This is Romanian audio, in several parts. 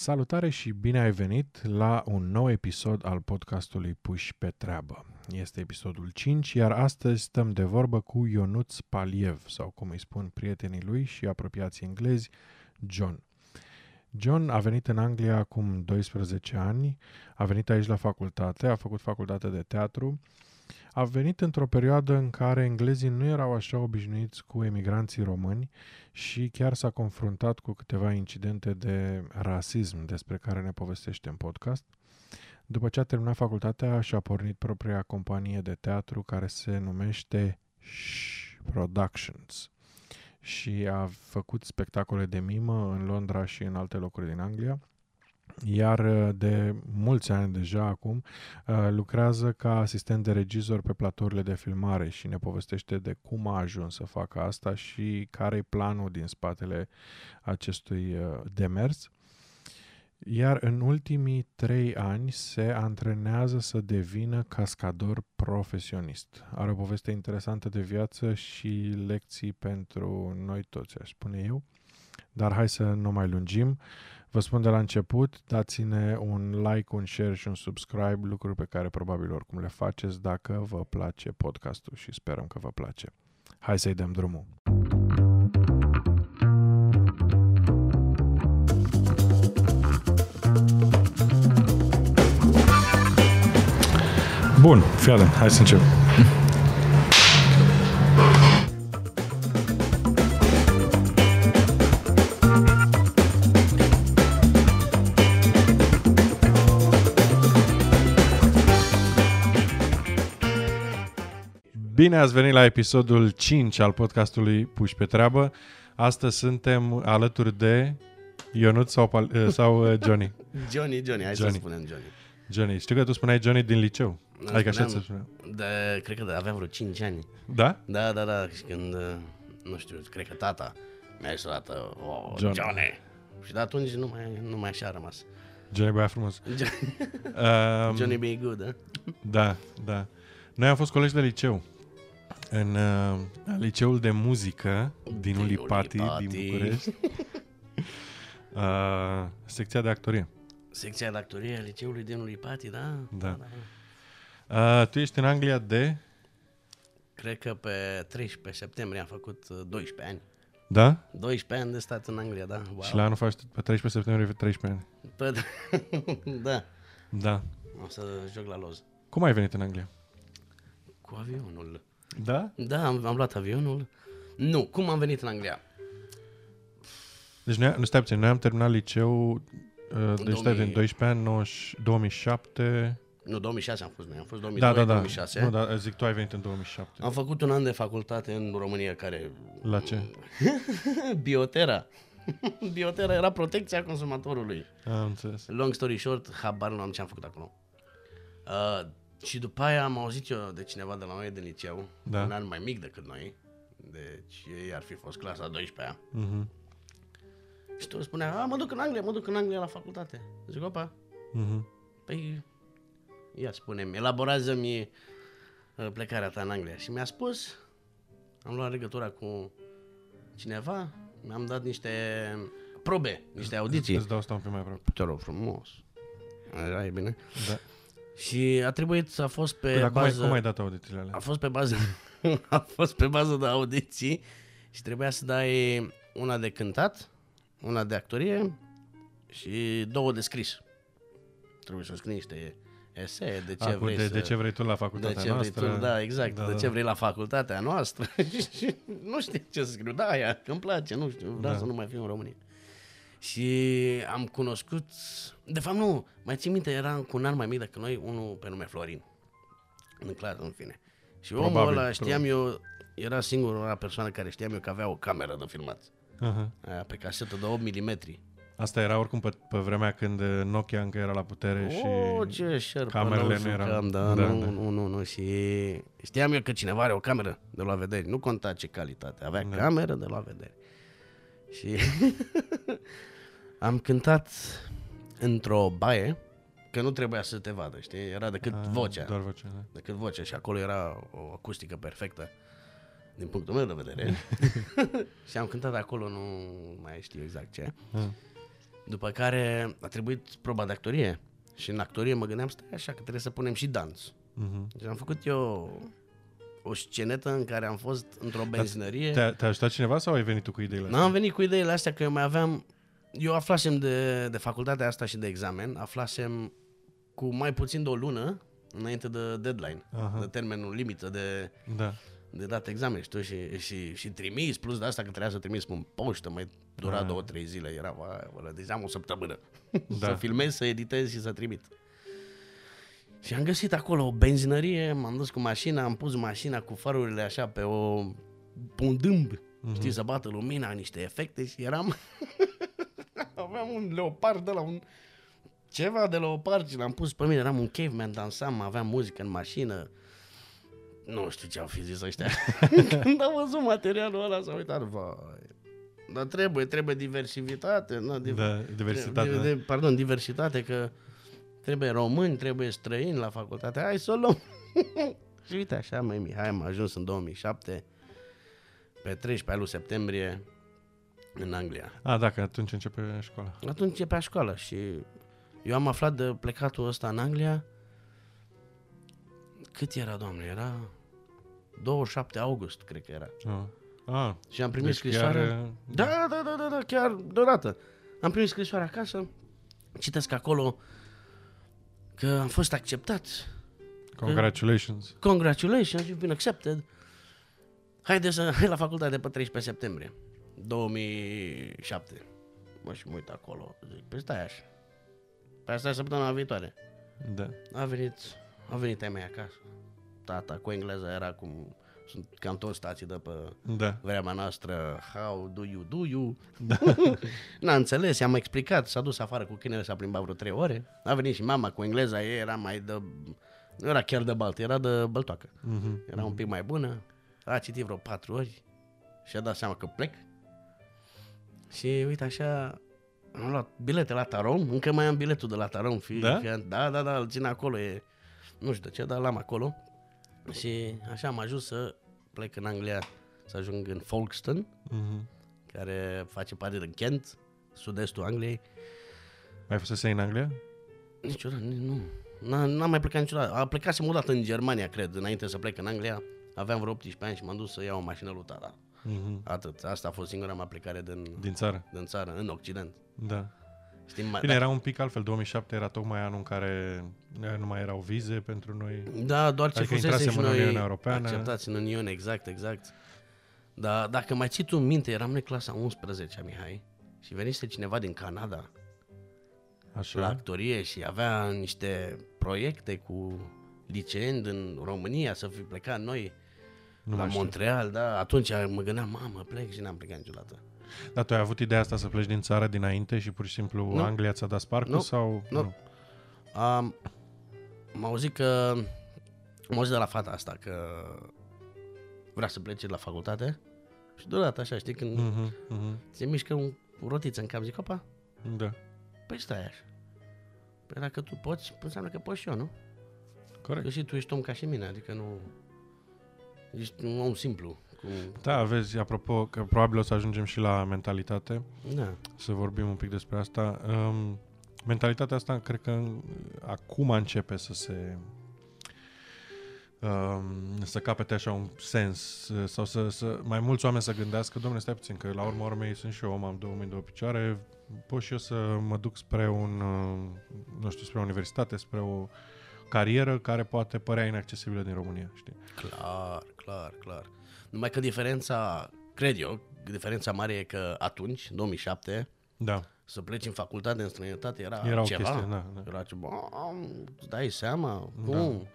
Salutare și bine ai venit la un nou episod al podcastului Puși pe treabă. Este episodul 5, iar astăzi stăm de vorbă cu Ionuț Paliev, sau cum îi spun prietenii lui și apropiații englezi, John. John a venit în Anglia acum 12 ani, a venit aici la facultate, a făcut facultate de teatru, a venit într-o perioadă în care englezii nu erau așa obișnuiți cu emigranții români și chiar s-a confruntat cu câteva incidente de rasism despre care ne povestește în podcast. După ce a terminat facultatea, și-a pornit propria companie de teatru care se numește Shh Productions și a făcut spectacole de mimă în Londra și în alte locuri din Anglia iar uh, de mulți ani deja acum uh, lucrează ca asistent de regizor pe platourile de filmare și ne povestește de cum a ajuns să facă asta și care e planul din spatele acestui uh, demers. Iar în ultimii trei ani se antrenează să devină cascador profesionist. Are o poveste interesantă de viață și lecții pentru noi toți, aș spune eu. Dar hai să nu mai lungim. Uh, Vă spun de la început, dați-ne un like, un share și un subscribe, lucruri pe care probabil oricum le faceți dacă vă place podcastul și sperăm că vă place. Hai să-i dăm drumul! Bun, fii hai să încep. Bine ați venit la episodul 5 al podcastului Puși pe treabă. Astăzi suntem alături de Ionut sau, eh, sau eh, Johnny? Johnny, Johnny, hai Johnny. să spunem Johnny. Johnny, știu că tu spuneai Johnny din liceu. Da, adică așa să spuneam. Da, cred că aveam vreo 5 ani. Da? Da, da, da, și când, eh, nu știu, cred că tata mi-a zis o oh, Johnny. Johnny. Și de atunci nu mai, nu mai așa a rămas. Johnny băia frumos. um, Johnny be good, da? Da, da. Noi am fost colegi de liceu în uh, liceul de muzică din, din Ulipati, Ulipati, din București. uh, secția de actorie. Secția de actorie a liceului din Ulipati, da? Da. da, da. Uh, tu ești în Anglia de? Cred că pe 13 septembrie am făcut 12 uh, ani. Da? 12 ani de stat în Anglia, da. Wow. Și la anul faci pe 13 septembrie 13 ani. Pe, da. Da. O să joc la loz. Cum ai venit în Anglia? Cu avionul. Da? Da, am, am luat avionul. Nu, cum am venit în Anglia? Deci noi, nu stai puțin, noi am terminat liceu, uh, deci 2000... stai din 12 ani, 90, 2007... Nu, 2006 am fost noi, am fost 2002, da, da, da. 2006. Nu, dar zic, tu ai venit în 2007. Am făcut un an de facultate în România care... La ce? Biotera. Biotera era protecția consumatorului. Am înțeles. Long story short, habar nu am ce am făcut acolo. Uh, și după aia am auzit eu de cineva de la noi de liceu, da. un an mai mic decât noi, deci ei ar fi fost clasa 12-a. Uh-huh. Și tu spunea, a, mă duc în Anglia, mă duc în Anglia la facultate. Zic, opa, uh-huh. păi, ia spune-mi, elaborează-mi uh, plecarea ta în Anglia. Și mi-a spus, am luat legătura cu cineva, mi-am dat niște probe, niște audiții. Îți dau stau un mai aproape. Te rog frumos. Așa e bine? Da. Și a trebuit să a fost pe păi, bază... Cum ai, cum ai dat audițiile alea? A fost pe bază, a fost pe bază de audiții și trebuia să dai una de cântat, una de actorie și două de scris. Trebuie să scrii niște esee, de ce a, vrei de, să... de ce vrei tu la facultatea de ce noastră. Vrei tu, da, exact, da, de da. ce vrei la facultatea noastră. nu știu ce să scriu, da, aia, că îmi place, nu știu, vreau da. să nu mai fiu în România. Și am cunoscut, de fapt nu, mai țin minte, era cu un an mai mic decât noi, unul pe nume Florin. În clasă, în fine. Și probabil, omul ăla, știam probabil. eu, era singura persoană care știam eu că avea o cameră de filmat. Uh-huh. Aia, pe casetă de 8 mm. Asta era oricum pe, pe vremea când Nokia încă era la putere oh, și ce camerele nu erau. Da, da, nu, da. nu, nu, nu. Și știam eu că cineva are o cameră de la vedere. Nu conta ce calitate. Avea da. cameră de la vedere. Și am cântat într-o baie, că nu trebuia să te vadă, știi? Era decât A, vocea. Doar vocea, da. Decât vocea și acolo era o acustică perfectă din punctul meu de vedere. și am cântat acolo, nu mai știu exact ce. A. După care a trebuit proba de actorie. Și în actorie mă gândeam, stai așa, că trebuie să punem și dans. Uh-huh. Și am făcut eu o scenetă în care am fost într-o benzinărie. Te-a, te-a ajutat cineva sau ai venit tu cu ideile astea? N-am venit cu ideile astea, că eu mai aveam... Eu aflasem de, de facultatea asta și de examen, aflasem cu mai puțin de o lună înainte de deadline, Aha. de termenul limită de, da. de dat examen și, și, și, și trimis, plus de asta că trebuia să trimis în poștă, mai dura două, trei zile, era, bă, deci am o săptămână da. să filmez, să editez și să trimit. Și am găsit acolo o benzinărie, m-am dus cu mașina, am pus mașina cu farurile așa pe o, pe un dâmb, mm-hmm. știi, să bată lumina, niște efecte și eram... Aveam un leopard de la un... Ceva de leopard și l-am pus pe mine, eram un caveman, dansam, aveam muzică în mașină. Nu știu ce au fi zis ăștia. Când am văzut materialul ăla, s-a uitat, vai. Dar trebuie, trebuie diversitate. Nu, div- da, diversitate. De, de, pardon, diversitate, că trebuie români, trebuie străini la facultate, hai să o luăm. și uite așa, mai Mihai, am ajuns în 2007, pe 13 lui septembrie, în Anglia. A, dacă atunci începe școala. Atunci începe școala și eu am aflat de plecatul ăsta în Anglia, cât era, doamne, era 27 august, cred că era. Ah. Ah, și am primit deci scrisoarea. Chiar... Da, da, da, da, da, chiar deodată. Am primit scrisoarea acasă, citesc acolo că am fost acceptat. Congratulations. Că, congratulations, you've been accepted. Haide să hai la facultate pe 13 septembrie 2007. Mă și mă uit acolo, zic, păi stai așa. Pe asta e săptămâna viitoare. Da. A venit, a venit ai mei acasă. Tata cu engleza era cum sunt cam toți stații de pe da. vremea noastră, how do you, do you? Da. N-a înțeles, i-am explicat, s-a dus afară cu câinele, s-a plimbat vreo trei ore. A venit și mama cu engleza ei, era mai de... Nu era chiar de balt, era de băltoacă. Uh-huh. Era un pic mai bună, a citit vreo patru ori și a dat seama că plec. Și uite așa, am luat bilete la Tarom, încă mai am biletul de la Tarom. Fi, da? Fi, da, da, da, îl țin acolo, e, nu știu de ce, dar l-am acolo. Și așa am ajuns să plec în Anglia, să ajung în Folkestone, uh-huh. care face parte din Kent, sud-estul Angliei. Mai fost să în Anglia? Niciodată, nu. N-am mai plecat niciodată. A plecasem o dată în Germania, cred, înainte să plec în Anglia. Aveam vreo 18 ani și m-am dus să iau o mașină lui tata. Uh-huh. Atât. Asta a fost singura mea plecare din, din țară. Din țară, în Occident. Da. Știm, Bine, dacă... era un pic altfel. 2007 era tocmai anul în care nu mai erau vize pentru noi. Da, doar ce adică fusese și noi Europeană. acceptați în Uniune, exact, exact. Dar dacă mai ții tu în minte, eram noi clasa 11 Mihai, și venise cineva din Canada Așa. la actorie și avea niște proiecte cu liceeni din România să fi plecat noi nu la Montreal, da, atunci mă gândeam, mamă, plec și n-am plecat niciodată. Dar tu ai avut ideea asta să pleci din țară dinainte și pur și simplu nu. Anglia ți-a dat sparcul nu. sau... Nu. nu. Um, m-au auzit că... M-au auzit de la fata asta că vrea să plece la facultate și deodată așa, știi, când uh-huh, uh-huh. se mișcă un rotiță în cap, zic, opa, da. păi stai așa. Păi dacă tu poți, înseamnă că pot și eu, nu? Corect. Că și tu ești om ca și mine, adică nu... Ești un om simplu. Cu... Da, vezi, apropo, că probabil o să ajungem și la mentalitate. Da. Să vorbim un pic despre asta. Um, mentalitatea asta, cred că acum începe să se um, să capete așa un sens sau să, să mai mulți oameni să gândească, domnule, stai puțin, că la urmă urmei sunt și eu om, am două mâini, două picioare, pot și eu să mă duc spre un, uh, nu știu, spre o universitate, spre o carieră care poate părea inaccesibilă din România, știi? Clar, clar, clar. Numai că diferența, cred eu, diferența mare e că atunci, 2007, da. să pleci în facultate în străinătate era, era ceva. Chestie, da, da. Era ceva, îți dai seama, da. cum? Da.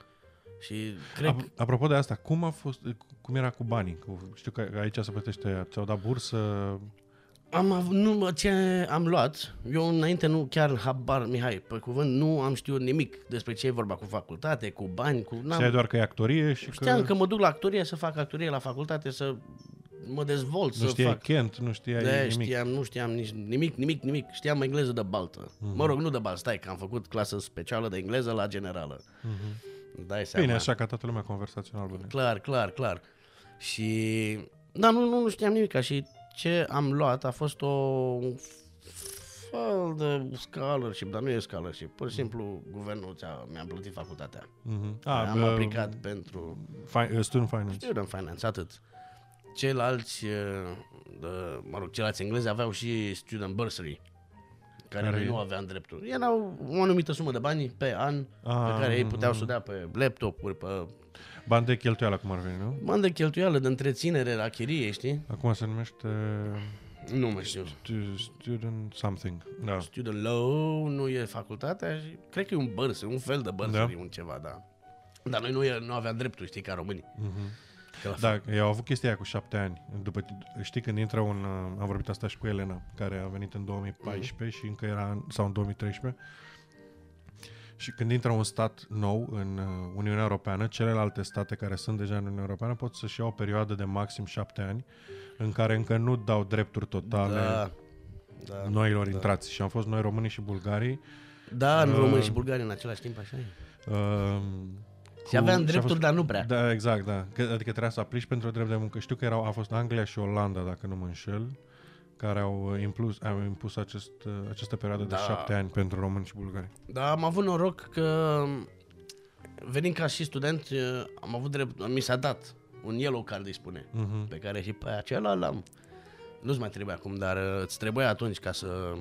Și cred... Ap- apropo de asta, cum a fost, cum era cu banii? Cu, știu că aici se plătește, ți-au dat bursă? Am avut, nu, ce am luat, eu înainte nu chiar habar, Mihai, pe cuvânt, nu am știut nimic despre ce e vorba cu facultate, cu bani, cu... Știai doar că e actorie și Știam că... că mă duc la actorie să fac actorie la facultate, să mă dezvolt, nu să știai fac... Kent, nu știai de, nimic. Știam, nu știam nici nimic, nimic, nimic. Știam engleză de baltă. Mm-hmm. Mă rog, nu de baltă, stai, că am făcut clasă specială de engleză la generală. Mm-hmm. Dai seama. Bine, așa ca toată lumea conversațional. Bine. Clar, clar, clar. Și... Da, nu, nu, nu știam nimic. Și ce am luat a fost o fel de scholarship, dar nu e scholarship. Pur și simplu, guvernul ți-a, mi-a plătit facultatea. Mhm. Ah, Am uh, aplicat pentru fi- uh, student finance. student finance, atât. Ceilalți, uh, de, mă rog, ceilalți englezi aveau și student bursary, care Care noi e? nu aveam dreptul. Erau o anumită sumă de bani pe an, Ah, pe care ei mhm, puteau mhm. să o dea pe laptopuri, pe Bani de cheltuială, cum ar veni, nu? bani de cheltuială, de întreținere la chirie, știi? Acum se numește Nu mai știu. stu- student something. Da. Student loan nu e facultatea și cred că e un bărs, un fel de bărs, Da. da. un ceva, da. Dar noi nu, e- nu aveam dreptul, știi, ca românii. Mhm. Că la Da, eu au avut chestia aia cu șapte ani. După, știi, când intră un... uh, Am vorbit asta și cu Elena, care a venit în 2014 și încă era... în- sau în 2013. Și când intră un stat nou în uh, Uniunea Europeană, celelalte state care sunt deja în Uniunea Europeană pot să-și iau o perioadă de maxim șapte ani în care încă nu dau drepturi totale Da, da. noilor intrați. Și am fost noi românii și bulgarii. Da, în Uh, români și bulgari în același timp, așa e. Uh, Și aveam cu- a drepturi, fost- dar nu prea. Da, exact, da. Că, adică trebuia să aplici pentru drept de muncă. Știu că erau, a fost Anglia și Olanda, dacă nu mă înșel, care au uh, impus, au impus acest, uh, această perioadă Da. de șapte ani pentru români și bulgari. Da, am avut noroc că venind ca și student, eh, am avut drept, mi s-a dat un yellow card, îi spune, Mhm. pe care și pe acela l-am. Nu-ți mai trebuie acum, dar eh, îți trebuia atunci ca să,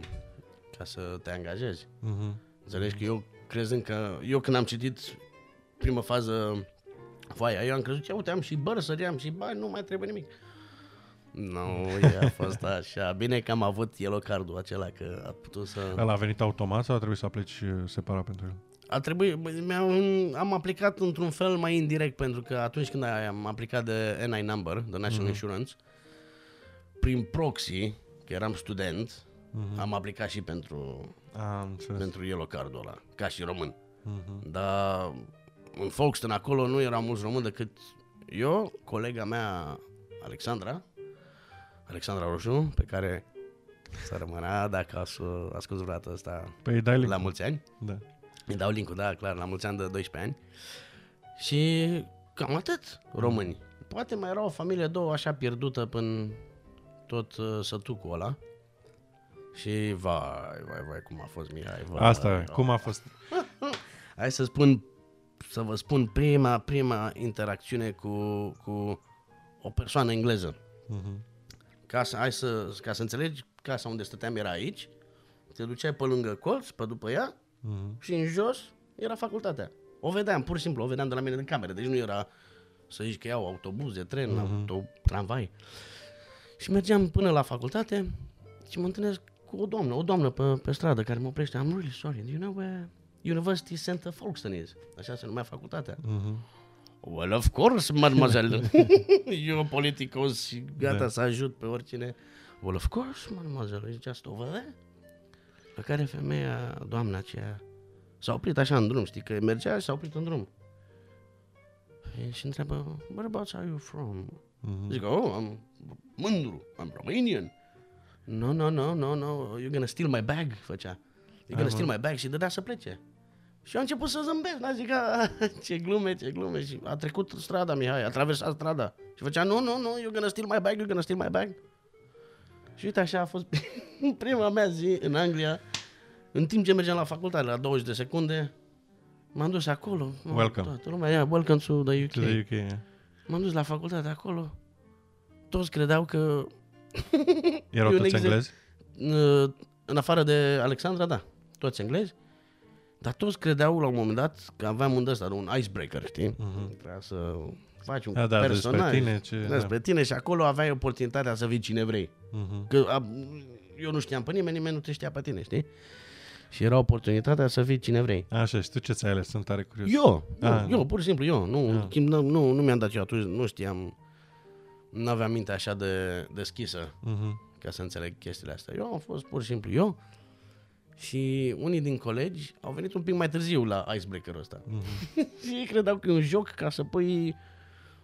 ca să te angajezi. Mhm. Înțelegi că eu crezând că, eu când am citit prima fază foaia, eu am crezut că, uite, am și bărsări, am și bani, nu mai trebuie nimic. Nu, e, a fost așa. Bine că am avut yellow cardul acela, că a putut să... Ăla a venit automat sau a trebuit să apleci uh, separat pentru el? A trebuit, bă, mi-am, am aplicat într-un fel mai indirect, pentru că atunci când am aplicat de NI number, de National Insurance, prin proxy, că eram student, am aplicat și pentru, Am înțeles. pentru yellow cardul ăla, ca și român. Mhm. Dar în Folkestone acolo nu erau mulți români decât eu, colega mea Alexandra, Alexandra Roșu, pe care să rămână dacă a ascult vreodată asta Păi dai link. la mulți ani. Da. Îi dau link da, clar, la mulți ani de 12 ani. Și cam atât, români. Poate mai era o familie, două, așa pierdută până tot uh, sătucul ăla. Și vai, vai, vai, cum a fost Mihai. Vai, Asta, vai, cum a fost? Hai să spun, să vă spun prima, prima interacțiune cu, cu o persoană engleză. Mhm. Ca să, hai să, ca să înțelegi, casa unde stăteam era aici, te duceai pe lângă colț, pe după ea, Mhm. și în jos era facultatea. O vedeam, pur și simplu, o vedeam de la mine din cameră. Deci nu era să zici că iau autobuz, de tren, mm-hmm. auto, tramvai. Și mergeam până la facultate și mă întâlnesc cu o doamnă, o doamnă pe, pe stradă care mă oprește. I'm really sorry, do you know where University Center Folkestone is? Așa se numea facultatea. Mhm. Well, of course, mademoiselle. Eu politicos și gata Da. să ajut pe oricine. Well, of course, mademoiselle, it's just over there. La care femeia, doamna aceea, s-a oprit așa în drum, știi, că mergea și s-a oprit în drum. Și întreabă, whereabouts are you from? Mhm. Zic, oh, I'm mândru, I'm Romanian. No, no, no, no, no, you're gonna steal my bag, făcea. You're gonna Hai, steal my bag și dădea să plece. Și eu am început să zâmbesc, n-a zic, "A, ce glume, ce glume. Și a trecut strada, Mihai, a traversat strada. Și făcea, nu, nu, nu, you're gonna steal my bag, you're gonna steal my bag. Și uite, așa a fost prima mea zi în Anglia. În timp ce mergeam la facultate, la 20 de secunde, m-am dus acolo. mă, Welcome. Toată lumea, yeah, welcome to the UK. To the UK, yeah. M-am dus la facultate acolo. Toți credeau că, Erau Eu toți în englezi? uh, în afară de Alexandra, da, toți englezi, dar toți credeau la un moment dat că aveam un ăsta, un icebreaker, știi? Mhm. Trebuia să faci un Da, da, personaj. despre tine, ce... Despre tine și acolo aveai oportunitatea să vii cine vrei. Mhm. Că a, eu nu știam pe nimeni, nimeni nu te știa pe tine, știi? Și era oportunitatea să fii cine vrei. Așa, și tu ce ți-ai ales? Sunt tare curios. Eu, Ah. eu, eu, pur și simplu, eu. Nu, Ah. timp, nu, nu, nu mi-am dat eu atunci, nu știam, nu aveam mintea așa de deschisă Mhm. ca să înțeleg chestiile astea. Eu am fost pur și simplu eu și unii din colegi au venit un pic mai târziu la icebreaker-ul ăsta. Mhm. și ei credeau că e un joc ca să pui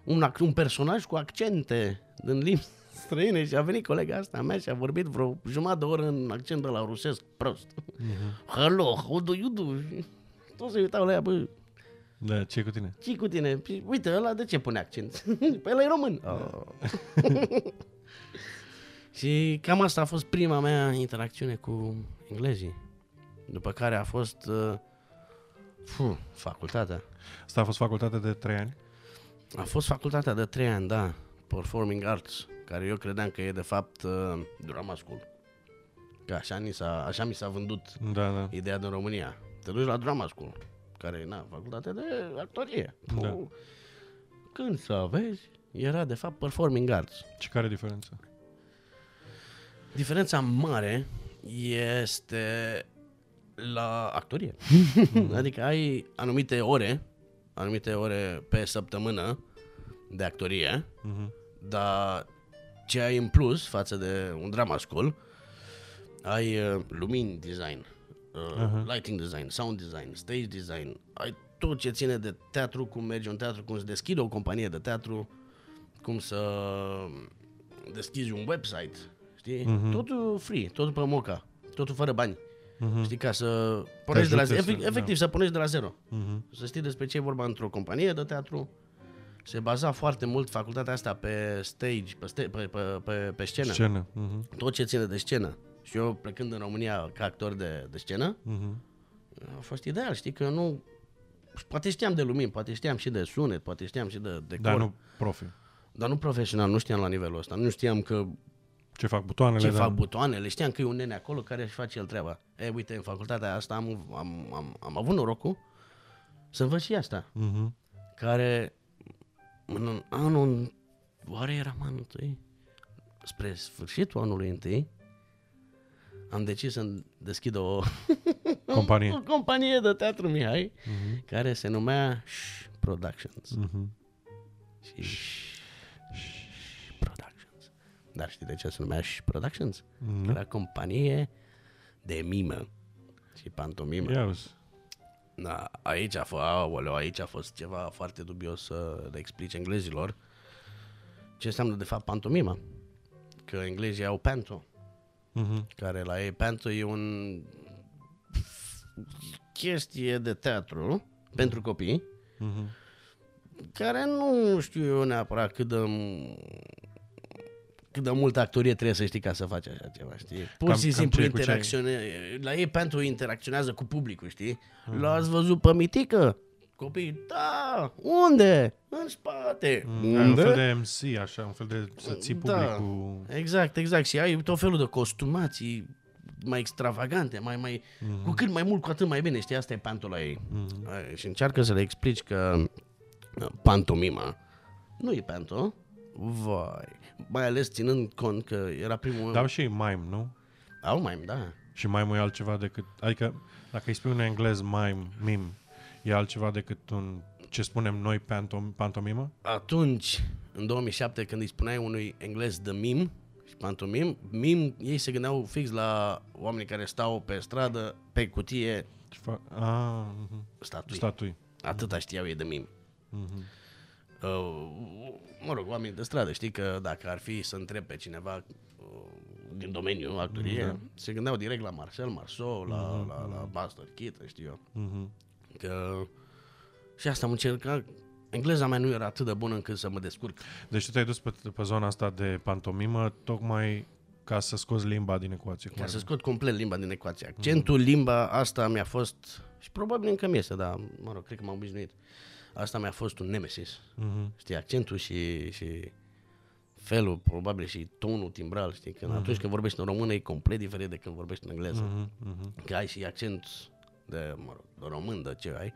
un, ac- un personaj cu accente din limbi străine și a venit colega asta a mea și a vorbit vreo jumătate de oră în accent de la rusesc prost. Mhm. Hello, how do you do? Toți se uitau la ea, bă, Da, ce cu tine? ce cu tine? Păi, Uite, ăla de ce pune accent? Păi ăla e român. Oh. și cam asta a fost prima mea interacțiune cu englezii. După care a fost uh, fu, facultatea. Asta a fost facultatea de 3 ani? A fost facultatea de 3 ani, da. Performing Arts, care eu credeam că e de fapt uh, drama school. Că așa, ni s-a, așa mi s-a vândut da, da. ideea din România. Te duci la drama school, care e na, facultatea de actorie. Da. Când să vezi, era de fapt performing arts. Și care e diferența? Diferența mare este la actorie. adică ai anumite ore, anumite ore pe săptămână de actorie, Mhm. dar ce ai în plus față de un drama school, ai uh, lumini design, uh, Aha. lighting design, sound design, stage design, ai tot ce ține de teatru, cum merge un teatru, cum se deschide o companie de teatru, cum să deschizi un website, știi? Mhm. Totul free, totul pe moca, totul fără bani. Mhm. Știi, ca să pornești de la ajute zero, să- efectiv, efectiv să pornești de la zero. Mhm. Să știi despre ce e vorba într-o companie de teatru. Se baza foarte mult facultatea asta pe stage, pe, sta- pe, pe, pe, pe scenă. Scenă. Mhm. Tot ce ține de scenă. Și eu plecând în România ca actor de, de scenă, Mhm. a fost ideal, știi, că nu... Poate știam de lumini, poate știam și de sunet, poate știam și de decor. Dar nu profi. dar nu profesional, nu știam la nivelul ăsta. Nu știam că Ce fac butoanele? ce dar- fac butoanele, știam că e un nene acolo care își face el treaba. E, uite, în facultatea asta am, am, am, am avut norocul să învăț și asta. Mhm. care în anul, oare era anul întâi? Spre sfârșitul anului întâi, am decis să deschid o, Companie. o companie de teatru Mihai, Mhm. care se numea Shh Productions. Mhm. Și Shh Productions. Dar știi de ce se numea Shh Productions? Nu. Era companie de mimă și pantomimă. Ia uzi. Da, aici a fost, aoleu, aici a fost ceva foarte dubios să le explice englezilor ce înseamnă de fapt pantomima. Că englezii au panto, Mhm. care la ei panto e un chestie de teatru pentru copii, Mhm. care nu știu eu neapărat cât de cât de multă actorie trebuie să știi ca să faci așa ceva, știi? Pur Cam- și cam simplu ce- cu ce ai- interacțione, la ei pentru interacționează cu publicul, știi? Mhm. L-ați văzut pe mitică? Copii, da, unde? În spate. Mm, ai un fel de MC, așa, un fel de să ții Da. publicul... Exact, exact. Și ai tot felul de costumații mai extravagante, mai, mai, Mhm. cu cât mai mult, cu atât mai bine, știi? Asta e pantul la ei. Mhm. Ai, Și încearcă să le explici că uh, pantomima nu e panto, vai, mai ales ținând cont că era primul... Dau și ei mime, nu? Au mai, da. Și mime e altceva decât... Adică, dacă îi spui în englez mime, mim, e altceva decât un... Ce spunem noi, pantom, pantomimă? Atunci, în 2007, când îi spuneai unui englez de mim și pantomim, mim, ei se gândeau fix la oamenii care stau pe stradă, pe cutie, Ce fac? Ah, mhm. statui. statui. Atâta știau ei de mim. Mhm. Uh, mă rog, oameni de stradă, știi că dacă ar fi să întreb pe cineva uh, din domeniul actorie, Da. se gândeau direct la Marcel Marceau, la, la, la Buster Keaton, știu eu. Mhm. Că... Și asta am încercat. Engleza mea nu era atât de bună încât să mă descurc. Deci tu te-ai dus pe, pe zona asta de pantomimă tocmai ca să scoți limba din ecuație. cum Ca ar să veni. scot complet limba din ecuație. Accentul, limba, asta mi-a fost... Și probabil încă mi este, dar, mă rog, cred că m-am obișnuit. Asta mi-a fost un nemesis. Mhm. Știi, accentul și, și felul, probabil, și tonul timbral, știi? Că atunci când vorbești în română e complet diferit de când vorbești în engleză. Mhm. Mhm. Că ai și accent de, mă rog, de român, de ce ai.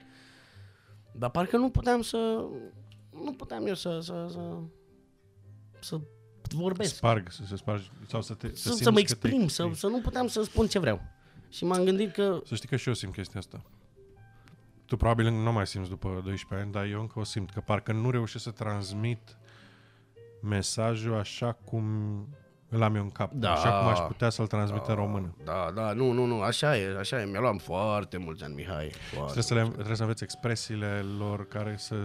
Dar parcă nu puteam să... Nu puteam eu să... să, să, să vorbesc. Sparg, să se spargi sau să te să, să, simți să mă că te exprim, să, să nu puteam să spun ce vreau. Și m-am gândit că Să știi că și eu simt chestia asta. Tu probabil încă nu mai simți după 12 ani, dar eu încă o simt, că parcă nu reușesc să transmit mesajul așa cum îl am eu în cap. Da. Așa cum aș putea să-l transmit în română. Da, da, nu, nu, nu, așa e, așa e. Mi-a luat foarte mulți ani, Mihai. Foarte. Trebuie să, le, trebuie să înveți expresiile lor care să...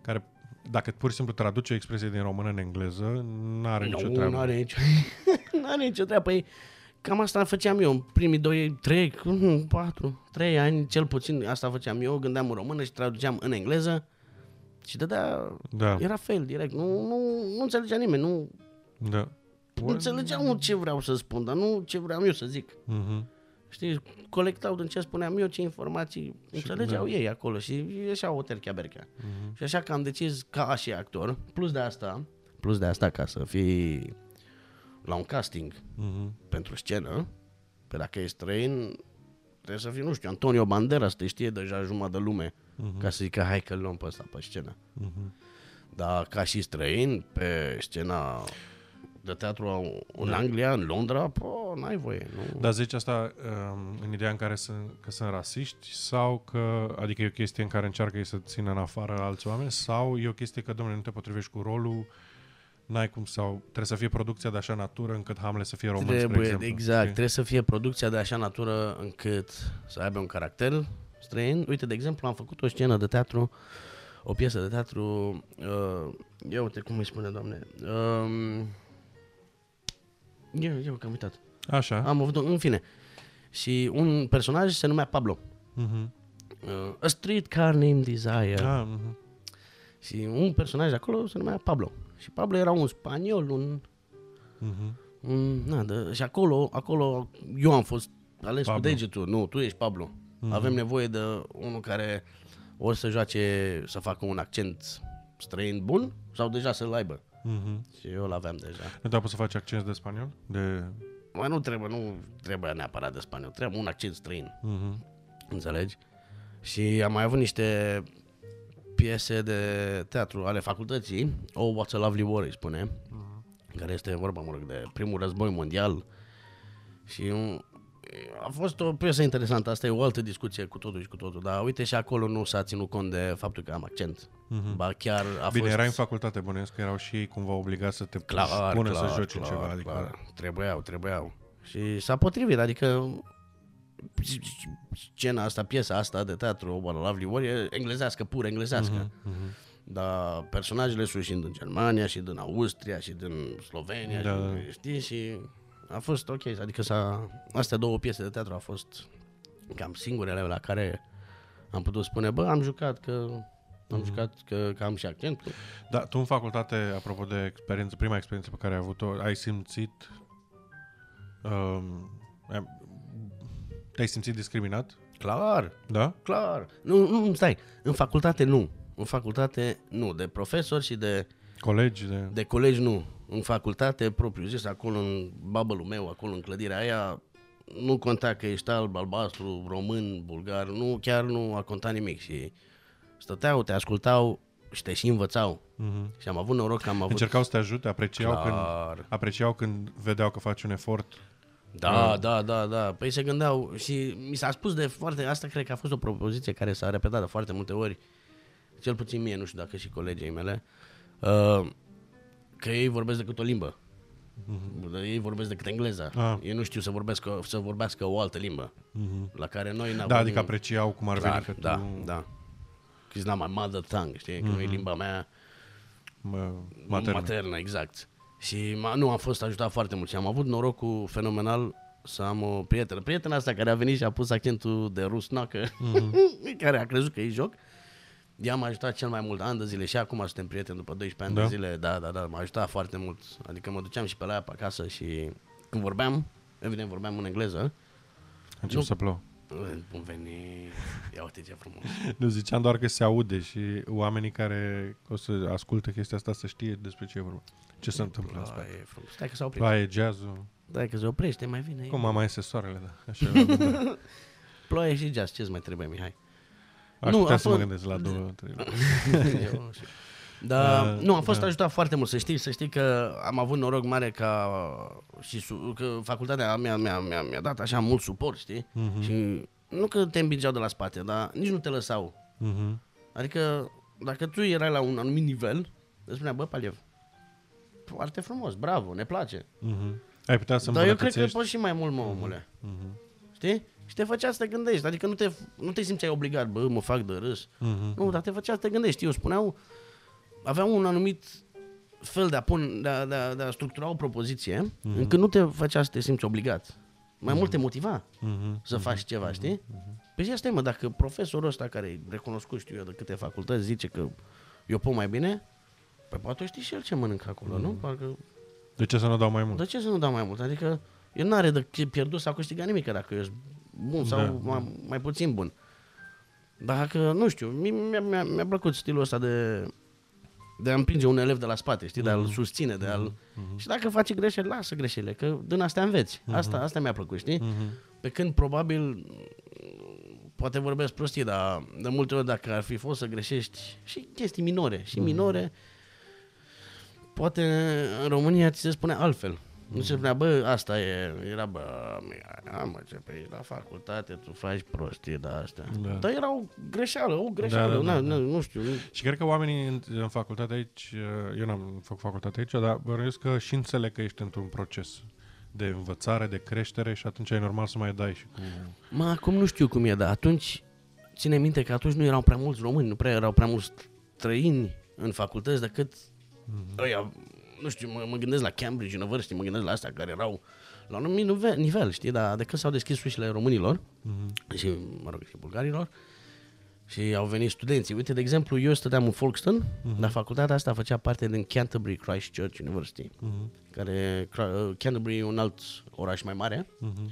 Care, dacă pur și simplu traduce o expresie din română în engleză, nu are nicio nu, treabă. nu are nicio, n-are nicio treabă. Păi, cam asta făceam eu în primii 2, 3, 4, 3 ani, cel puțin asta făceam eu, gândeam în română și traduceam în engleză și dădea, Da, era fail direct, nu, nu, nu înțelegea nimeni, nu, da. nu înțelegeam ce vreau să spun, dar nu ce vreau eu să zic. Mhm. Știi, colectau din ce spuneam eu, ce informații și înțelegeau da. ei acolo și ieșeau o terchea berchea. Uh-huh. Și așa că am decis ca și actor, plus de asta, plus de asta ca să fii la un casting uh-huh. pentru scenă, pe dacă ești străin, trebuie să fii, nu știu, Antonio Banderas, te știe deja jumătate de lume, uh-huh. ca să zică hai că luăm pe ăsta pe scenă. Uh-huh. Dar ca și străin, pe scena de teatru în da. Anglia, în Londra, po, n-ai voie. Nu? Dar zici asta um, în ideea în care sunt, că sunt rasiști sau că, adică e o chestie în care încearcă ei să țină în afară alți oameni sau e o chestie că, domnule, nu te potrivești cu rolul, n-ai cum sau trebuie să fie producția de așa natură încât Hamlet să fie român, trebuie, spre exemplu. Exact, știi? trebuie să fie producția de așa natură încât să aibă un caracter străin. Uite, de exemplu, am făcut o scenă de teatru, o piesă de teatru, uh, eu uite cum îi spune, doamne, uh, eu, eu că am uitat. Așa. Am avut în fine. Și un personaj se numea Pablo. Uh-huh. Uh, a streetcar named Desire. Ah, uh-huh. Și un personaj acolo se numea Pablo. Și Pablo era un spaniol, un... Uh-huh. un na, de, și acolo, acolo eu am fost ales Pablo. cu degetul. Nu, tu ești Pablo. Uh-huh. Avem nevoie de unul care o să joace, să facă un accent străin bun sau deja să-l aibă. Mm-hmm. Și eu l-aveam deja. Nu te să faci accent de spaniol? De... Mai nu trebuie, nu trebuie neapărat de spaniol, trebuie un accent străin. Mm-hmm. Înțelegi? Și am mai avut niște piese de teatru ale facultății, Oh, What's a Lovely War, îi spune, mm-hmm. care este vorba, mă rog, de primul război mondial și un, a fost o piesă interesantă, asta e o altă discuție cu totul și cu totul, dar uite și acolo nu s-a ținut cont de faptul că am accent. Mm-hmm. Ba chiar a Bine, fost... era în facultate, bănuiesc că erau și ei cumva obligați să te clar, pune clar, să joci clar, ceva. Adică... Clar. Trebuiau, trebuiau. Și s-a potrivit, adică scena asta, piesa asta de teatru, What a Lovely War, e englezească, pur englezească. Mm-hmm, mm-hmm. Dar personajele sunt și din Germania, și din Austria, și din Slovenia, da. și, știi, și a fost ok, adică s-a, astea două piese de teatru au fost cam singurele la care am putut spune, bă, am jucat că am mm-hmm. jucat că, că am și accent. Da, tu în facultate, apropo de experiență, prima experiență pe care ai avut-o, ai simțit um, te-ai simțit discriminat? Clar. Da? Clar. Nu, nu, stai. În facultate nu. În facultate nu. De profesori și de... Colegi? De, de colegi nu în facultate, propriu zis, acolo în bubble meu, acolo în clădirea aia, nu conta că ești alb, albastru, român, bulgar, nu, chiar nu a contat nimic și stăteau, te ascultau și te și învățau. Mm-hmm. Și am avut noroc că am avut... Încercau să te ajute, apreciau, când, apreciau când vedeau că faci un efort. Da, uh. da, da, da. Păi se gândeau și mi s-a spus de foarte... Asta cred că a fost o propoziție care s-a repetat de foarte multe ori, cel puțin mie, nu știu dacă și colegii mele. Uh, că ei vorbesc decât o limbă. Mm-hmm. Ei vorbesc decât engleza. Ah. Ei nu știu să vorbească, să vorbească o altă limbă. Mm-hmm. La care noi n-am... Da, adică apreciau cum ar Clar, veni că da, tu... Da, Că It's not my mother tongue, știi? Mm-hmm. Că nu e mhm. limba mea Mă, maternă. maternă, exact. Și nu, am fost ajutat foarte mult și am avut norocul fenomenal să am o prietenă. Prietena asta care a venit și a pus accentul de rusnacă, mm-hmm. care a crezut că e joc. Ea m-a ajutat cel mai mult ani de zile și acum suntem prieteni după 12 ani da. de zile. Da, da, da, m-a ajutat foarte mult. Adică mă duceam și pe la ea pe acasă și când vorbeam, evident vorbeam în engleză. Încep nu, să plouă. Bun venit, ia uite ce frumos. nu ziceam doar că se aude și oamenii care o să ascultă chestia asta să știe despre ce e vorba. Ce se întâmplă în spate. Stai că s-a oprit. Ploaie, jazz-ul. Stai că se oprește, mai vine. Cum mai este soarele, da. Așa Ploaie și jazz, ce-ți mai trebuie, Mihai? Aș nu, putea să fost... mă gândesc la două, trei. Eu nu știu. Dar, uh, nu, am fost da. ajutat foarte mult, să știi, să știi că am avut noroc mare ca și su, că facultatea mea mi-a, mi-a, mi-a dat așa mult suport, știi? Uh-huh. Și nu că te îmbingeau de la spate, dar nici nu te lăsau. Uh-huh. Adică, dacă tu erai la un anumit nivel, îți spunea, bă, Paliev, foarte frumos, bravo, ne place. Uh-huh. Ai putea să Dar eu cred că poți și mai mult, mă, omule. Uh-huh. Știi? Și te făcea să te gândești. Adică nu te, nu te simțeai obligat, bă, mă fac de râs. Uh-huh. Nu, dar te făcea să te gândești. Eu spuneau, aveau un anumit fel de a, pun, de a, de a, de a structura o propoziție, uh-huh. încât nu te făcea să te simți obligat. Mai uh-huh. mult te motiva uh-huh. să faci uh-huh. ceva, știi? Uh-huh. Păi asta mă, dacă profesorul ăsta care e recunoscut, știu eu, de câte facultăți, zice că eu pot mai bine, păi poate știi și el ce mănâncă acolo, uh-huh. nu? Parcă... De ce să nu dau mai mult? De ce să nu dau mai mult? Adică el nu are de pierdut sau câștigat nimic dacă eu bun sau da, mai, da. mai puțin bun. Dacă, nu știu, mi-a, mi-a, mi-a plăcut stilul ăsta de, de a împinge un elev de la spate, știi, mm-hmm. de a-l mhm. susține, de a-l... Mm-hmm. Și dacă face greșeli, lasă greșelile, că din astea înveți. Mm-hmm. Asta, asta mi-a plăcut, știi? Mm-hmm. Pe când probabil poate vorbesc prostii, dar de multe ori dacă ar fi fost să greșești și chestii minore, și mm-hmm. Minore, poate în România ți se spune altfel. Nu se spunea, bă, asta e, era, bă, mă, ce pe la facultate, tu faci prostii de astea. Da. Dar era o greșeală, o greșeală, da, da, da, da. nu știu. Și cred că oamenii în, în facultate aici, eu n-am făcut facultate aici, dar bănuiesc că și înțeleg că ești într-un proces de învățare, de creștere și atunci e normal să mai dai și cu... Mă, acum nu știu cum e, dar atunci, ține minte că atunci nu erau prea mulți români, nu prea erau prea mulți străini în facultăți decât mm-hmm. ăia nu știu, mă, mă gândesc la Cambridge University, mă gândesc la astea care erau la un anumit nivel, nivel știi, dar de când s-au deschis ușile românilor uh-huh. și, mă rog, și bulgarilor, și au venit studenții. Uite, de exemplu, eu stăteam în Folkestone, uh-huh. dar facultatea asta făcea parte din Canterbury Christchurch University, uh-huh. care Canterbury e un alt oraș mai mare, uh-huh.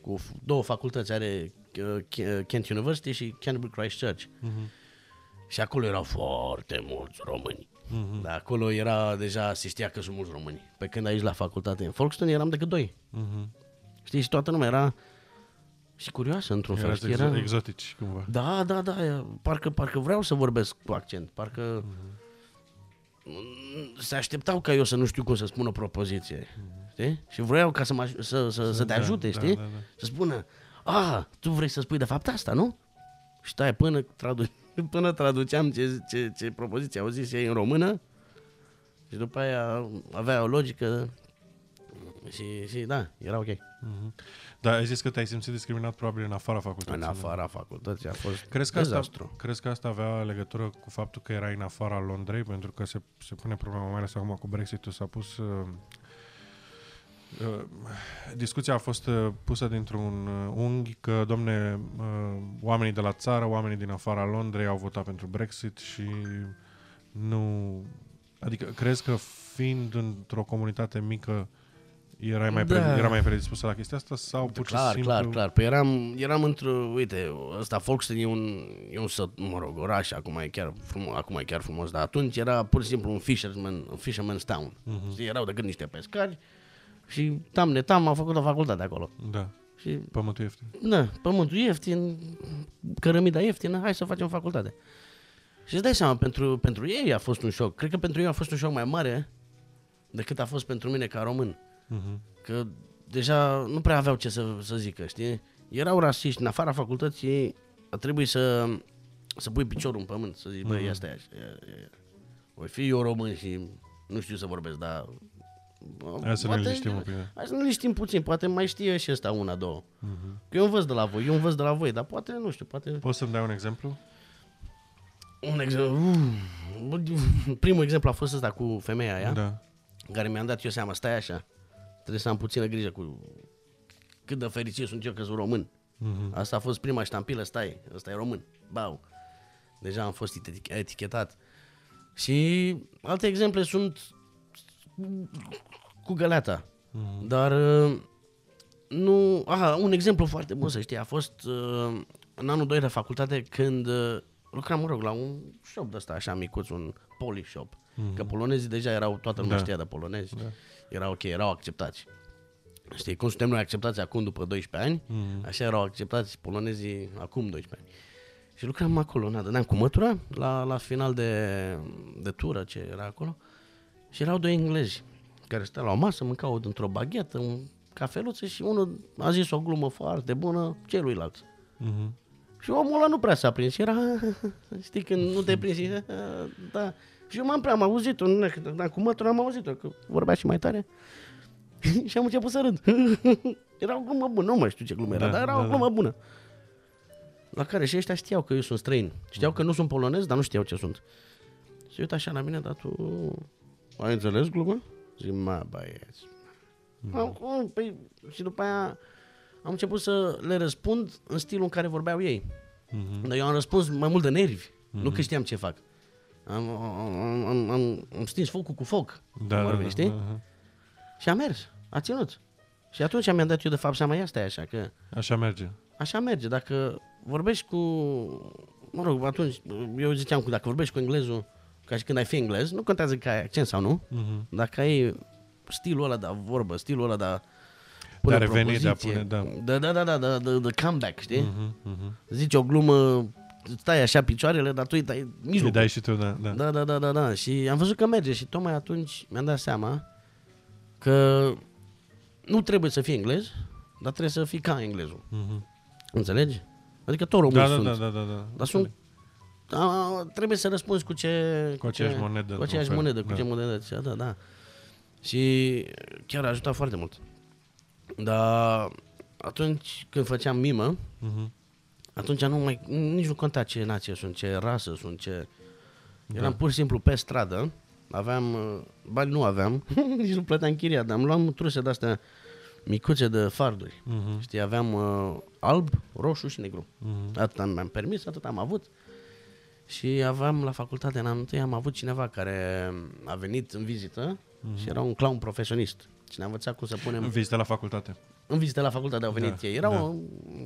cu două facultăți, are uh, Kent University și Canterbury Christchurch. Uh-huh. Și acolo erau foarte mulți români. Mm-hmm. Dar acolo era deja, se știa că sunt mulți români. Pe când aici la facultate în Folkestone eram decât doi. Mm-hmm. Știi, și toată lumea era și curioasă într-un fel. Exo- era exotici cumva. Da, da, da, parcă, parcă vreau să vorbesc cu accent, parcă mm-hmm. se așteptau ca eu să nu știu cum să spun o propoziție. Mm-hmm. Știi? Și vreau ca să, mă, să, să, să te da, ajute, da, știi? Da, da, da. Să spună, a, tu vrei să spui de fapt asta, nu? Și stai până traduci până traduceam ce, ce, ce propoziție au zis ei în română și după aia avea o logică și, și da, era ok. Mm-hmm. Dar ai zis că te-ai simțit discriminat probabil în afara facultății. În afara facultății a fost crezi că dezastru. Asta, crezi că asta avea legătură cu faptul că erai în afara Londrei? Pentru că se, se pune problema mai ales acum cu Brexit-ul. S-a pus uh, Uh, discuția a fost uh, pusă dintr-un uh, unghi că, domne, oamenii de la țară, oamenii din afara Londrei au votat pentru Brexit și nu... Adică crezi că fiind într-o comunitate mică erai mai, da. pre, era mai predispusă la chestia asta sau pur clar, și simplu... Clar, clar, Păi eram, eram într-o... Uite, ăsta Folkestone e un, e un săt, mă rog, oraș, acum e chiar frumos, acum e chiar frumos, dar atunci era pur și simplu un fisherman, un fisherman's town. Uh-huh. Erau decât niște pescari, și tam ne tam am făcut o facultate acolo. Da. Și, pământul ieftin. Da, pământul ieftin, cărămida ieftină, hai să facem facultate. Și îți dai seama, pentru, pentru ei a fost un șoc. Cred că pentru ei a fost un șoc mai mare decât a fost pentru mine ca român. Uh-huh. Că deja nu prea aveau ce să, să zică, știi? Erau rasiști, în afara facultății a trebuit să, să pui piciorul în pământ, să zici, băi, uh-huh. asta e, Voi fi eu român și nu știu să vorbesc, dar Hai să poate, ne liniștim un pic. Hai să ne liniștim puțin, poate mai știe și ăsta una, două. Uh-huh. eu învăț de la voi, eu învăț de la voi, dar poate, nu știu, poate... Poți să-mi dai un exemplu? Un exemplu... Primul exemplu a fost ăsta cu femeia aia, da. care mi-am dat eu seama, stai așa, trebuie să am puțină grijă cu cât de fericit sunt eu că sunt român. Uh-huh. Asta a fost prima ștampilă, stai, ăsta e român, bau. Deja am fost etichetat. Și alte exemple sunt cu găleata. Mm-hmm. Dar uh, nu... Aha, un exemplu foarte bun să știi, a fost uh, în anul 2 de facultate când uh, lucram, mă rog, la un shop de ăsta așa micuț, un polish shop. Mm-hmm. Că polonezii deja erau, toată lumea da. știa de polonezi. Da. Era ok, erau acceptați. Știi, cum suntem noi acceptați acum după 12 ani, mm-hmm. așa erau acceptați polonezii acum 12 ani. Și lucram acolo, na, dădeam cu mătura la, la final de, de tură ce era acolo. Și erau doi englezi care stau la o masă, mâncau într-o baghetă, un cafeluță și unul a zis o glumă foarte bună celuilalt. Uh-huh. Și omul ăla nu prea s-a prins. Era, știi, când nu te prinzi, da. Și eu m-am prea, am auzit-o, dar cu mătura am auzit-o, că vorbea și mai tare. și am început să râd. era o glumă bună, nu mai știu ce glumă era, da, dar era da, o glumă da. bună. La care și ăștia știau că eu sunt străin. Știau că nu sunt polonez, dar nu știau ce sunt. Și uite așa la mine, dar tu ai înțeles gluma? Zic, mă, băieți. Mm. Păi, și după aia am început să le răspund în stilul în care vorbeau ei. Mm-hmm. Dar eu am răspuns mai mult de nervi, mm-hmm. nu că știam ce fac. Am, am, am, am, am stins focul cu foc, da, vorbe, da, știi? Da, da. Și a mers, a ținut. Și atunci mi-am dat eu de fapt seama, ia stai așa, că... Așa merge. așa merge. Dacă vorbești cu, mă rog, atunci, eu ziceam că dacă vorbești cu englezul, ca și când ai fi englez, nu contează că ai accent sau nu, uh-huh. dacă ai stilul ăla de vorbă, stilul ăla de pune de a reveni, de a pune, da. Da, da, da, da, da, da, da comeback, știi? Uh-huh, uh-huh. Zici o glumă, stai așa picioarele, dar tu îi dai mijlocul. Îi dai și tu, da, da. Da, da, da, da, da. Și am văzut că merge și tocmai atunci mi-am dat seama că nu trebuie să fii englez, dar trebuie să fii ca englezul. Uh-huh. Înțelegi? Adică tot român da, sunt. Da, da, da, da. Dar sunt a, trebuie să răspunzi cu ce... Cu, cu aceeași ce, monedă. Cu aceeași monedă, cu da. ce monedă. Da, da. Și chiar a ajutat foarte mult. Dar atunci când făceam mimă, uh-huh. atunci nu mai, nici nu conta ce nație sunt, ce rasă sunt, ce... Da. Eram pur și simplu pe stradă, aveam, bani nu aveam, nici nu plăteam chiria, dar am luat truse de-astea micuțe de farduri. Uh-huh. Știi, aveam uh, alb, roșu și negru. Uh-huh. Atât am, mi-am permis, atât am avut. Și aveam la facultate în anul întâi, am avut cineva care a venit în vizită uh-huh. și era un clown profesionist. Și ne-a învățat cum să punem... În vizită la facultate. În vizită la facultate au venit da, ei. Era da. o,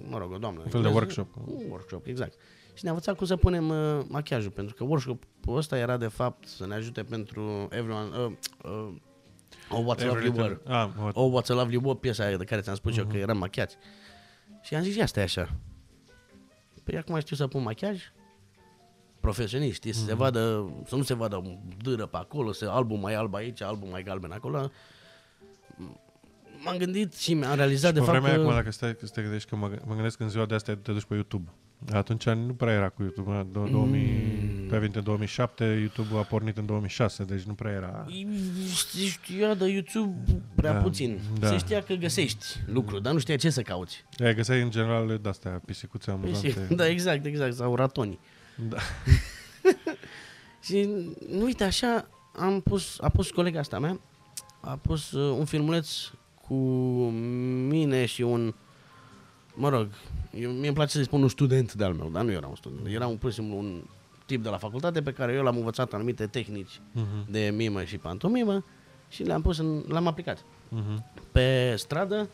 mă rog, o doamnă. Un fel de workshop. Un workshop, exact. Și ne-a învățat cum să punem uh, machiajul, pentru că workshopul ăsta era de fapt să ne ajute pentru everyone... Uh, uh, Oh, What's a Lovely World. Ah, what... Oh, What's a Lovely World, piesa aia de care ți-am spus uh-huh. eu că mhm. eram machiați. Și am zis, ia stai așa. Păi acum știu să pun machiaj, profesioniști, să, mm-hmm. se mhm. vadă, să nu se vadă dâră pe acolo, să albul mai alb aici, albul mai galben acolo. M-am gândit și mi-am realizat și de fapt că... acum, dacă stai, stai gândești că mă, mă gândesc în ziua de asta te duci pe YouTube. Atunci nu prea era cu YouTube. În 2000, mm. pe în 2007, YouTube a pornit în 2006, deci nu prea era... Se știa de YouTube prea da, puțin. Da. Se știa că găsești lucruri, dar nu știa ce să cauți. E, găseai în general de-astea, pisicuțe amuzante. Pisic, da, exact, exact, sau ratoni. Da. și uite, așa am pus, a pus colega asta mea, a pus uh, un filmuleț cu mine și un, mă rog, eu, mie îmi place să-i spun un student de-al meu, dar nu era un student, era un, pur și simplu un tip de la facultate pe care eu l-am învățat anumite tehnici uh-huh. de mimă și pantomimă și le-am pus în, l-am aplicat. Uh-huh. Pe stradă,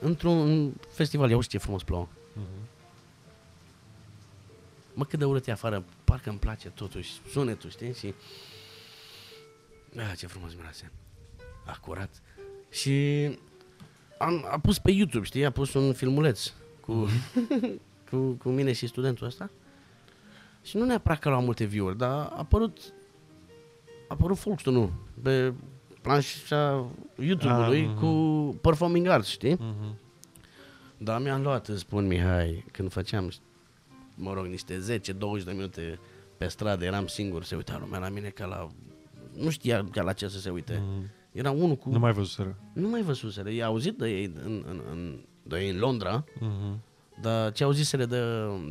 într-un festival, iau ce frumos plouă. Uh-huh. Mă, cât de urât e afară, parcă îmi place totuși sunetul, știi? Și... Ah, ce frumos miroase. Acurat. Și am, a pus pe YouTube, știi? A pus un filmuleț cu, cu, cu mine și studentul ăsta. Și nu neapărat că luam multe view-uri, dar a apărut a apărut Folkestone pe planșa YouTube-ului ah, cu uh-huh. performing arts, știi? Uh-huh. Dar mi-am luat, îți spun Mihai, când făceam mă rog, niște 10-20 de minute pe stradă, eram singur, se uita lumea la mine ca la... Nu știa ca la ce să se uite. Mm. Era unul cu... Nu mai văzuseră. Nu mai văzuseră. I-a auzit de ei în, în, în, de ei în Londra, mm-hmm. dar ce auziseră de,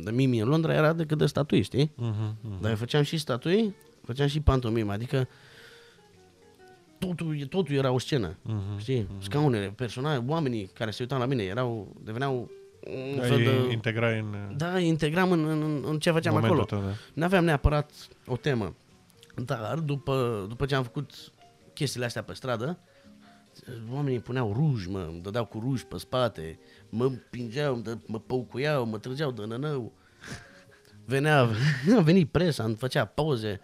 de Mimi în Londra era decât de statui, știi? Mm-hmm. Dar eu făceam și statui, făceam și pantomimă, adică totul, totul era o scenă, mm-hmm. știi? Mm-hmm. Scaunele, personaje, oamenii care se uitau la mine erau, deveneau un da, fel de... Integrai în... Da, integram în, în, în ce făceam acolo. Tău, da. Nu aveam neapărat o temă. Dar după, după ce am făcut chestiile astea pe stradă, oamenii puneau ruj, mă, îmi dădeau cu ruj pe spate, mă împingeau, mă păucuiau, mă trăgeau de nănău. Venea, a venit presa, îmi făcea poze.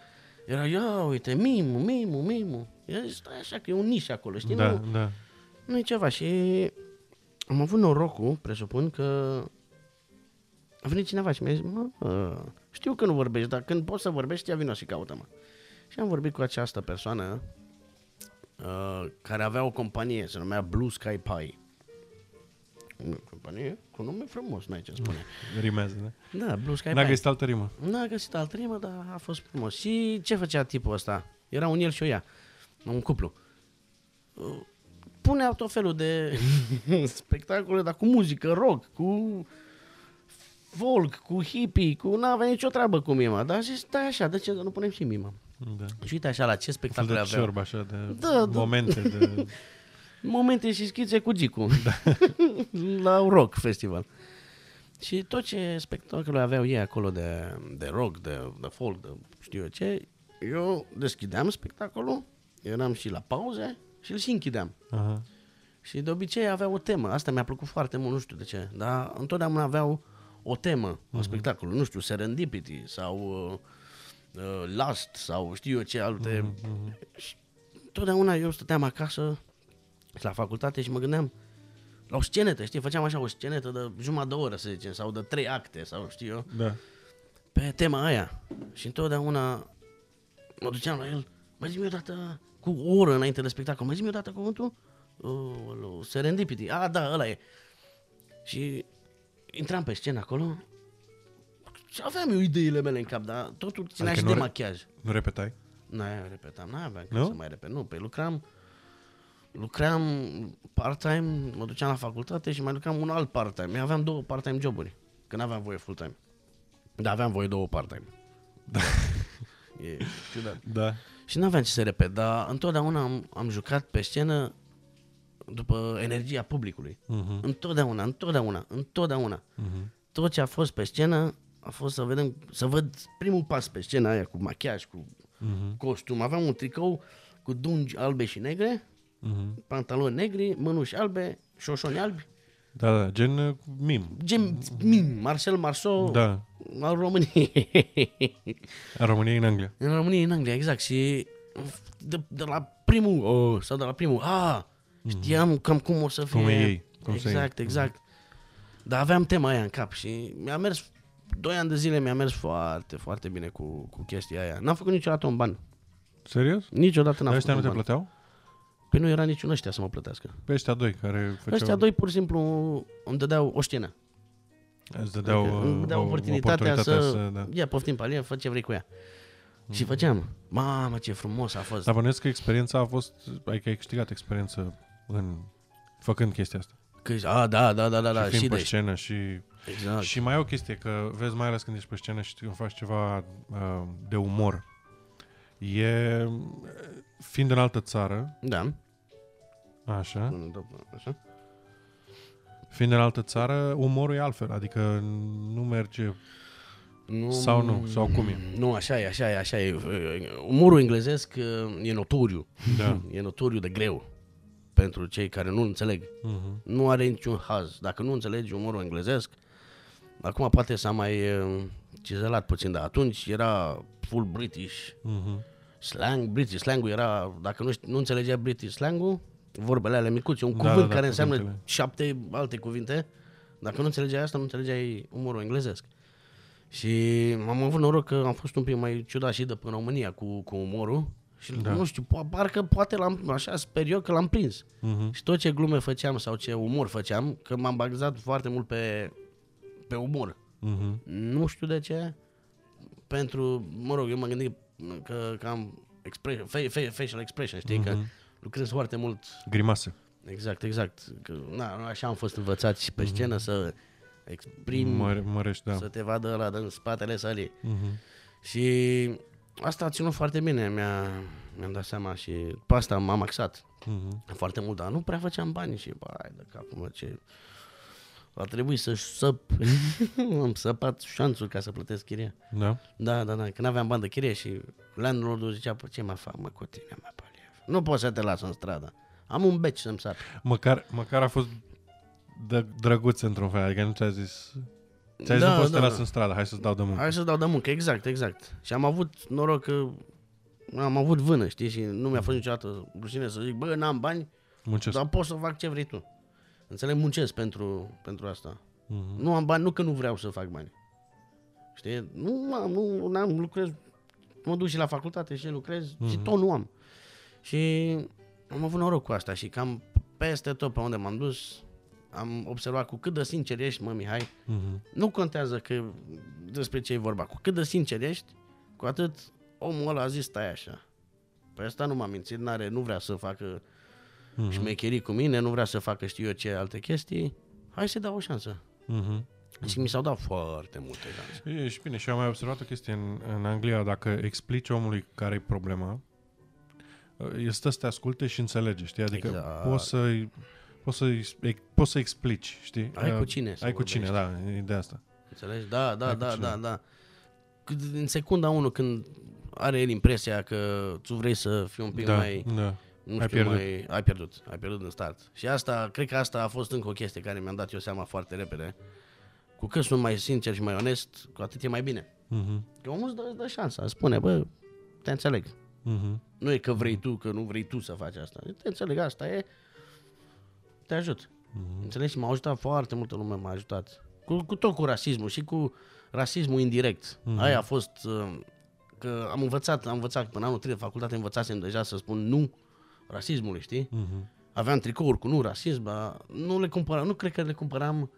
Era, ia uite, mimu, mimu, mimu. Era, stai așa că e un niș acolo, știi? Da, nu, da. Nu e ceva și am avut norocul, presupun, că a venit cineva și mi-a zis, mă, știu că nu vorbești, dar când poți să vorbești, ia vină și caută-mă. Și am vorbit cu această persoană uh, care avea o companie, se numea Blue Sky Pie. O companie cu nume frumos, n-ai ce spune. Rimează, da? Da, Blue Sky N-a găsit altă rimă. N-a găsit altă rimă, dar a fost frumos. Și ce făcea tipul ăsta? Era un el și o ea, un cuplu. Uh, punea tot felul de spectacole, dar cu muzică, rock, cu folk, cu hippie, cu... N-avea nicio treabă cu mima. Dar zis, stai așa, de ce nu punem și mima? Da. Și uite așa la ce spectacole avea. De așa, de da, da. momente da. de... momente și schițe cu Gicu. Da. la rock festival. Și tot ce spectacole aveau ei acolo de, de rock, de, de folk, de știu eu ce, eu deschideam spectacolul, eram și la pauze și îl și închideam. Aha. Și de obicei avea o temă. Asta mi-a plăcut foarte mult, nu știu de ce. Dar întotdeauna aveau o temă uh-huh. în spectacol. Nu știu, Serendipity sau uh, uh, Last sau știu eu ce alte. Uh-huh. Și totdeauna eu stăteam acasă la facultate și mă gândeam la o scenetă, știi? Făceam așa o scenetă de jumătate de oră, să zicem, sau de trei acte, sau știu eu. Da. Pe tema aia. Și întotdeauna mă duceam la el. Mai zi-mi odată, cu o oră înainte de spectacol, mai zi-mi odată cuvântul? Oh, serendipity. Ah, da, ăla e. Și intram pe scenă acolo și aveam eu ideile mele în cap, dar totul ținea adică și de re- machiaj. Nu repetai? Nu, repetam, nu aveam nu? să mai repet. Nu, pe lucram, lucram part-time, mă duceam la facultate și mai lucram un alt part-time. Eu aveam două part-time joburi, că nu aveam voie full-time. Dar aveam voie două part-time. Da. E ciudat. Da. Și nu aveam ce să repet, dar întotdeauna am, am jucat pe scenă după energia publicului. Uh-huh. Întotdeauna, întotdeauna, întotdeauna. Uh-huh. Tot ce a fost pe scenă a fost să vedem, să văd primul pas pe scena aia cu machiaj, cu uh-huh. costum. Aveam un tricou cu dungi albe și negre, uh-huh. pantaloni negri, mânuși albe, șoșoni albi. Da, da, gen uh, mim. Gen mim, Marcel Marceau da. al României. În România în Anglia. În România în Anglia, exact. Și de, de la primul, oh, sau de la primul, ah, Știam cam cum o să fie. Cum e ei. Cum exact, exact. Dar aveam tema aia în cap și mi-a mers, doi ani de zile mi-a mers foarte, foarte bine cu, cu chestia aia. N-am făcut niciodată un ban. Serios? Niciodată n-am ăștia făcut nu te plăteau? Păi nu era niciun ăștia să mă plătească. Pe ăștia doi care făceau... Ăștia doi pur și simplu îmi dădeau o scenă. Îți dădeau, adică îmi dădeau oportunitatea, oportunitatea să... să da. Ia, poftim pe fă ce vrei cu ea. Mm. Și făceam. Mamă, ce frumos a fost. Dar bănuiesc că experiența a fost... Adică ai câștigat experiență în făcând chestia asta. Că, a, da, da, da, da, da. Și, și pe de... scenă și... Exact. Și mai e o chestie, că vezi mai ales când ești pe scenă și când faci ceva uh, de umor. E... Fiind în altă țară... Da. Așa. Așa. Fiind în altă țară, umorul e altfel. Adică nu merge nu, sau nu? Sau cum e? Nu, așa e, așa e, așa e. Umorul englezesc e notoriu. Da. e notoriu de greu pentru cei care nu înțeleg. Uh-huh. Nu are niciun haz. Dacă nu înțelegi umorul englezesc, acum poate s-a mai uh, cizelat puțin, dar atunci era full British. Uh-huh. Slang, British. Slang-ul era, dacă nu, nu înțelegea British slang-ul, vorbele alea micuțe, un da, cuvânt da, da, care înseamnă cuvintele. șapte alte cuvinte, dacă nu înțelegeai asta, nu înțelegeai umorul englezesc. Și am avut noroc că am fost un pic mai ciudat și de până în România cu, cu umorul și da. nu știu, po- parcă poate l-am, așa sper eu că l-am prins. Uh-huh. Și tot ce glume făceam sau ce umor făceam, că m-am bazat foarte mult pe, pe umor. Uh-huh. Nu știu de ce, pentru, mă rog, eu mă gândesc că, că am expression, facial expression, știi, uh-huh. că lucrez foarte mult. Grimase. Exact, exact. Că, na, așa am fost învățați pe scenă uh-huh. să exprim, Măre, mărești, da. să te vadă ăla în spatele sălii. Uh-huh. Și asta a ținut foarte bine, mi-a, mi-am dat seama și pe asta m-am axat uh-huh. foarte mult, dar nu prea făceam bani și hai de capul mă, ce... A trebuit să săp, am săpat șanțul ca să plătesc chiria. Da? Da, da, da, când aveam bani de chirie și landlordul zicea, păi ce mă fac mă cu tine, mă, Paliev? Nu pot să te las în stradă. Am un beci să-mi sap. Măcar, măcar a fost de drăguț într-un fel, adică nu ți-a zis Ți-ai da, zis, da, da. în stradă, hai să-ți dau de muncă. Hai să-ți dau de muncă, exact, exact. Și am avut noroc că am avut vână, știi, și nu mi-a fost niciodată rușine să zic, bă, n-am bani, muncesc. dar pot să fac ce vrei tu. Înțeleg, muncesc pentru, pentru asta. Uh-huh. Nu am bani, nu că nu vreau să fac bani. Știi? Nu am, nu am, lucrez, mă duc și la facultate și lucrez uh-huh. și mhm. tot nu am. Și am avut noroc cu asta și cam peste tot pe unde m-am dus, am observat cu cât de sincer ești, mă, Mihai, uh-huh. nu contează că despre ce e vorba, cu cât de sincer ești, cu atât omul ăla a zis stai așa. Păi asta nu m-a mințit, n-are, nu vrea să facă uh-huh. șmecherii cu mine, nu vrea să facă știu eu ce alte chestii, hai să dau o șansă. Uh-huh. Și mi s-au dat foarte multe șanse. E și bine, și am mai observat o chestie în, în Anglia, dacă explici omului care e problema, el stă să te asculte și înțelege, știi? Adică exact. poți să poți să, poți să explici, știi? Ai cu cine Ai cu cine, da, e de asta. Înțelegi? Da, da, Ai da, da, da. În secunda 1 când are el impresia că tu vrei să fii un pic da, mai, da. Nu ai știu, pierdut. mai ai pierdut, ai pierdut în start. Și asta, cred că asta a fost încă o chestie care mi-am dat eu seama foarte repede. Cu cât sunt mai sincer și mai onest, cu atât e mai bine. Uh-huh. Că omul îți dă, îți dă șansa, spune, bă, te înțeleg. Uh-huh. Nu e că vrei tu, că nu vrei tu să faci asta. Te înțeleg, asta e, te ajut. Uh-huh. Înțelegi? M-a ajutat foarte multă lume, m-a ajutat. Cu, cu tot cu rasismul și cu rasismul indirect. Uh-huh. Aia a fost, uh, că am învățat, am învățat până anul 3 de facultate, învățasem deja să spun nu rasismului, știi? Uh-huh. Aveam tricouri cu nu rasism, dar nu le cumpăram, nu cred că le cumpăram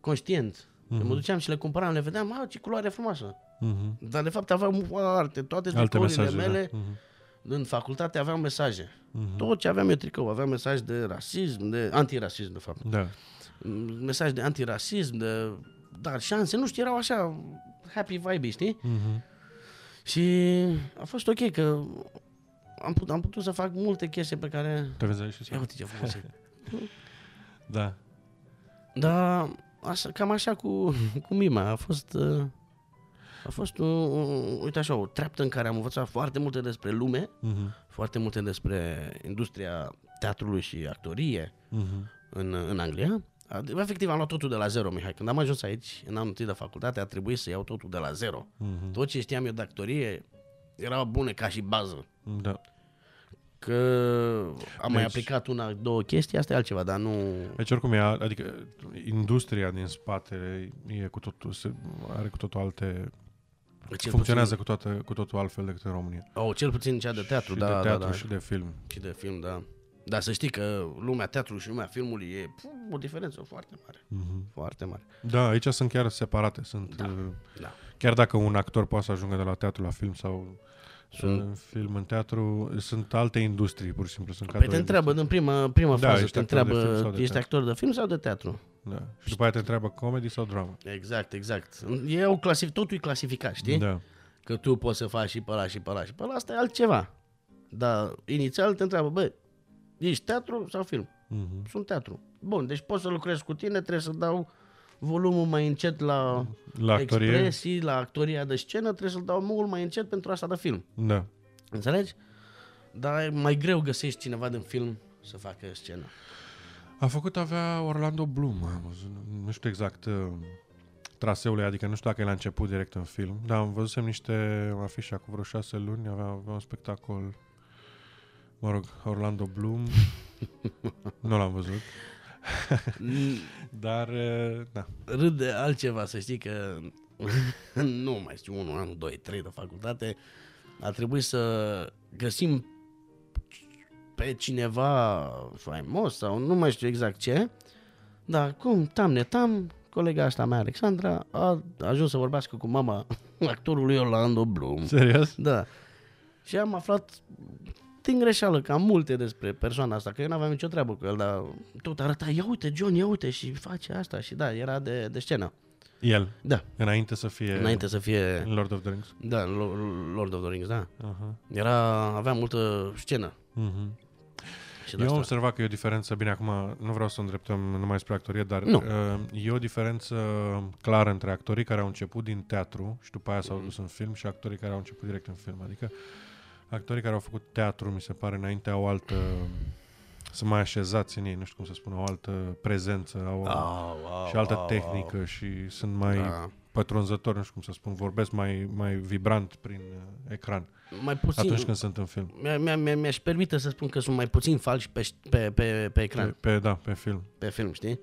conștient. Uh-huh. Mă mhm. duceam și le cumpăram, le vedeam, a, ce culoare frumoasă. Uh-huh. Dar de fapt aveam foarte, toate tricourile mele, da. uh-huh. în facultate aveam mesaje. Uh-huh. Tot ce aveam eu tricou, aveam mesaj de rasism, de antirasism, de fapt. Da. Mesaj de antirasism, de dar șanse, nu știu, erau așa happy vibe, știi? Uh-huh. Și a fost ok că am, put, am putut să fac multe chestii pe care... Te vezi și Ia uite ce frumos Da. Da, așa, cam așa cu, cu Mima. A fost... A fost, un, un, uite așa, o treaptă în care am învățat foarte multe despre lume, uh-huh. foarte multe despre industria teatrului și actorie uh-huh. în, în Anglia. Efectiv, am luat totul de la zero, Mihai. Când am ajuns aici, în anul întâi de facultate, a trebuit să iau totul de la zero. Uh-huh. Tot ce știam eu de actorie era bune ca și bază. Da. Că am deci, mai aplicat una, două chestii, asta e altceva, dar nu... Deci oricum e, adică industria din spate e cu totul, se, are cu totul alte cel funcționează puțin... cu, toată, cu totul altfel decât în România. Oh, cel puțin cea de teatru, și da, de da, teatru da, da. și de film. Și de film, da. Dar să știi că lumea teatrului și lumea filmului e pf, o diferență foarte mare. Mm-hmm. Foarte mare. Da, aici sunt chiar separate. Sunt, da, uh, da. Chiar dacă un actor poate să ajungă de la teatru la film sau sunt... în film, în teatru, sunt alte industrii, pur și simplu. Sunt păi te întreabă în prima, prima da, fază, te întreabă, de ești actor de film sau de teatru? Da. Și după aia te întreabă comedy sau drama. Exact, exact. E o clasific, totul e clasificat, știi? Da. Că tu poți să faci și pe ăla și pe ăla și pe ăla, asta e altceva. Dar inițial te întreabă, bă, ești teatru sau film? Uh-huh. Sunt teatru. Bun, deci poți să lucrez cu tine, trebuie să dau volumul mai încet la, la expresii, la actoria de scenă, trebuie să-l dau mult mai încet pentru asta de film. Da. Înțelegi? Dar e mai greu găsești cineva din film să facă scenă. A făcut, avea Orlando Bloom, am văzut, nu știu exact uh, traseul, adică nu știu dacă el a început direct în film, dar am văzut niște afișe acum vreo șase luni, avea, avea un spectacol mă rog, Orlando Bloom, nu l-am văzut. Dar, da. Râde altceva, să știi că nu mai știu, unul, an, doi, trei de facultate, a trebuit să găsim pe cineva faimos sau nu mai știu exact ce, dar cum, tam netam, colega asta mea, Alexandra, a ajuns să vorbească cu mama actorului Orlando Bloom. Serios? Da. Și am aflat din greșeală, cam multe despre persoana asta, că eu n-aveam nicio treabă cu el, dar tot arăta, ia uite, John, ia uite și face asta și da, era de, de scenă. El? Da. Înainte să fie... Înainte să fie... Lord of the Rings? Da, Lord of the Rings, da. Uh-huh. Era, avea multă scenă. Uh-huh. Și Eu am observat că e o diferență, bine, acum nu vreau să îndreptăm numai spre actorie, dar nu. Uh, e o diferență clară între actorii care au început din teatru și după aia s-au dus în film și actorii care au început direct în film. Adică actorii care au făcut teatru, mi se pare, înainte au altă sunt mai așezați în ei, nu știu cum să spun, o altă prezență, au oh, wow, și altă wow, tehnică wow. și sunt mai da. pătrunzători, nu știu cum să spun, vorbesc mai, mai vibrant prin uh, ecran mai puțin, atunci când sunt în film. Mi-a, mi-a, mi-aș permite să spun că sunt mai puțin falși pe, pe, pe, pe ecran. Pe, pe, da, pe film. Pe film, știi?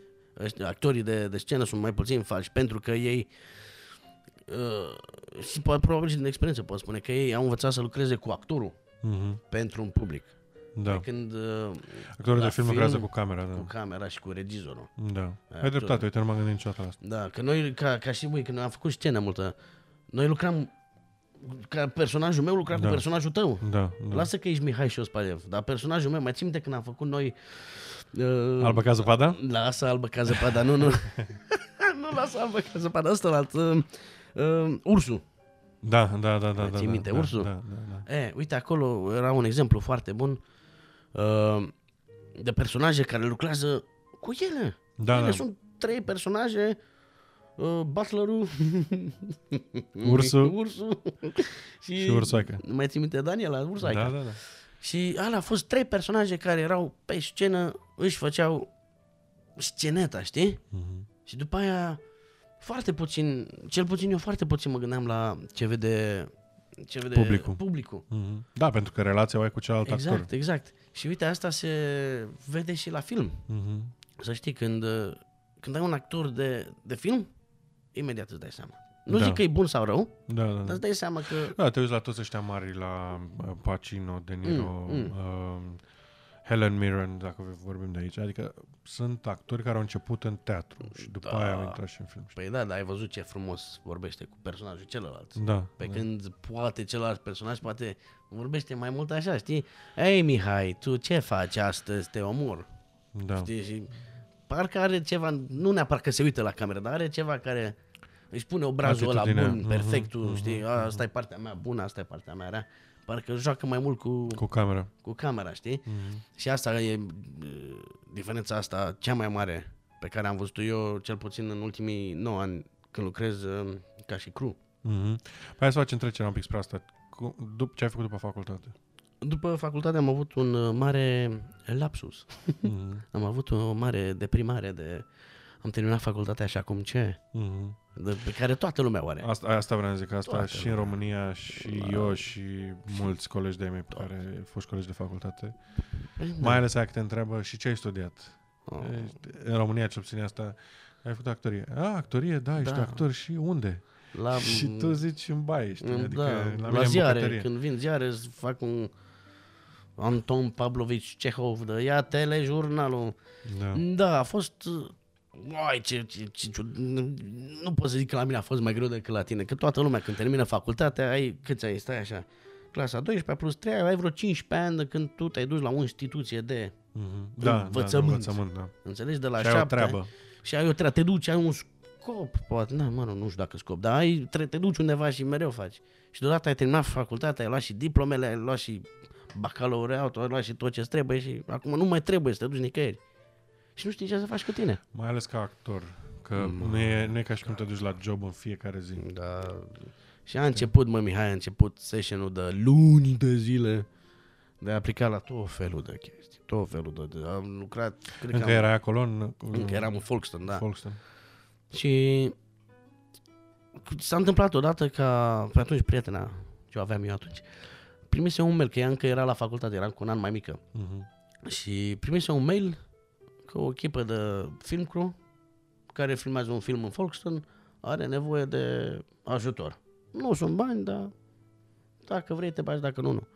Actorii de, de scenă sunt mai puțin falși pentru că ei uh, și poate, probabil și din experiență pot spune că ei au învățat să lucreze cu actorul uh-huh. pentru un public. Da. Pe când uh, Actorul de film, film lucrează cu camera, da. Cu camera și cu regizorul. Da. Ai dreptate, uite, nu m-am gândit niciodată la asta. Da, că noi, ca, ca și voi, când am făcut scenă multă, noi lucram ca personajul meu lucra da. cu personajul tău. Da, da. Lasă că ești Mihai și Ospalev, dar personajul meu, mai țin de când am făcut noi... Uh, Albă ca zăpada? Lasă Albă ca zăpada, nu, nu. nu lasă Albă ca zăpada, ăsta la uh, uh, ursul. Da, da, da, da. Ții da, minte, da, ursul? Da, da, da. E, uite, acolo era un exemplu foarte bun uh, de personaje care lucrează cu ele. Da, ele da. sunt trei personaje, uh, butlerul, ursul, ursul și, și ursoaică. Mai ții minte Daniela, ursoaica. Da, da, da. Și alea au fost trei personaje care erau pe scenă, își făceau sceneta, știi? Uh-huh. Și după aia, foarte puțin, cel puțin eu foarte puțin mă gândeam la ce vede, ce vede publicul. publicul. Uh-huh. Da, pentru că relația o ai cu celălalt exact, actor. Exact, Și uite, asta se vede și la film. Uh-huh. Să știi, când, când ai un actor de, de film, imediat îți dai seama. Nu da. zic că e bun sau rău, da, da, da. dar îți dai seama că... Da, te uiți la toți ăștia mari, la uh, Pacino, De Niro, mm, mm. Uh, Helen Mirren, dacă vorbim de aici. Adică sunt actori care au început în teatru și după da. aia au intrat și în film. Păi da, dar ai văzut ce frumos vorbește cu personajul celălalt. Da. Pe da. când poate celălalt personaj poate vorbește mai mult așa, știi? Ei, Mihai, tu ce faci astăzi? Te omor. Da. Știi? Și parcă are ceva, nu neapărat că se uită la cameră, dar are ceva care își pune obrazul ăla bun, uh-huh, perfectul, uh-huh, știi? Asta e partea mea bună, asta e partea mea rea. Parcă joacă mai mult cu... Cu camera. Cu camera, știi? Uh-huh. Și asta e diferența asta cea mai mare pe care am văzut eu, cel puțin în ultimii 9 ani, când lucrez uh, ca și crew. Uh-huh. Hai să facem trecerea un pic spre asta. Cu, dup- ce ai făcut după facultate? După facultate am avut un uh, mare lapsus. Uh-huh. am avut o mare deprimare de am terminat facultatea așa cum ce, uh-huh. De, pe care toată lumea o are. Asta, asta vreau să zic, asta toată și lumea. în România, și da. eu, și mulți colegi de mei care au fost colegi de facultate. Da. Mai ales aia că te întreabă și ce ai studiat. Oh. În România, cel puțin asta, ai făcut actorie. A, actorie, da, ești da. actor și unde? La, și tu zici în baie, știi? Adică da, la, la ziare, când vin ziare, fac un Anton Pavlovich Cehov, de ia telejurnalul. Da. da, a fost Uai, ce, ce, ce, ce, nu pot să zic că la mine a fost mai greu decât la tine, că toată lumea când termină facultatea, ai, câți ai, stai așa, clasa 12 plus 3, ai vreo 15 ani de când tu te-ai dus la o instituție de mm-hmm. da, învățământ. Da, învățământ da. Înțelegi? De la și 7 ai o treabă. Și ai o treabă, te duci, ai un scop, poate, na, mă, nu știu dacă scop, dar ai, te, te duci undeva și mereu faci. Și deodată ai terminat facultatea, ai luat și diplomele, ai luat și bacalaureatul, ai luat și tot ce trebuie și acum nu mai trebuie să te duci nicăieri și nu știi ce să faci cu tine. Mai ales ca actor, că mm. nu, e, nu e ca și cum te duci la job în fiecare zi. Da. Și a început, mă, Mihai, a început session-ul de luni de zile de a aplica la tot felul de chestii, tot felul de... Am lucrat... Cred Încă că am, erai acolo? În, încă eram în Folkestone, da. Folkestone. Și s-a întâmplat odată ca, pe atunci, prietena, ce aveam eu atunci, primise un mail, că ea încă era la facultate, eram cu un an mai mică. Uh-huh. Și primise un mail că o echipă de film crew care filmează un film în Folkestone are nevoie de ajutor. Nu sunt bani, dar dacă vrei te bagi, dacă nu, nu.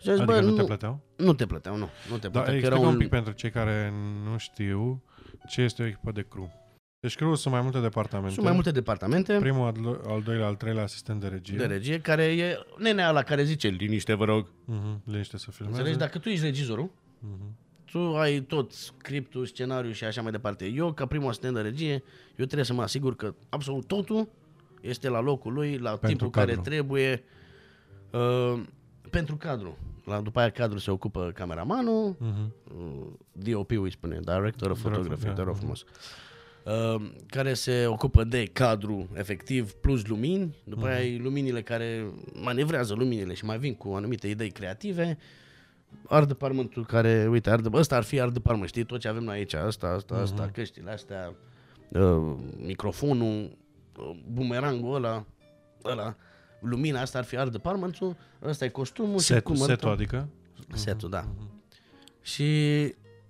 Și adică bă, nu, nu te plăteau? Nu te plăteau, nu. nu te da, plăteau. Dar un... un pic pentru cei care nu știu ce este o echipă de crew. Deci crew sunt mai multe departamente. Sunt mai multe departamente. Primul, al, al doilea, al treilea asistent de regie. De regie, care e nenea la care zice, liniște vă rog. Uh-huh, liniște să filmeze. Înțelegi, dacă tu ești regizorul, uh-huh tu ai tot scriptul, scenariul și așa mai departe. Eu, ca primul asistent de regie, eu trebuie să mă asigur că absolut totul este la locul lui, la pentru timpul cadru. care trebuie uh, pentru cadru. La, după aia cadrul se ocupă cameramanul, uh-huh. uh, DOP îi spune, Director of Photography, te rog frumos. Uh, care se ocupă de cadru efectiv plus lumini, după uh-huh. aia ai luminile care manevrează luminile și mai vin cu anumite idei creative art departmentul care, uite, art, ăsta ar art department, știi, tot ce avem noi aici, asta, asta, uh-huh. asta, căștile astea, uh, microfonul, uh, bumerangul ăla, ăla, lumina asta ar fi art departmentul, ăsta e costumul. Set, și cum setul, adică? Setul, da. Uh-huh. Și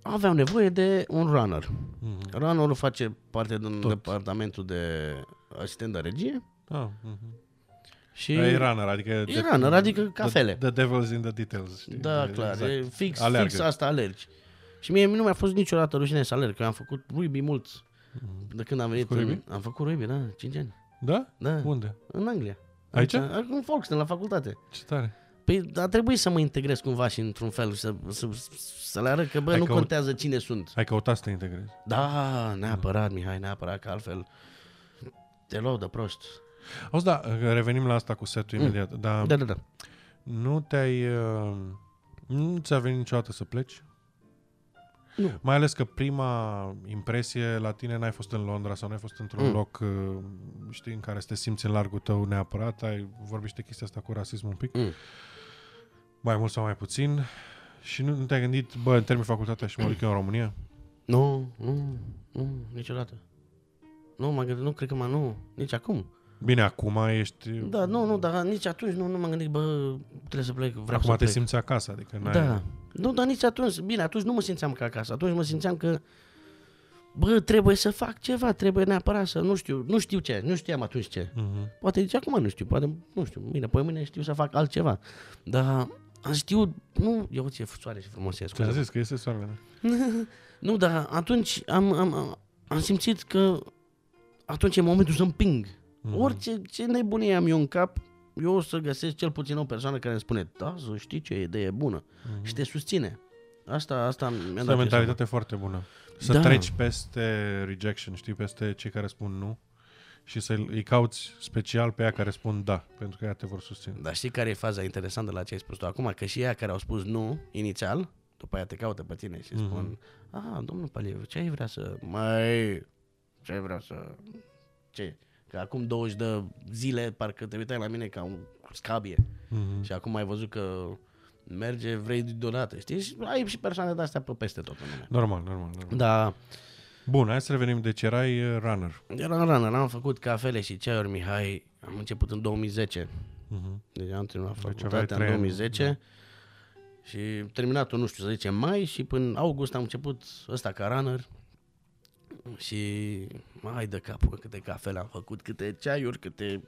aveau nevoie de un runner. Uh-huh. Runnerul face parte din Tot. departamentul de asistent de regie. Ah, uh-huh. Și e runner, adică... E runner, adică cafele. The, the devil's in the details. Știi? Da, clar. Exact. E fix, fix asta alergi. Și mie nu mi-a fost niciodată rușine să alerg, că am făcut rugby mulți. Mm-hmm. De când am venit, în, am făcut rugby, da, 5 ani. Da? Da. Unde? În Anglia. Aici? În Folkestone, la facultate. Ce tare. Păi a trebuit să mă integrez cumva și într-un fel, să, să, să le arăt că, bă, Hai nu căut... contează cine sunt. Ai căutat să te integrezi? Da, neapărat, Mihai, neapărat, că altfel te luau de prost. Auzi, da, revenim la asta cu setul mm. imediat. Dar da, da, da. Nu te-ai... Uh, nu ți-a venit niciodată să pleci? Nu. Mai ales că prima impresie la tine n-ai fost în Londra sau n-ai fost într-un mm. loc, uh, știi, în care să te simți în largul tău neapărat. Ai vorbit de chestia asta cu rasismul un pic. Mm. Mai mult sau mai puțin. Și nu, nu te-ai gândit, bă, termin facultatea și mă duc eu în România? Nu, nu, nu, niciodată. Nu, mă gândit, nu, cred că mă, nu, nici acum. Bine, acum ești... Da, nu, nu, dar nici atunci nu, nu m-am gândit, bă, trebuie să plec, vreau acum să te plec. simți acasă, adică n-ai... Da. Nu, dar nici atunci, bine, atunci nu mă simțeam ca acasă, atunci mă simțeam că, bă, trebuie să fac ceva, trebuie neapărat să, nu știu, nu știu ce, nu știam atunci ce. Uh-huh. Poate nici acum nu știu, poate, nu știu, mâine, poi mâine știu să fac altceva. Dar am știut, nu, eu ce soare și frumos e, Ți-am scuze. zis că este soarele. Nu, dar atunci am, am, am, am simțit că atunci e momentul să împing. Mhm. Mm-hmm. Orice ce nebunie am eu în cap, eu o să găsesc cel puțin o persoană care îmi spune, da, să știi ce idee bună Mhm. și te susține. Asta, asta mi-a Este dat o eu mentalitate foarte bună. Să Da. treci peste rejection, știi, peste cei care spun nu și să îi cauți special pe ea care spun da, pentru că ea te vor susține. seama. Dar știi care e faza interesantă la ce ai spus tu acum? Că și ea care au spus nu inițial, după aia te caută pe tine și Mhm. spun, ah, domnul Paliev, ce ai vrea să... Mai, ce ai vrea să... Ce? Că acum 20 de zile parcă te uitai la mine ca un scabie. Mm-hmm. Și acum ai văzut că merge, vrei deodată, știi? Și ai și persoane de astea pe peste tot în lume. Normal, normal, normal. Da, Bun, hai să revenim. Deci erai uh, runner. eram runner, am făcut cafele și ceaiuri Mihai, am început în 2010. Mm-hmm. Deci am terminat Deci aveai facultatea în trei ani, 2010 da. și terminat nu știu, să zicem mai și până august am început ăsta ca runner și mai de capul câte cafele am făcut, câte ceaiuri, câte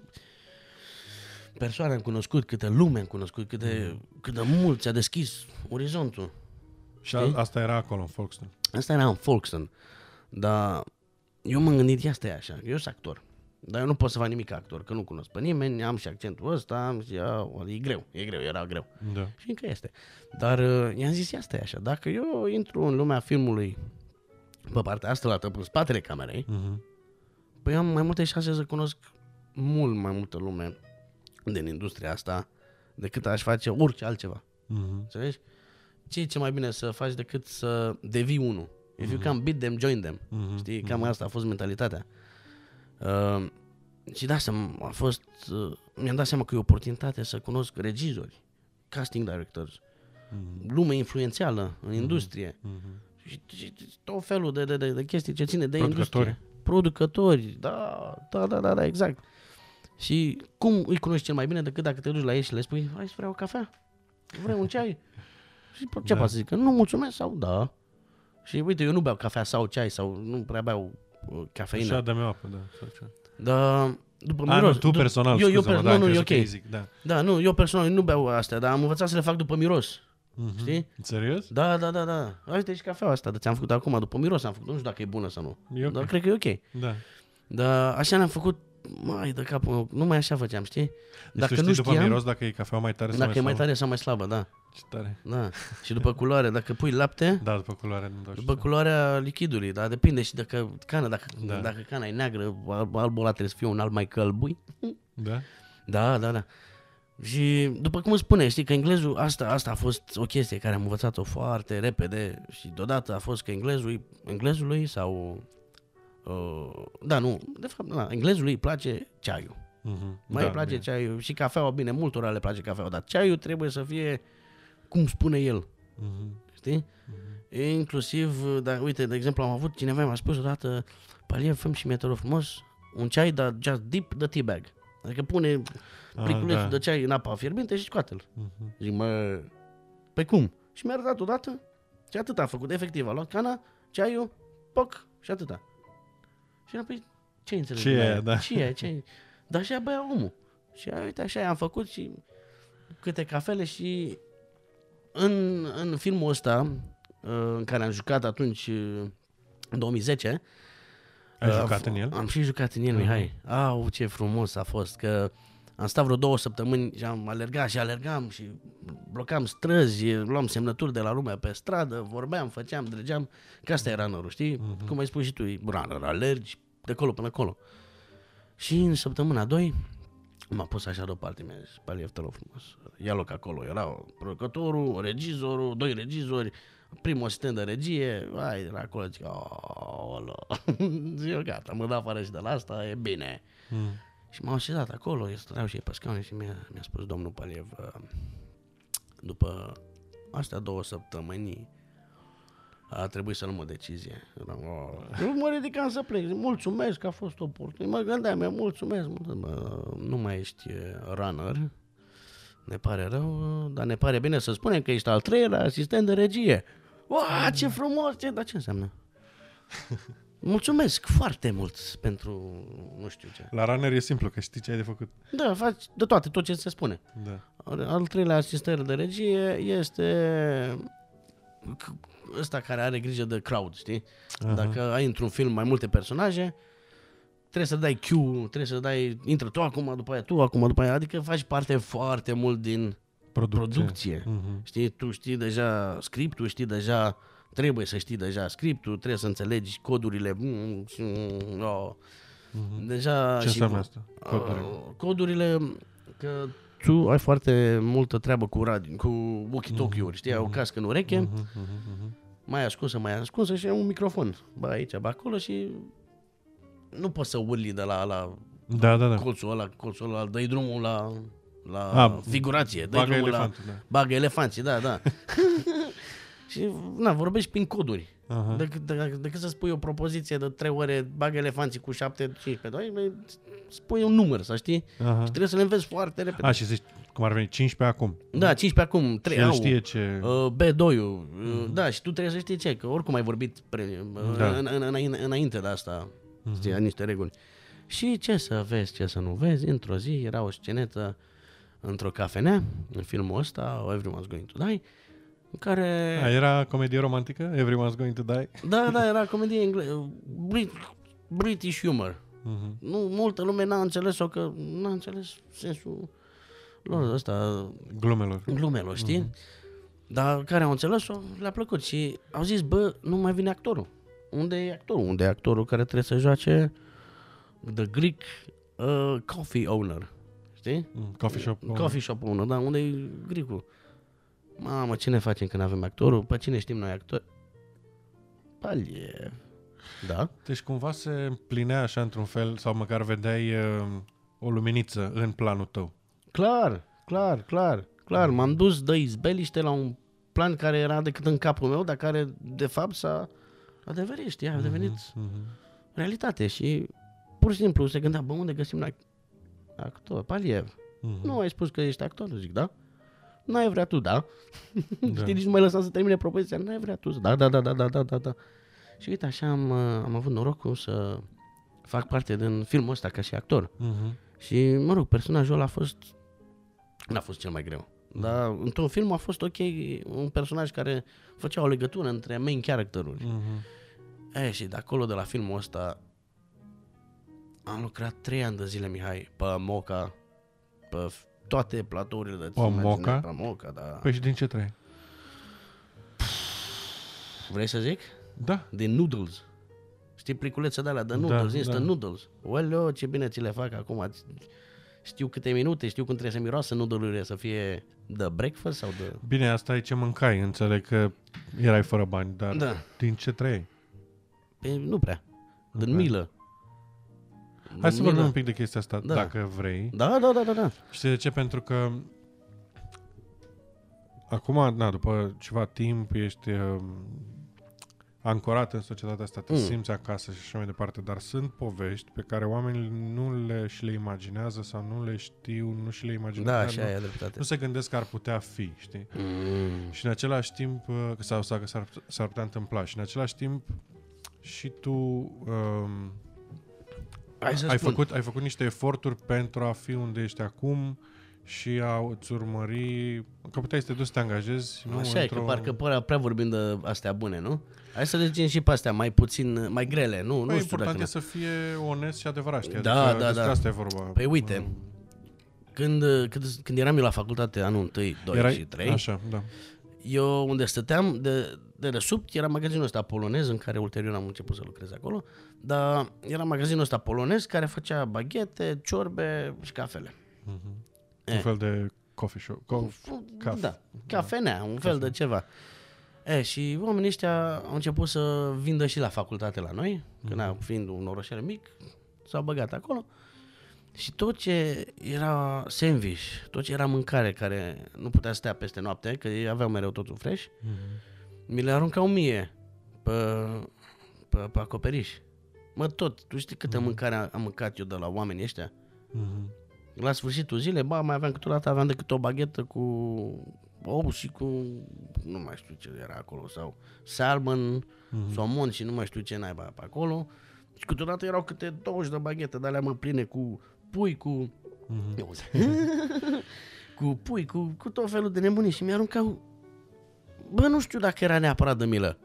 persoane am cunoscut, câte lume am cunoscut, câte, cât de mult ți-a deschis orizontul. Și a, asta era acolo, în Folkestone. Asta era în Folkestone. Dar eu m-am gândit, ia stai așa, eu sunt actor. Dar eu nu pot să fac nimic ca actor, că nu cunosc pe nimeni, am și accentul ăsta, am și, a, e greu, e greu, era greu. Da. Și încă este. Dar uh, i-am zis, ia stai așa, dacă eu intru în lumea filmului pe partea asta, la pe spatele camerei, Mm-hmm. păi am mai multe șanse să cunosc mult mai multă lume din industria asta decât aș face orice altceva. Mm-hmm. Înțelegi? Ce e ce mai bine să faci decât să devii unul? If you can beat them, join them. Mm-hmm. Știi? Cam asta a fost mentalitatea. Uh, și da, să a fost, uh, mi-am dat seama că e o oportunitate să cunosc regizori, casting directors, Mm-hmm. lume influențială în industrie Mm-hmm. Și, și, și tot felul de, de, de, de chestii ce ține de Producători. industrie. Producători. Da, da, da, da, da, exact. Și cum îi cunoști cel mai bine decât dacă te duci la ei și le spui, hai să vreau o cafea, vrei un ceai? Și po- ce Da. poate să zică? Nu, mulțumesc sau da. Și uite, eu nu beau cafea sau ceai sau nu prea beau uh, cafeină. Așa, dă-mi o apă, da. Sau ce. Dar după A, miros. nu, tu du- personal, eu, eu, scuze-mă, per- da, nu, nu, e crezut ok. că îi Zic, da. Da, nu, eu personal nu beau astea, dar am învățat să le fac după miros. Mm-hmm. Știi? Serios? Da, da, da, da. Uite și cafeaua asta, dar ți-am făcut acum, după miros am făcut. Nu știu dacă e bună sau nu. E ok. Dar cred că e ok. Da. Dar așa ne-am făcut, mai de capul meu, nu mai așa făceam, știi? Deci Dacă tu nu știi după știam, miros dacă e cafea mai tare sau dacă e mai slabă? tare sau mai slabă, da. Ce tare. da. Și după culoare, dacă pui lapte, Da, după culoare nu dau după știu. culoarea lichidului, dar depinde și dacă cana, dacă, Da. dacă cana e neagră, alb, albul ăla trebuie să fie un alb mai călbui. Da? Da, da, da. Și după cum îți spune, știi că englezul, asta, asta a fost o chestie care am învățat-o foarte repede și deodată a fost că englezul, englezului sau... Uh, da, nu, de fapt, da, englezului îi place ceaiul. Mm-hmm. Mai da, îi place bine. ceaiul și cafeaua, bine, multora le place cafeaua, dar ceaiul trebuie să fie cum spune el, Mm-hmm. știi? E inclusiv, dar uite, de exemplu, am avut cineva mi-a spus odată, Palie, făm și mie, te rog frumos, un ceai, dar just dip the tea bag. Adică pune pliculețul da. de ceai în apa fierbinte și scoate-l. Mm-hmm. Zic, mă, pe cum? Și mi-a arătat odată și atât a făcut. Efectiv, a luat cana, ceaiul, poc și atâta. Și am păi, ce înțelegi? Ce e din aia, aia? da. Ce e, ce e? Dar așa băia omul. Și a, uite, așa am făcut și câte cafele și în, în filmul ăsta uh, în care am jucat atunci uh, în 2010 Ai uh, jucat f- în el? Am și jucat în el, Mhm. Mihai. Au, ce frumos a fost că am stat vreo două săptămâni și am alergat și alergam și blocam străzi, luam semnături de la lumea pe stradă, vorbeam, făceam, dregeam, că asta e runner știi? Mhm. Cum ai spus și tu, e runner, alergi de acolo până acolo. Și în săptămâna 2 m-a pus așa deoparte, mi-a zis, Paliev, te rog frumos, ia loc acolo. Era producătorul, regizorul, doi regizori, primul asistent de regie, ai, era acolo, zic, aolo. zic, eu, gata, mă dă afară și de la asta, e bine. Mm. Și m-au așezat acolo, eu stăteau și ei pe scaune și mi-a, mi-a spus domnul Paliev, uh, după astea două săptămâni, a trebuit să luăm o decizie. Eram, oh. Eu mă ridicam să plec. Zic, mulțumesc că a fost oportun. Mă gândeam, eu mulțumesc. Mă, nu mai ești runner. Ne pare rău, dar ne pare bine să spunem că ești al treilea asistent de regie. Wow, ce frumos! Ce, dar ce înseamnă? Mulțumesc foarte mult pentru nu știu ce. La runner e simplu, că știi ce ai de făcut. Da, faci de toate, tot ce se spune. Da. Al treilea asistent de regie este ăsta care are grijă de crowd, știi? Uh-huh. Dacă ai într-un film mai multe personaje, trebuie să dai cue, trebuie să dai, intră tu acum, după aia tu, acum, după aia, adică faci parte foarte mult din producție. producție. Uh-huh. Știi, tu știi deja scriptul, știi deja, trebuie să știi deja scriptul, trebuie să înțelegi codurile. Oh. Uh-huh. Deja Ce înseamnă asta? Codurile? Uh, codurile, că tu ai foarte multă treabă cu, radio, cu walkie-talkie-uri, știi, mm-hmm. o cască în ureche, mm-hmm. mai ascunsă, mai ascunsă și un microfon. Bă, aici, bă, acolo și nu poți să urli de la, la da, da, da. colțul ăla, colțul ăla, dă drumul la, la A, figurație, dă drumul elefant, la... Da. Bagă elefanții, da, da. și, na, vorbești prin coduri. Uh-huh. Decât, de, decât să spui o propoziție de 3 ore, bagă elefanții cu 7, 15, 2, spui un număr, să știi? Uh-huh. Și trebuie să le înveți foarte repede. A, și zici, cum ar veni, 15 acum. Da, 15 acum, 3 și au, știe ce... Uh, B2-ul, uh-huh. da, și tu trebuie să știi ce, că oricum ai vorbit pre, uh, da. în, în, în, înainte de asta, uh-huh. știi, niște reguli. Și ce să vezi, ce să nu vezi, într-o zi era o scenetă într-o cafenea, în filmul ăsta, Everyone's Going to Die, în care... A, era comedie romantică? Everyone's Going to Die? Da, da, era comedie engle... Brit- British humor. Uh-huh. Nu, multă lume n-a înțeles-o că n-a înțeles sensul lor ăsta. Glumelor. Glumelor, știi? Uh-huh. Dar care au înțeles-o, le-a plăcut și au zis, bă, nu mai vine actorul. Unde e actorul? Unde e actorul care trebuie să joace The Greek uh, Coffee Owner? Știi? Mm, coffee shop owner. Coffee shop owner, da, unde e Gricul? Mamă, ce ne facem când avem actorul? Pe cine știm noi actori? Paliev. Da. Deci cumva se împlinea așa într-un fel, sau măcar vedeai uh, o luminiță în planul tău. Clar, clar, clar, clar. M-am dus de izbeliște la un plan care era decât în capul meu, dar care de fapt s-a adeverit, știi, a mhm, devenit mm-hmm. realitate și pur și simplu se gândea, bă, unde găsim noi actor? Paliev. Mm-hmm. Nu ai spus că ești actor? Zic, da. N-ai vrea tu, da? da. Știi, nici nu mai lăsa să termine propoziția. N-ai vrea tu, da, da, da, da, da, da, da, da. Și uite, așa am, uh, am avut norocul să fac parte din filmul ăsta ca și actor. Uh-huh. Și, mă rog, personajul ăla a fost... N-a fost cel mai greu. Uh-huh. Dar într-un film a fost ok un personaj care făcea o legătură între main characteruri. Uh-huh. E, și de acolo, de la filmul ăsta, am lucrat trei ani de zile, Mihai, pe Moca, pe toate platourile de Pe Moca? Pe Moca, da. Păi și din ce trei? Vrei să zic? Da. De noodles. Știi pliculețe de alea de da, noodles, da, instant da. noodles. Oleo, ce bine ți le fac acum. Știu câte minute, știu cum trebuie să miroasă noodle să fie de breakfast sau de... Bine, asta e ce mâncai. Înțeleg că erai fără bani, dar da. din ce trăiai? Păi nu prea. Din okay. milă. Hai să vorbim un pic de chestia asta, da. dacă vrei. Da, da, da, da, da. Știi de ce? Pentru că acum, na, după ceva timp, ești uh, ancorat în societatea asta, te mm. simți acasă și așa mai departe, dar sunt povești pe care oamenii nu le și le imaginează sau nu le știu, nu și le imaginează. Da, așa nu, e dreptate. Nu se gândesc că ar putea fi, știi? Mm. Și în același timp, uh, sau, sau că s-ar, s-ar putea întâmpla, și în același timp și tu um, ai, ai, făcut, ai făcut niște eforturi pentru a fi unde ești acum și a îți urmări, că puteai să te duci să te angajezi. Nu, Așa e, că parcă prea, prea vorbim de astea bune, nu? Hai să le zicem și pe astea mai puțin, mai grele, nu? Păi nu știu important e să fie onest și adevărat, știi? Da, adică da, da. asta e vorba. Păi uite, când, când, când eram eu la facultate anul 1, 2 Erai, și 3, așa, da. eu unde stăteam, de, de desubt, era magazinul ăsta polonez, în care ulterior am început să lucrez acolo, dar era magazinul ăsta polonez care făcea baghete, ciorbe și cafele. Mm-hmm. Un fel de coffee shop. Co- caf- da, cafenea, un fel de ceva. E, și oamenii ăștia au început să vindă și la facultate la noi, mm-hmm. când fiind un orășel mic, s-au băgat acolo Și tot ce era sandwich, tot ce era mâncare care nu putea stea peste noapte, că ei aveau mereu totul fresh, mm-hmm. Mi le aruncau mie pe, pe, pe acoperiș. Mă, tot, tu știi câtă mm-hmm. mâncare am mâncat eu de la oamenii ăștia? Mm-hmm. La sfârșitul zilei, ba, mai aveam câteodată, aveam decât o baghetă cu ou și cu, nu mai știu ce era acolo, sau salmon, mm-hmm. somon și nu mai știu ce naiba pe acolo. Și câteodată erau câte 20 de baghete, de alea mă pline cu pui, cu... Mm-hmm. cu pui, cu, cu tot felul de nebunii și mi-aruncau... Bă, nu știu dacă era neapărat de milă.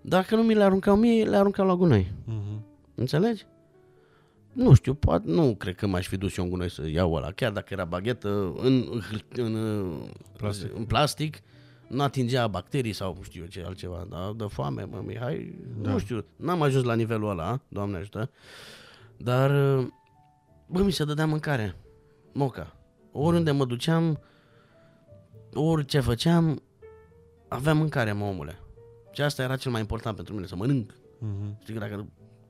Dacă nu mi le aruncau mie, le aruncau la gunoi. Mm-hmm. Înțelegi? Nu știu, poate, nu cred că m-aș fi dus eu în gunoi să iau ăla. Chiar dacă era baghetă în, în, în, plastic. în plastic, nu atingea bacterii sau nu știu eu ce altceva. Da? De foame, mă, Mihai, da. nu știu, n-am ajuns la nivelul ăla, Doamne ajută. Dar, bă, mi se dădea mâncare. Moca. Oriunde mă duceam, orice făceam, aveam mâncare, mă, omule. Și asta era cel mai important pentru mine, să mănânc. Mm-hmm. Știi că dacă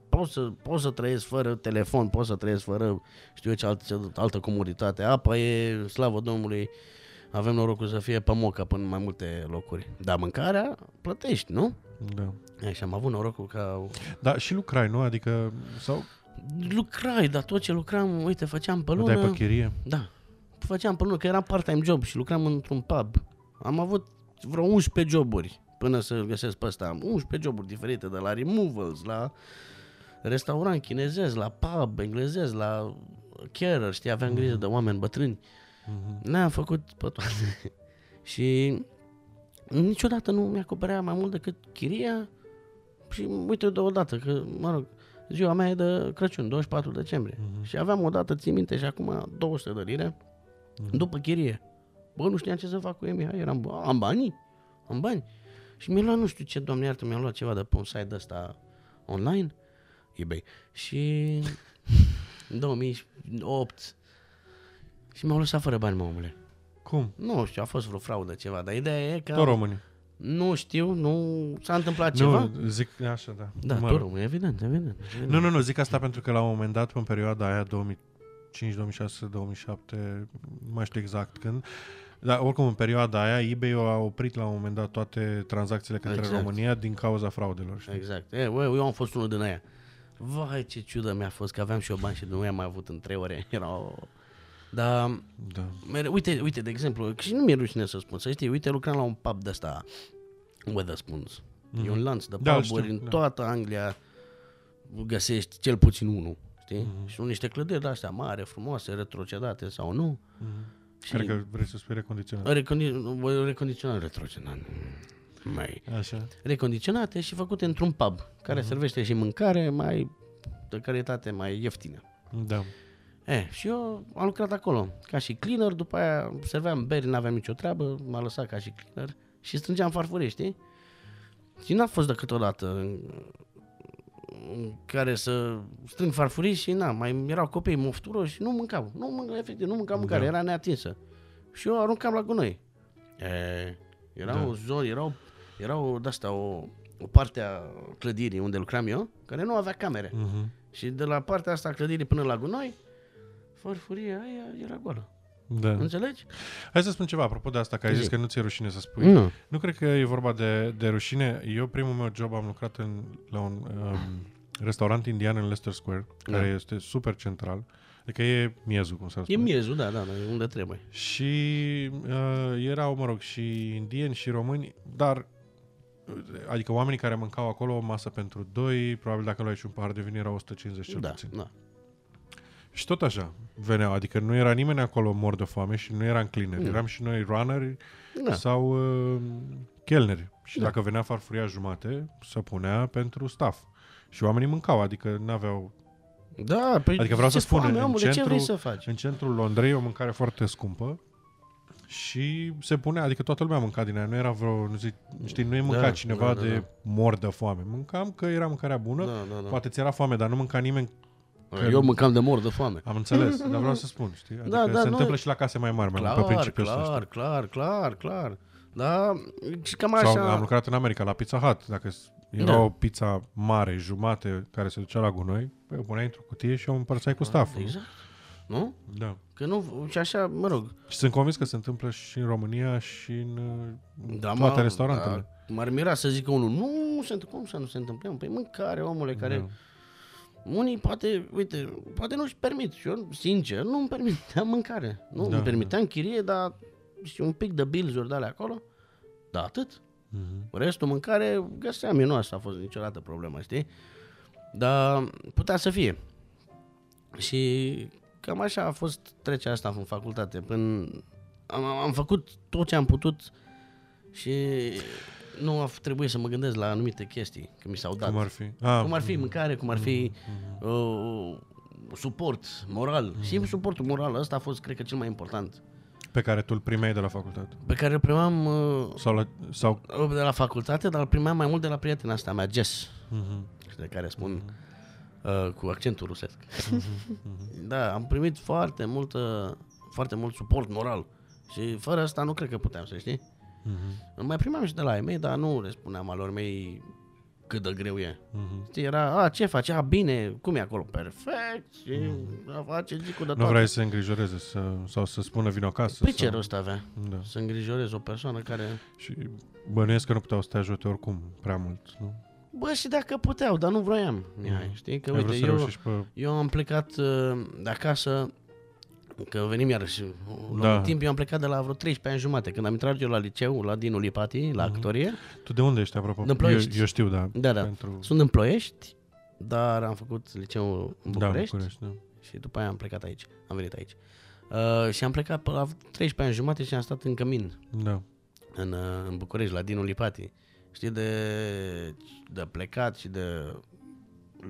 pot să, pot să trăiesc fără telefon, pot să trăiesc fără, știu eu ce altă, altă comoditate. Apa e, slavă Domnului, avem norocul să fie pe moca până în mai multe locuri. Dar mâncarea plătești, nu? Da. E, și am avut norocul ca... Da, și lucrai, nu? Adică, sau... Lucrai, dar tot ce lucram, uite, făceam pe lună... Dai pe chirie? Da. Făceam pe lună, că era part-time job și lucram într-un pub. Am avut vreo 11 joburi până să găsesc pe ăsta. 11 joburi diferite, de la removals, la restaurant chinezez, la pub englezez, la carer, știi, aveam grijă mm-hmm. de oameni bătrâni. Mm-hmm. Ne-am făcut pe toate. și niciodată nu mi-acoperea mai mult decât chiria și uite deodată că, mă rog, ziua mea e de Crăciun, 24 decembrie. Mm-hmm. Și aveam odată, țin minte, și acum 200 de lire mm-hmm. după chirie. Bă, nu știam ce să fac cu ei, Mihai, eram, bă, am bani, am bani. Și mi-a luat, nu știu ce, doamne iartă, mi-a luat ceva de pe un site ăsta online eBay. Și în 2008 și m-au lăsat fără bani, mă, omule. Cum? Nu știu, a fost vreo fraudă ceva, dar ideea e că... Tot români. Nu știu, nu s-a întâmplat ceva. Nu, zic așa, da. Da, tot români, evident, evident, evident. Nu, nu, nu, zic asta pentru că la un moment dat, în perioada aia, 2005, 2006, 2007, nu mai știu exact când, dar oricum în perioada aia eBay a oprit la un moment dat toate tranzacțiile către exact. România din cauza fraudelor. Știi? Exact. E, eu, eu am fost unul din aia. Vai, ce ciudă mi-a fost că aveam și eu bani și nu i-am mai avut în trei ore. Era Dar, da. mere, uite, uite, de exemplu, și nu mi-e rușine să spun, să știi, uite, lucram la un pub de ăsta, Weatherspoons. Mm-hmm. E un mhm. lanț de da, puburi știu, în da. toată Anglia, găsești cel puțin unul, știi? Mm-hmm. Și sunt niște clădiri de-astea mare, frumoase, retrocedate sau nu. Mm-hmm. Și Care că vrei să spui recondiționat? Recondi- recondiționat, retrocedat mai Așa. recondiționate și făcute într-un pub care uh-huh. servește și mâncare mai de calitate mai ieftină. Da. E, și eu am lucrat acolo ca și cleaner, după aia serveam beri, n-aveam nicio treabă, m-a lăsat ca și cleaner și strângeam farfurii, știi? Și n-a fost decât o dată în, în care să strâng farfurii și na, mai erau copii mofturoși și nu mâncau. Nu mâncau, efectiv, nu mâncau mâncare, da. era neatinsă. Și eu aruncam la gunoi. E, era da. o zonă, erau era o, de-asta, o, o parte a clădirii unde lucram eu, care nu avea camere. Uh-huh. Și de la partea asta a clădirii până la gunoi, farfuria aia era goală. Da. Înțelegi? Hai să spun ceva, apropo de asta, că ai zis că nu ți-e rușine să spui. Nu. Nu cred că e vorba de, de rușine. Eu, primul meu job, am lucrat în, la un um, restaurant indian în Leicester Square, da. care este super central. Adică e miezul, cum să spune. E miezul, da, da, da, unde trebuie. Și uh, erau, mă rog, și indieni și români, dar Adică oamenii care mâncau acolo o masă pentru doi, probabil dacă luai și un pahar de vin era 150 cel da, puțin. Da. Și tot așa veneau, adică nu era nimeni acolo mor de foame și nu eram cleaner, eram și noi runneri da. sau uh, chelneri. Și da. dacă venea farfuria jumate, se punea pentru staff. Și oamenii mâncau, adică nu aveau da, păi adică vreau să spun, foame, în, omule, centru, ce vrei să faci? în centrul Londrei o mâncare foarte scumpă și se pune, adică toată lumea mânca din aia, nu era vreo, nu zic, știi, nu e mâncat da, cineva da, da, de da. mor de foame. Mâncam că era mâncarea bună, da, da, da. poate ți era foame, dar nu mânca nimeni Că Eu mâncam de mor de foame. Am înțeles, dar vreau să spun, știi? Da, adică da, da, se întâmplă și la case mai mari, mai clar, pe principiul clar, ăsta. Clar, clar, clar, Da, și cam așa... Sau am lucrat în America, la Pizza Hut. Dacă era da. o pizza mare, jumate, care se ducea la gunoi, păi o puneai într-o cutie și o împărțai cu stafful. Exact. Nu? Da. Că nu, și așa, mă rog. Și sunt convins că se întâmplă și în România și în da, toate mă, restaurantele. Da, m-ar mira să zică unul, nu, se, cum să nu se întâmple? Păi mâncare, omule, care... Da. Unii poate, uite, poate nu-și permit și eu, sincer, nu îmi permiteam mâncare. Nu da, îmi permiteam da. chirie, dar și un pic de bilzuri de alea acolo, da, atât. Uh-huh. Restul mâncare găseam eu, nu asta a fost niciodată problema, știi? Dar putea să fie. Și cam așa a fost trecerea asta în facultate. Până am, am făcut tot ce am putut și nu a trebuit să mă gândesc la anumite chestii, că mi s-au dat. Cum ar fi? Ah, cum ar fi mâncare, cum ar fi mm-hmm. uh, suport moral. Mm-hmm. Și suportul moral ăsta a fost, cred că, cel mai important. Pe care tu îl primeai de la facultate? Pe care îl primeam uh, sau la, sau... de la facultate, dar îl primeam mai mult de la prietena asta mea, Jess, mm-hmm. de care spun mm-hmm. uh, cu accentul rusesc. Mm-hmm. da, am primit foarte mult, foarte mult suport moral și fără asta nu cred că puteam, să știi. Mm-hmm. Mai primeam și de la ei mei, dar nu le spuneam alor mei cât de greu e. Mm-hmm. Știi, era, a, ce faci? A, bine, cum e acolo? Perfect și mm-hmm. a face zicul de Nu vrei să îngrijoreze să, sau să spună vin acasă? Păi ce rost avea? Da. Să îngrijorezi o persoană care... Și bănuiesc că nu puteau să te ajute oricum prea mult, nu? Bă, și dacă puteau, dar nu vroiam, Mihai, știi? Că, uite, eu, pe... eu am plecat uh, de acasă Că venim iarăși. La da. timp eu am plecat de la vreo 13 ani jumate. Când am intrat eu la liceu, la Dinu Lipati, la mm-hmm. actorie. Tu de unde ești, apropo? Din Ploiești. Eu, eu știu, da. Da, da. Pentru... Sunt în Ploiești, dar am făcut liceul în București. Da, București, da. Și după aia am plecat aici. Am venit aici. Uh, și am plecat pe la 13 ani jumate și am stat în cămin. Da. În, uh, în București, la Dinu Lipati. Știi, de, de plecat și de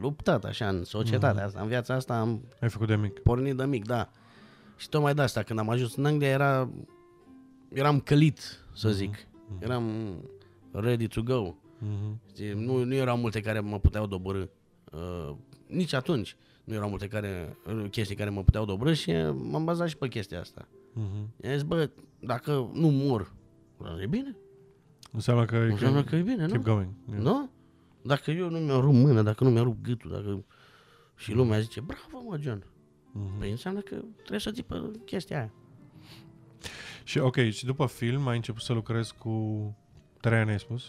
luptat așa în societatea mm-hmm. asta, în viața asta am Ai făcut de mic. pornit de mic, da. Și tocmai de asta, când am ajuns în Anglia, era, eram călit, să mhm. zic. Mm-hmm. Eram ready to go. Mm-hmm. Nu, nu erau multe care mă puteau dobărâ. Uh, nici atunci nu erau multe care, chestii care mă puteau dobărâ și m-am bazat și pe chestia asta. Mm-hmm. I-am zis, bă, dacă nu mor, e bine. Înseamnă că, Înseamnă că e bine, keep nu? Going. Yeah. Nu? Dacă eu nu mi-au rupt mâna, dacă nu mi-au rupt gâtul, dacă... Și lumea zice, bravo mă, John, Mm-hmm. Păi înseamnă că trebuie să ții pe chestia aia. Și ok, și după film ai început să lucrezi cu trei ani, ai spus?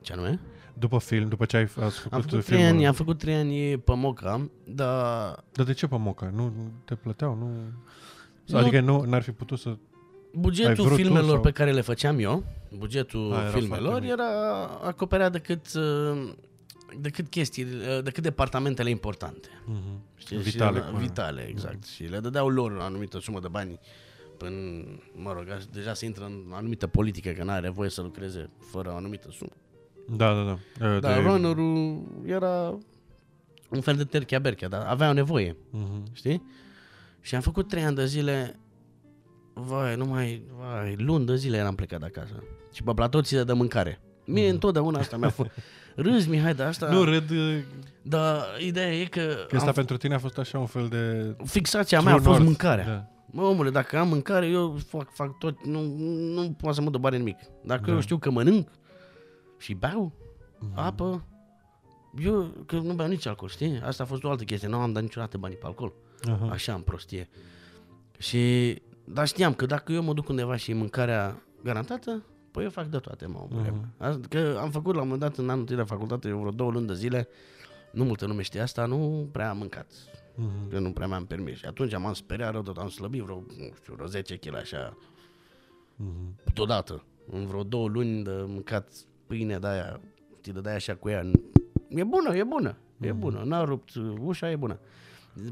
Ce anume? După film, după ce ai făcut, am făcut trei ani, am făcut trei ani pe Moca, dar... Dar de ce pe Moca? Nu te plăteau? Nu... nu... Adică nu, n-ar fi putut să... Bugetul filmelor sau... pe care le făceam eu, bugetul A, era filmelor, era acoperea decât uh, decât chestii, decât departamentele importante. Mm-hmm. Știi? Vitale. Și, vitale, exact. Mm-hmm. Și le dădeau lor o anumită sumă de bani până, mă rog, deja se intră în anumită politică, că n-are voie să lucreze fără o anumită sumă. Da, da, da. Dar de... runner era un fel de terchea berchea, dar avea nevoie, mm-hmm. știi? Și am făcut trei ani de zile, vai, numai, vai, luni de zile eram plecat de acasă. Și pe platou ți de mâncare. Mie mm-hmm. întotdeauna asta mi-a fost... Râzi, Mihai, dar asta... Nu, râd... Uh, dar ideea e că... Că asta am... pentru tine a fost așa un fel de... Fixația mea a fost mâncarea. Da. Mă, omule, dacă am mâncare, eu fac, fac tot, nu, nu poate să mă dă bani nimic. Dacă da. eu știu că mănânc și beau mm-hmm. apă, eu că nu beau nici alcool, știi? Asta a fost o altă chestie, nu am dat niciodată bani pe alcool. Uh-huh. Așa am prostie. Și, dar știam că dacă eu mă duc undeva și mâncarea garantată, Păi eu fac de toate, mă, uh-huh. Că am făcut la un moment dat în anul de facultate, eu vreo două luni de zile, nu multă lume știe asta, nu prea am mâncat. Uh-huh. Că nu prea mi-am permis. Și atunci m-am speriat rău, tot am slăbit vreo, nu știu, vreo 10 kg așa, uh-huh. deodată. În vreo două luni de mâncat pâine de aia, știi, de aia așa cu ea. E bună, e bună, uh-huh. e bună. N-a rupt ușa, e bună.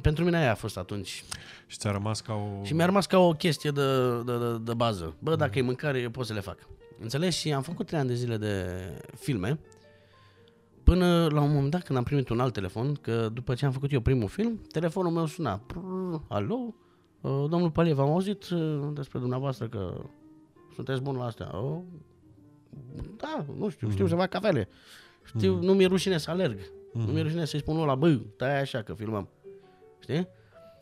Pentru mine aia a fost atunci. Și ți-a rămas ca o... Și mi-a rămas ca o chestie de, de, de, de bază. Bă, dacă mm. e mâncare, eu pot să le fac. Înțelegi? Și am făcut trei ani de zile de filme până la un moment dat când am primit un alt telefon, că după ce am făcut eu primul film, telefonul meu suna. Alo? Uh, domnul Paliev, am auzit uh, despre dumneavoastră că sunteți bun la astea. Oh, da, nu știu, știu mm. să fac cafele. Știu, mm. nu mi-e rușine să alerg. Mm. Nu mi-e rușine să-i spun la bă, tai așa că filmăm. Știi?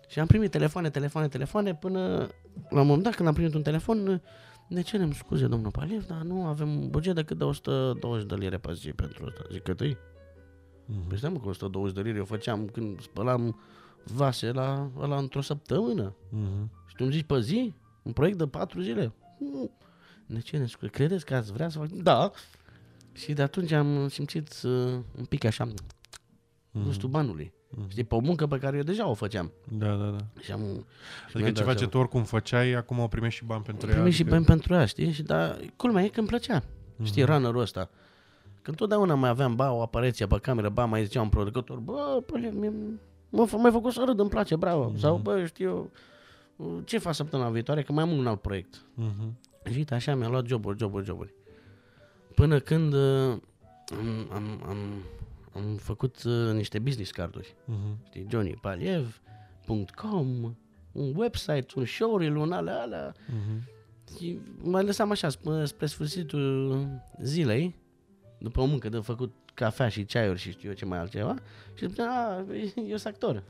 Și am primit telefoane, telefoane, telefoane până la un moment dat când am primit un telefon, ne cerem scuze, domnul Paliev, dar nu avem buget decât de 120 de lire pe zi pentru asta. Zic că tăi. Mm-hmm. Păi stai mă, cu 120 de lire eu făceam când spălam vase la, la într-o săptămână. Uh-huh. Și tu îmi zici pe zi? Un proiect de patru zile? Mm. De ce ne scrie? Credeți că ați vrea să fac? Da. Și de atunci am simțit uh, un pic așa mm-hmm. gustul banului. Mm-hmm. Știi, pe o muncă pe care eu deja o făceam. Da, da, da. Și am, și adică ceva ce tu oricum făceai, acum o primești și bani pentru ea. Primești adică... și bani pentru ea, știi? Și da, culmea e că îmi plăcea. Mm-hmm. Știi, runner-ul ăsta. Când totdeauna mai aveam, ba, o apariție pe cameră, ba, mai zicea un producător, bă, păi, m-a mai făcut să râd, îmi place, bravo. Mm-hmm. Sau, bă, știu, ce fac săptămâna viitoare, că mai am un alt proiect. Mm-hmm. Și uite, așa mi-a luat joburi, joburi, joburi. Până când uh, am, am, am, am făcut uh, niște business carduri. Uh-huh. Știi, johnnypaliev.com, un website, un showreel, un alea, alea. Uh-huh. Și mă lăsam așa spre, spre sfârșitul zilei, după o muncă de făcut cafea și ceaiuri și știu eu ce mai altceva, și spunea, a, eu sunt actor.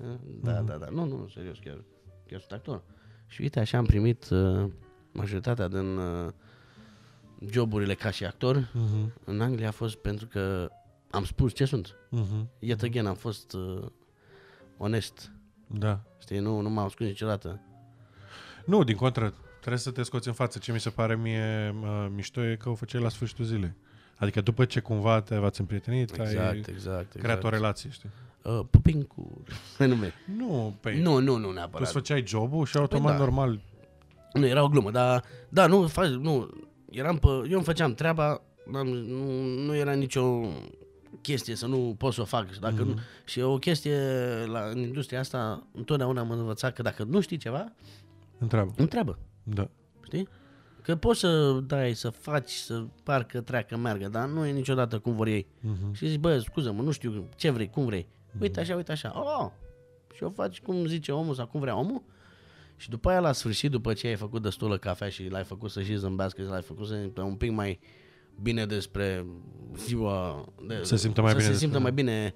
Da, uh-huh. da, da, nu, nu, serios, chiar, chiar sunt actor. Și uite, așa am primit uh, majoritatea din uh, joburile ca și actor uh-huh. în Anglia a fost pentru că am spus ce sunt. Uh-huh. Yet again, am fost uh, onest. Da. Știi, nu, nu m-am scos niciodată. Nu, din contră, trebuie să te scoți în față. Ce mi se pare mie uh, mișto e că o făceai la sfârșitul zilei. Adică după ce cumva te v-ați împrietenit, exact, ai exact, exact. creat o relație, știi? Uh, puping cu nume. Nu, pe nu, nu, nu neapărat. Tu îți făceai jobul și automat păi da. normal. Nu, era o glumă, dar da, nu, faci, nu, eram pe, eu îmi făceam treaba, nu, nu era nicio chestie să nu pot să o fac. Dacă mm-hmm. nu, și o chestie la, în industria asta, întotdeauna am învățat că dacă nu știi ceva, întreabă. Întreabă. Da. Știi? Că poți să dai, să faci, să parcă treacă, meargă, dar nu e niciodată cum vor ei. Mm-hmm. Și zici, bă, scuză-mă, nu știu ce vrei, cum vrei. Mm-hmm. Uite așa, uite așa. Oh! Și o faci cum zice omul sau cum vrea omul. Și după aia, la sfârșit, după ce ai făcut destulă cafea și l-ai făcut să și zâmbească și l-ai făcut să un pic mai bine despre ziua... De, să simtă mai să bine. se simtă mai bine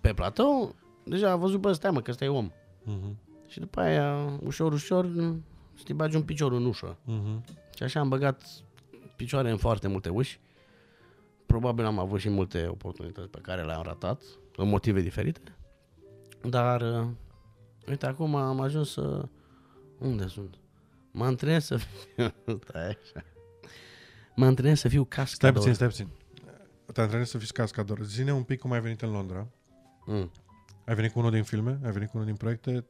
pe platou, deja a văzut, bă, stai mă, că ăsta e om. Uh-huh. Și după aia, ușor, ușor, să bagi un picior în ușă. Uh-huh. Și așa am băgat picioare în foarte multe uși. Probabil am avut și multe oportunități pe care le-am ratat, în motive diferite. Dar, uite, acum am ajuns să unde sunt? Mă antrenez să fiu... Stai așa. Mă antrenez să fiu cascador. Stai puțin, stai puțin. Te antrenezi să fiți cascador. Zine un pic cum ai venit în Londra. Mm. Ai venit cu unul din filme? Ai venit cu unul din proiecte?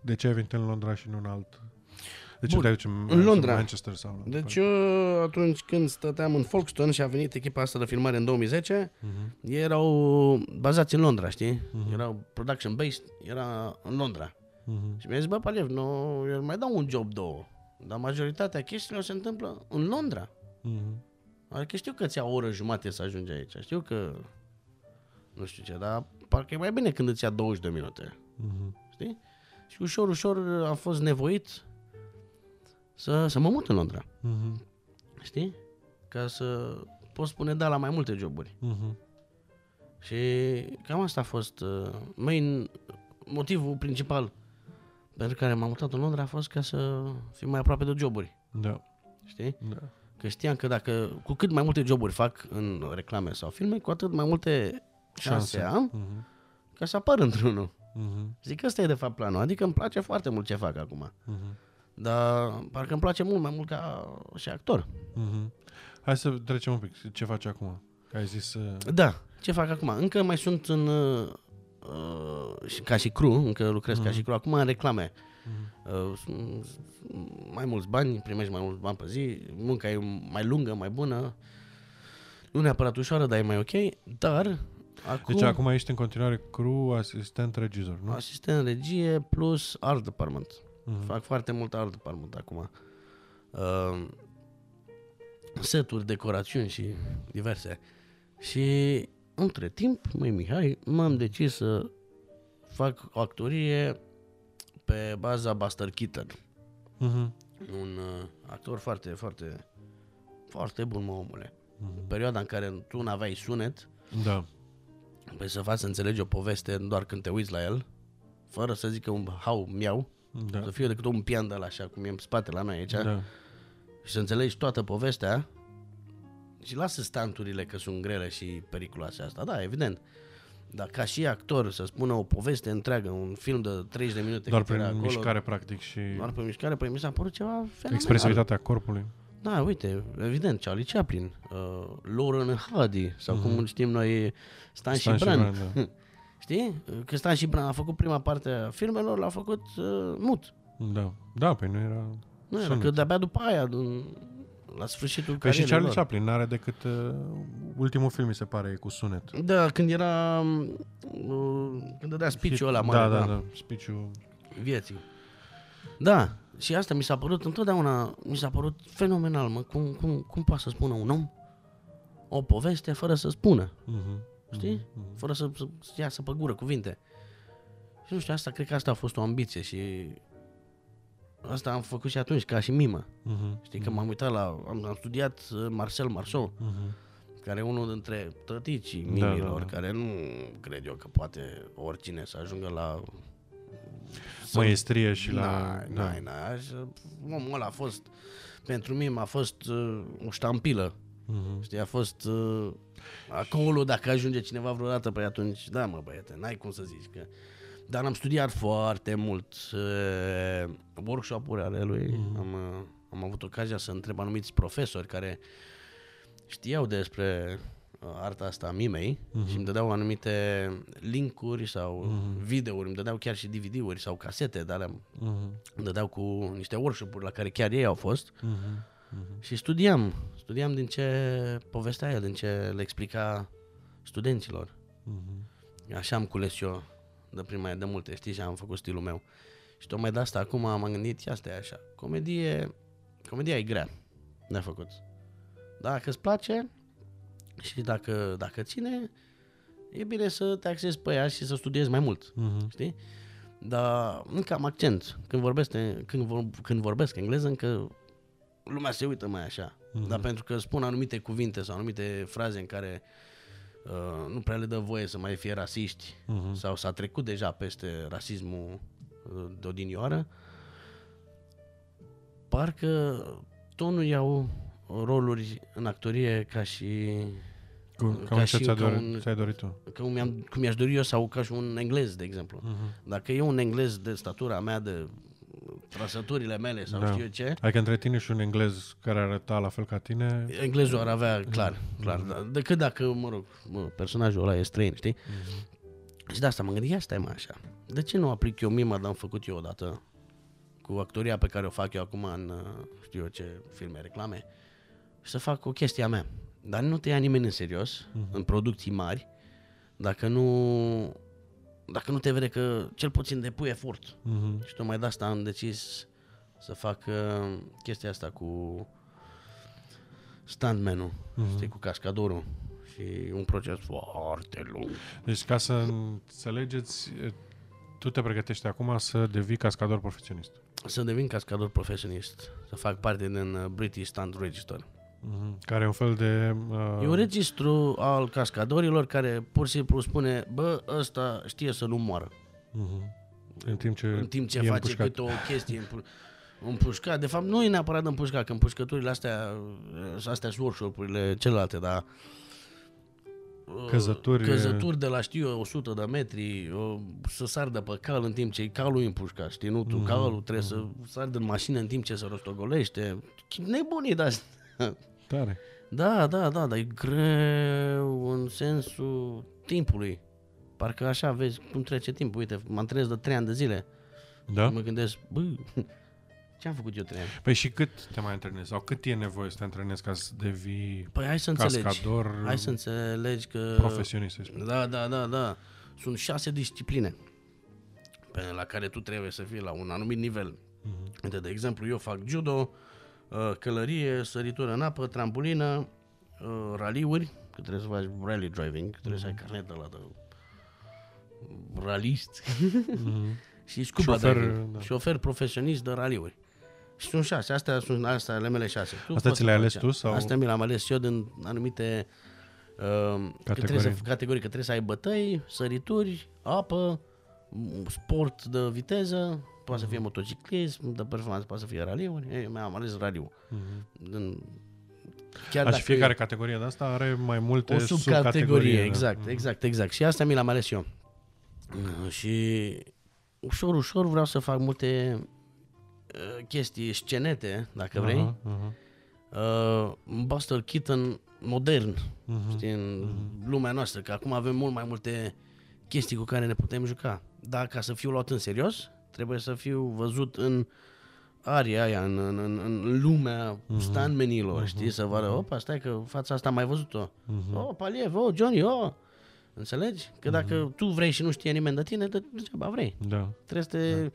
De ce ai venit în Londra și nu în alt? De ce Bun. te în, în Londra. Manchester sau Deci eu atunci când stăteam în Folkestone și a venit echipa asta de filmare în 2010, uh-huh. Mhm. erau bazați în Londra, știi? Uh-huh. Erau production based, era în Londra. Uh-huh. Și mi-a zis, bă, Paliev, nu, eu mai dau un job două. Dar majoritatea chestiilor se întâmplă în Londra. Uh-huh. Adică știu că ți-a o oră jumate să ajungi aici. Știu că nu știu ce, dar parcă e mai bine când îți ia 20 de minute. Uh-huh. Știi? Și ușor, ușor am fost nevoit să, să mă mut în Londra. Uh-huh. Știi? Ca să pot spune da la mai multe joburi. Uh-huh. Și cam asta a fost uh, main, motivul principal pentru care m-am mutat în Londra a fost ca să fiu mai aproape de joburi. Da. Știi? Da. Că știam că dacă, cu cât mai multe joburi fac în reclame sau filme, cu atât mai multe șanse, șanse. am uh-huh. ca să apar într-unul. Uh-huh. Zic că ăsta e de fapt planul. Adică îmi place foarte mult ce fac acum. Uh-huh. Dar parcă îmi place mult mai mult ca și actor. Uh-huh. Hai să trecem un pic. Ce faci acum? Ai zis... Uh... Da, ce fac acum? Încă mai sunt în uh, uh, ca și cru, încă lucrez uh-huh. ca și mhm. cru, acum în reclame. Uh-huh. Uh, mai mulți bani, primești mai mulți bani pe zi, munca e mai lungă, mai bună, nu neapărat ușoară, dar e mai ok, dar acum... Deci acum ești în continuare cru, asistent regizor, nu? Asistent regie plus art department. Uh-huh. Fac foarte mult art department acum. Uh, seturi, decorațiuni și diverse. Și între timp, măi Mihai, m-am decis să fac o actorie pe baza Buster Keaton. Uh-huh. Un uh, actor foarte, foarte, foarte bun, mă, omule. Uh-huh. Perioada în care tu n-aveai sunet, da. Păi să faci să înțelegi o poveste doar când te uiți la el, fără să zică un hau, miau, da. să fie decât un pian de la așa, cum e în spate la noi aici, da. și să înțelegi toată povestea, și lasă stanturile că sunt grele și periculoase asta, da, evident. Dar ca și actor să spună o poveste întreagă, un film de 30 de minute. Doar prin acolo, mișcare, practic, și... Doar prin mișcare, păi mi s-a părut ceva fenomenal. Expresivitatea corpului. Da, uite, evident, Charlie Chaplin, uh, Lauren Hardy, sau mm-hmm. cum mhm. știm noi, Stan, Stan și Bran. Și Bran da. Știi? Că Stan și Bran a făcut prima parte a filmelor, l-a făcut uh, mut. Da, da, păi nu era... Nu era, că de-abia după aia, la sfârșitul păi și Charlie Chaplin n-are decât uh, ultimul film, mi se pare, cu sunet. Da, când era... Uh, când dădea speech-ul ăla mare. Da, da, da, da speech-ul... Vieții. Da, și asta mi s-a părut întotdeauna, mi s-a părut fenomenal, mă, cum, cum, cum poate să spună un om o poveste fără să spună. Uh-huh. Știi? Uh-huh. Fără să, să, să iasă pe gură cuvinte. Și nu știu, asta, cred că asta a fost o ambiție și asta am făcut și atunci, ca și mimă. Uh-huh. Știi, că m-am uitat la, am, am studiat uh, Marcel Marceau, uh-huh. care e unul dintre tăticii mimilor, da, da, da. care nu cred eu că poate oricine să ajungă la Măiestrie și la... N-ai, da. n-ai, n-ai. Omul ăla a fost, pentru mine a fost uh, o ștampilă. Uh-huh. Știi, a fost uh, acolo, dacă ajunge cineva vreodată, pe atunci, da mă băiete, n-ai cum să zici că... Dar am studiat foarte mult uh, workshop-uri ale lui. Uh-huh. Am, uh, am avut ocazia să întreb anumiți profesori care știau despre arta asta a mimei uh-huh. și îmi dădeau anumite linkuri sau uh-huh. videouri, îmi dădeau chiar și DVD-uri sau casete de alea. Uh-huh. Îmi dădeau cu niște workshop-uri la care chiar ei au fost. Uh-huh. Uh-huh. Și studiam, studiam din ce povestea el, din ce le explica studenților. Uh-huh. Așa am cules eu de prima de multe, știi, și am făcut stilul meu. Și tocmai de asta acum am gândit, ia asta e așa, comedie, comedia e grea de făcut. Dacă îți place, și dacă, dacă ține, e bine să te axezi pe ea și să studiezi mai mult, uh-huh. știi? Dar încă am accent. Când vorbesc, când, vor, când vorbesc engleză, încă lumea se uită mai așa. Uh-huh. Dar pentru că spun anumite cuvinte sau anumite fraze în care uh, nu prea le dă voie să mai fie rasiști uh-huh. sau s-a trecut deja peste rasismul uh, de odinioară, parcă tonul iau roluri în actorie ca și cum, ca, ca și ți-a dorit, un, ți-ai dorit tu. Ca cum, mi-am, cum mi-aș dori eu sau ca și un englez, de exemplu. Uh-huh. Dacă e un englez de statura mea, de trăsăturile mele sau da. știu eu ce. Adică între tine și un englez care arăta la fel ca tine... Englezul ar avea, clar, clar. Uh-huh. Decât dacă, mă rog, mă, personajul ăla e străin, știi? Uh-huh. Și de asta mă gândesc, ia stai mă așa. De ce nu aplic eu mima, dar am făcut eu odată cu actoria pe care o fac eu acum în, știu eu ce, filme, reclame, și să fac o chestie a mea. Dar nu te ia nimeni în serios, uh-huh. în producții mari, dacă nu, dacă nu te vede că cel puțin depui efort. Uh-huh. Și tocmai de asta am decis să fac uh, chestia asta cu standman-ul, uh-huh. știi, cu cascadorul. Și un proces foarte lung. Deci ca să înțelegeți, tu te pregătești acum să devii cascador profesionist. Să devin cascador profesionist, să fac parte din uh, British Stunt Register. Mhm. Care e un fel de... Uh... E un registru al cascadorilor care pur și simplu spune, bă, ăsta știe să nu moară. Uh-huh. În timp ce, în timp ce face împușcat. câte o chestie împușcat. De fapt, nu e neapărat împușcat, că împușcăturile astea, astea sunt workshop-urile celelalte, dar uh, Căzături... Căzături de la, știu eu, 100 de metri, să sar de pe cal în timp ce calul e împușcat, știi, nu tu, mm-hmm. calul trebuie mm-hmm. să sar din mașină în timp ce se rostogolește. Nebunii de Tare. Da, da, da, dar e greu în sensul timpului. Parcă așa vezi cum trece timpul. Uite, mă antrenez de 3 ani de zile. Da? Mă gândesc, bă, ce am făcut eu 3 ani? Păi și cât te mai antrenezi? Sau cât e nevoie să te antrenezi ca să devii păi hai să cascador înțelegi. Hai să înțelegi că... Profesionist, Da, da, da, da. Sunt șase discipline pe la care tu trebuie să fii la un anumit nivel. Uh-huh. Uite, de exemplu, eu fac judo, Uh, călărie, săritură în apă, trambulină, uh, raliuri, că trebuie să faci rally driving, că trebuie să ai mhm. carnet de la de ralist mm-hmm. și scuba șofer, diving, da. șofer profesionist de raliuri. Și sunt șase, astea sunt astea ale mele șase. Tu astea ți le-ai ales tu? Sau? Astea mi le-am ales eu din anumite uh, categorii. Că trebuie să, categorii, că trebuie să ai bătăi, sărituri, apă, sport de viteză, poate să fie motociclism, de performanță, poate să fie raliuri. Eu mi-am ales raliul. Uh-huh. În Chiar și fiecare e... categorie de asta are mai multe o subcategorie. Da. Exact, exact, exact. Și asta mi l-am ales eu. Și ușor, ușor vreau să fac multe uh, chestii scenete, dacă vrei. Uh-huh, uh-huh. Uh, Buster Keaton modern, uh-huh, știi, în uh-huh. lumea noastră, că acum avem mult mai multe chestii cu care ne putem juca. Dar ca să fiu luat în serios, trebuie să fiu văzut în aria aia, în, în, în, în lumea uh-huh. stanmenilor, uh-huh. știi, să vadă, opa, stai că fața asta am mai văzut-o. Uh-huh. Oh, Paliev, oh, Johnny, oh. Înțelegi? Că dacă uh-huh. tu vrei și nu știe nimeni de tine, de degeaba vrei. Da. Trebuie să te... Da.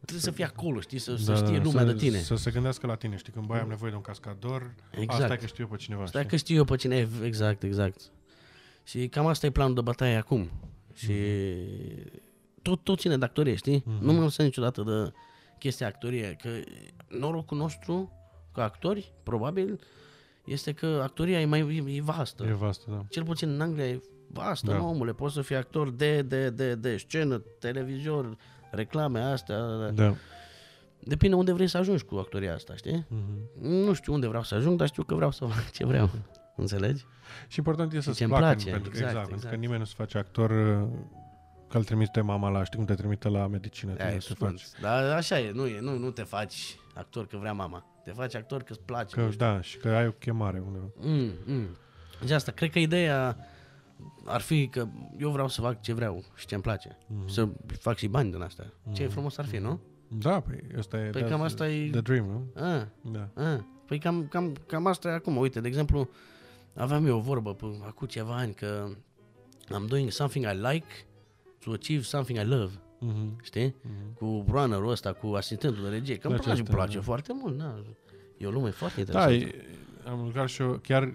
Trebuie să fii acolo, știi, să, da, să știe lumea să, de tine. Să se gândească la tine, știi, când bai am nevoie de un cascador, exact. asta că știu eu pe cineva. Stai știi? că știu eu pe cine, exact, exact. Și cam asta e planul de bătaie acum. Și mm. Tot, tot ține de actorie, știi? Mm. Nu mă lăsăm niciodată de chestia actorie, că norocul nostru ca actori, probabil, este că actoria e mai e vastă. E vastă, da. Cel puțin în Anglia e vastă, da. nu, omule, poți să fii actor de, de, de, de scenă, televizor, reclame astea. Da. Depinde unde vrei să ajungi cu actoria asta, știi? Mm-hmm. Nu știu unde vreau să ajung, dar știu că vreau să fac ce vreau. Înțelegi? Și important e să-ți placă, place. Pentru, exact, exact, exact. pentru că nimeni nu se face actor că îl trimite mama la, știi cum te trimite la medicină, tu nu te faci. Da, așa e, nu, e nu, nu te faci actor că vrea mama. Te faci actor că îți place. Că, da, și că ai o chemare undeva. Mm, mm. Deci asta, cred că ideea ar fi că eu vreau să fac ce vreau și ce îmi place. Mm-hmm. Să fac și bani din asta. Mm-hmm. Ce frumos ar fi, nu? Da, păi asta e, păi cam asta e... the dream, nu? A, da. A, păi cam, cam, cam asta e acum. Uite, de exemplu, aveam eu o vorbă pe, acum ceva ani că I'm doing something I like to achieve something I love. Mm-hmm. Știi? Mm-hmm. Cu runnerul ăsta, cu asistentul de regie. Că îmi place, îmi place da. foarte mult. Da. E o lume foarte da, interesantă. Da, am lucrat și eu, chiar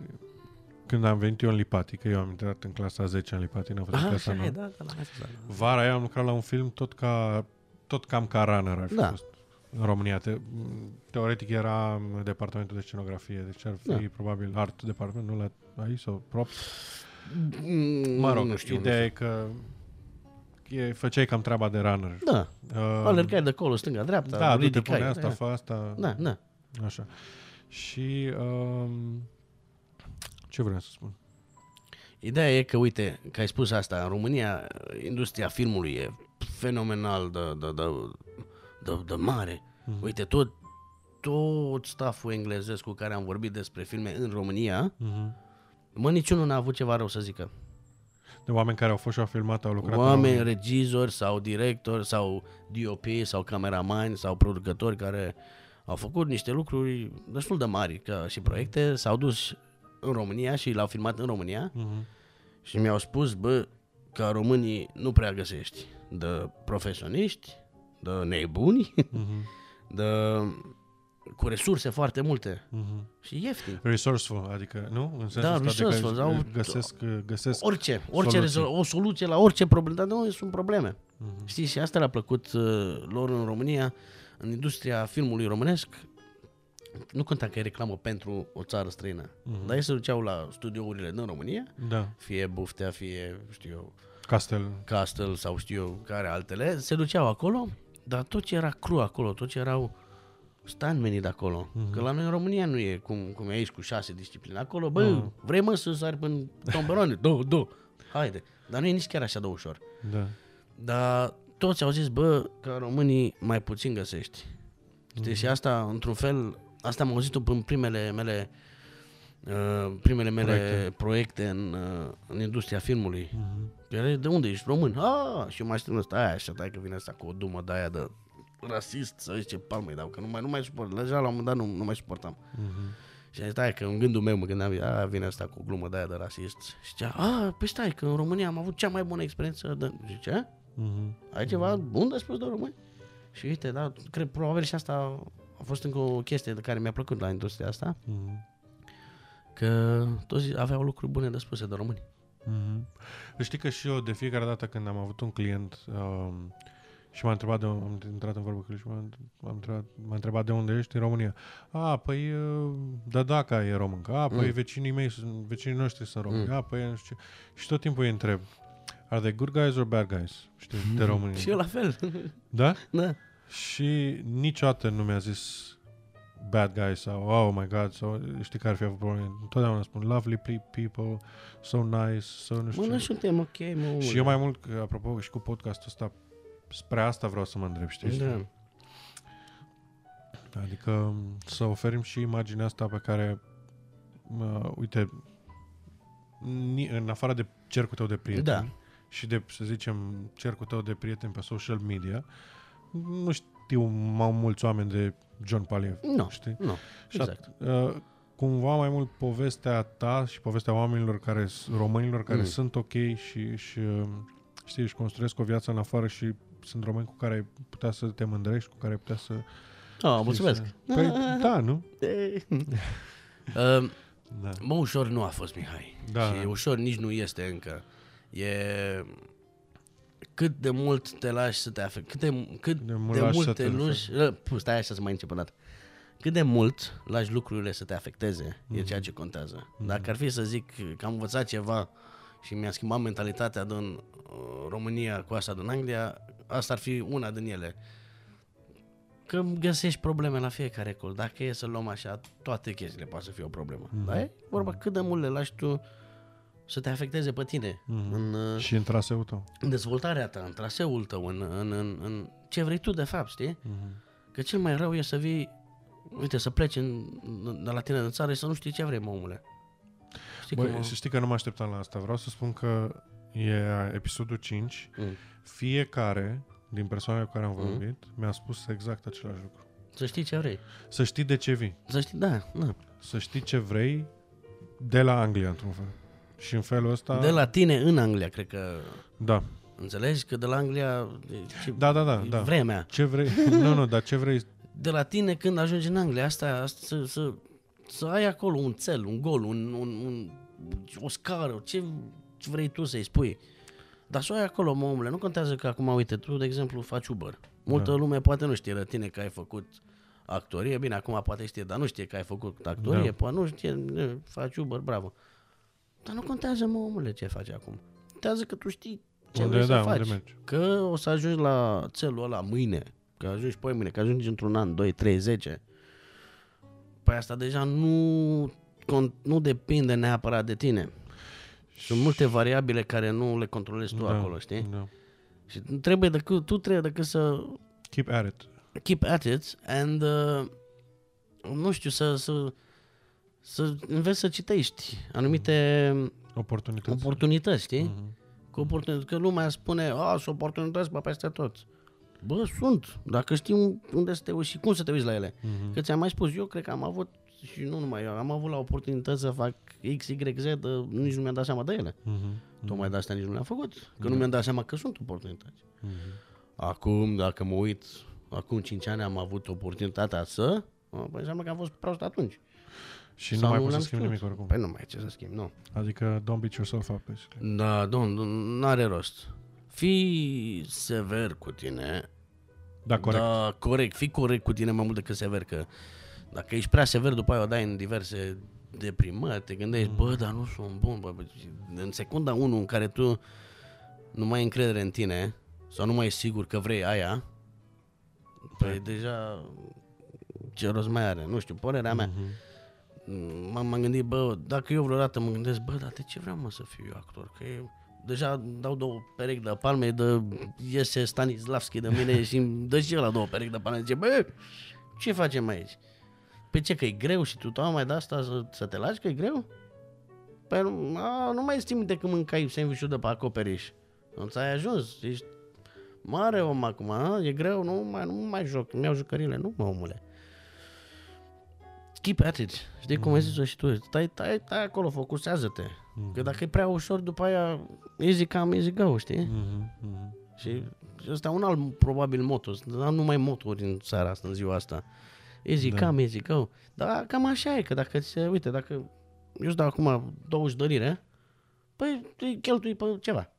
când am venit eu în Lipati, că eu am intrat în clasa 10 în Lipati, n-am fost clasa Da, da, da, da. Vara aia am lucrat la un film tot ca tot cam ca runner ar fi da. fost în România. Te, teoretic era departamentul de scenografie, deci ar fi da. probabil art departament, nu la aici sau props. Mm, mă rog, nu știu, ideea nu știu. e că e, făceai cam treaba de runner. Da. Uh, Alergai de acolo, stânga, dreapta, Da, du-te pune asta, da. fă asta. Da, da. Așa. Și uh, ce vreau să spun? Ideea e că, uite, că ai spus asta, în România industria filmului e fenomenal de, de, de, de, de mare. Mm-hmm. Uite, tot, tot stafful englezesc cu care am vorbit despre filme în România, mm-hmm. mă, niciunul n-a avut ceva rău să zică. De oameni care au fost și au filmat, au lucrat Oameni, regizori sau directori sau DOP sau cameramani sau producători care au făcut niște lucruri destul de mari ca și proiecte, s-au dus în România și l-au filmat în România uh-huh. și mi-au spus, bă, că românii nu prea găsești de profesioniști, de nebuni, uh-huh. de cu resurse foarte multe uh-huh. și ieftin. Resourceful, adică, nu? În sensul da, adică resourceful. Adică găsesc, găsesc orice, orice soluție. o soluție la orice problemă, dar nu sunt probleme. Uh-huh. Știți, și asta le-a plăcut uh, lor în România, în industria filmului românesc, nu conta că e reclamă pentru o țară străină, uh-huh. dar ei se duceau la studiourile din România, da. fie Buftea, fie, știu eu, Castel. Castel sau știu eu care altele, se duceau acolo, dar tot ce era cru acolo, tot ce erau stuntmenii de acolo. Uh-huh. Că la noi în România nu e cum, cum e aici cu șase discipline. Acolo, bă, uh-huh. vrei mă să sari până tomberone? do, do, haide. Dar nu e nici chiar așa de ușor. Da. Dar toți au zis, bă, că românii mai puțin găsești. Știi, uh-huh. și asta, într-un fel, asta am auzit-o în primele mele uh, primele mele proiecte, proiecte în, uh, în industria filmului. Uh-huh. de unde ești? Român. Ah, și eu mai știu ăsta, aia așa, dai că vine asta cu o dumă de aia de rasist, să zice palmă dau, că nu mai, nu mai suport. Deja la un moment dat nu, nu mai suportam. Uh-huh. Și stai că în gândul meu mă gândeam, a, vine asta cu o glumă de aia de rasist. Și zicea, a, păi stai, că în România am avut cea mai bună experiență de... Și ce? Uh-huh. Ai ceva bun de spus de români? Și uite, da, cred, probabil și asta a fost încă o chestie de care mi-a plăcut la industria asta. Uh-huh. Că toți aveau lucruri bune de spuse de români. Mm-hmm. Știi că și eu de fiecare dată când am avut un client uh, și m-a întrebat de am intrat în vorbă cu el și m-a, m-a, întrebat, m-a întrebat de unde ești în România. A, păi da dacă e româncă. A, păi mm. vecinii mei, vecinii noștri sunt români. Mm. A, păi nu știu Și tot timpul îi întreb, are they good guys or bad guys? Știi, de români. și eu la fel. Da? Da. Și niciodată nu mi-a zis bad guy sau oh my god sau știi care ar fi avut probleme. Întotdeauna spun lovely people, so nice, so nu știu. Mă, nu suntem ok, mă. Și eu mai mult, apropo, și cu podcastul ăsta, spre asta vreau să mă îndrept, știi? Da. Adică să oferim și imaginea asta pe care, uh, uite, în afară de cercul tău de prieteni da. și de, să zicem, cercul tău de prieteni pe social media, nu știu mai mulți oameni de John Paliev. Nu, știi? nu, exact. Și, uh, cumva mai mult povestea ta și povestea oamenilor care, românilor care mm. sunt ok și, și uh, știi, își construiesc o viață în afară și sunt români cu care ai putea să te mândrești, cu care ai putea să... Oh, mulțumesc. Să... Păi, da, nu? uh, da. Mă, ușor nu a fost Mihai. Da. Și ușor nici nu este încă. E cât de mult te lași să te afecte, cât de, cât de mult, de mult te lași... Stai așa să mai încep o dată. Cât de mult lași lucrurile să te afecteze, mm-hmm. e mhm. ceea ce contează. Mm-hmm. Dacă ar fi să zic că am învățat ceva și mi-a schimbat mentalitatea din uh, România cu asta din Anglia, asta ar fi una din ele. Că găsești probleme la fiecare colț. Dacă e să luăm așa, toate chestiile poate să fie o problemă. Mm-hmm. Da? E vorba cât de mult le lași tu să te afecteze pe tine. Mm-hmm. În, uh, și în traseul tău. În dezvoltarea ta, în traseul tău, în, în, în, în ce vrei tu de fapt, știi? Mm-hmm. Că cel mai rău e să vii, uite, să pleci în, de la tine în țară și să nu știi ce vrei, mă, omule. Știi, Băi, că, știi că nu mă așteptam la asta. Vreau să spun că e episodul 5. Mm. Fiecare din persoanele cu care am mm. vorbit mm. mi-a spus exact același lucru. Să știi ce vrei. Să știi de ce vii. Să știi, da, da. Să știi ce vrei de la Anglia, într-un fel. Și în felul ăsta... De la tine în Anglia, cred că... Da. Înțelegi? Că de la Anglia... Ce, da, da, da, da. Vremea. Ce vrei... nu, nu, dar ce vrei... De la tine când ajungi în Anglia, asta, asta să, să, să ai acolo un cel, un gol, un, un, un, o scară, ce vrei tu să-i spui. Dar să o ai acolo, mă, omule. Nu contează că acum, uite, tu, de exemplu, faci Uber. Multă da. lume poate nu știe de tine că ai făcut actorie. Bine, acum poate știe, dar nu știe că ai făcut actorie. Da. Poate nu știe, faci Uber, bravo. Dar nu contează, mă, omule, ce faci acum. Contează că tu știi ce unde, vrei da, să faci. Mergi. Că o să ajungi la țelul ăla mâine, că ajungi pe mâine, că ajungi într-un an, 2, 3, 10. Păi asta deja nu, nu depinde neapărat de tine. Sunt multe variabile care nu le controlezi tu da, acolo, știi? Da. Și trebuie decât, tu trebuie decât să... Keep at it. Keep at it and, uh, nu știu, să, să, să înveți să citești anumite oportunități, oportunități știi? Mm-hmm. Că, oportunități, că lumea spune, a, sunt oportunități pe peste tot. Bă, sunt. Dacă știi unde să te uiți și cum să te uiți la ele. Mm-hmm. Că ți-am mai spus, eu cred că am avut și nu numai eu, am avut la oportunități să fac X, Y, Z, nici nu mi-am dat seama de ele. Uh-huh. Tocmai de asta nici nu le-am făcut, că uh-huh. nu mi-am dat seama că sunt oportunități. Uh-huh. Acum, dacă mă uit, acum 5 ani am avut oportunitatea să, păi înseamnă că am fost prost atunci. Și Sau nu mai poți să schimbi nimic oricum. Păi nu mai ce să schimbi, nu. Adică don't beat yourself up, basically. Da, nu are rost. Fii sever cu tine. Da, corect. Da, corect. Fii corect cu tine mai mult decât sever, că dacă ești prea sever, după aia o dai în diverse deprimări, te gândești, mm. bă, dar nu sunt bun, bă, bă. În secunda 1 în care tu nu mai ai încredere în tine sau nu mai ești sigur că vrei aia, păi da. deja ce rost mai are, nu știu, părerea mea. Mm-hmm. M-am, m-am gândit, bă, dacă eu vreodată mă gândesc, bă, dar de ce vreau mă să fiu eu actor? Că e, deja dau două perechi de palme, de iese Stanislavski de mine și îmi dă și la două perechi de palme, zice, bă, ce facem aici? Păi ce, că e greu și tu mai de asta să, să te lași că e greu? Păi nu, a, nu mai ții minte că mâncai sandwich de pe acoperiș. Nu ți-ai ajuns, ești mare om acum, a? e greu, nu mai, nu mai joc, mi-au jucările, nu mă omule. Keep at it, știi mm. cum ai zis și tu, stai, stai, stai acolo, focusează-te. Mm. Că dacă e prea ușor, după aia, easy come, easy go, știi? Mm-hmm. Mm-hmm. Și ăsta un alt, probabil, moto, am numai moturi în țara asta, în ziua asta. Easy da. come, easy go. Dar cam așa e, că dacă ți uite, dacă eu îți dau acum 20 dărire, păi cheltui pe ceva.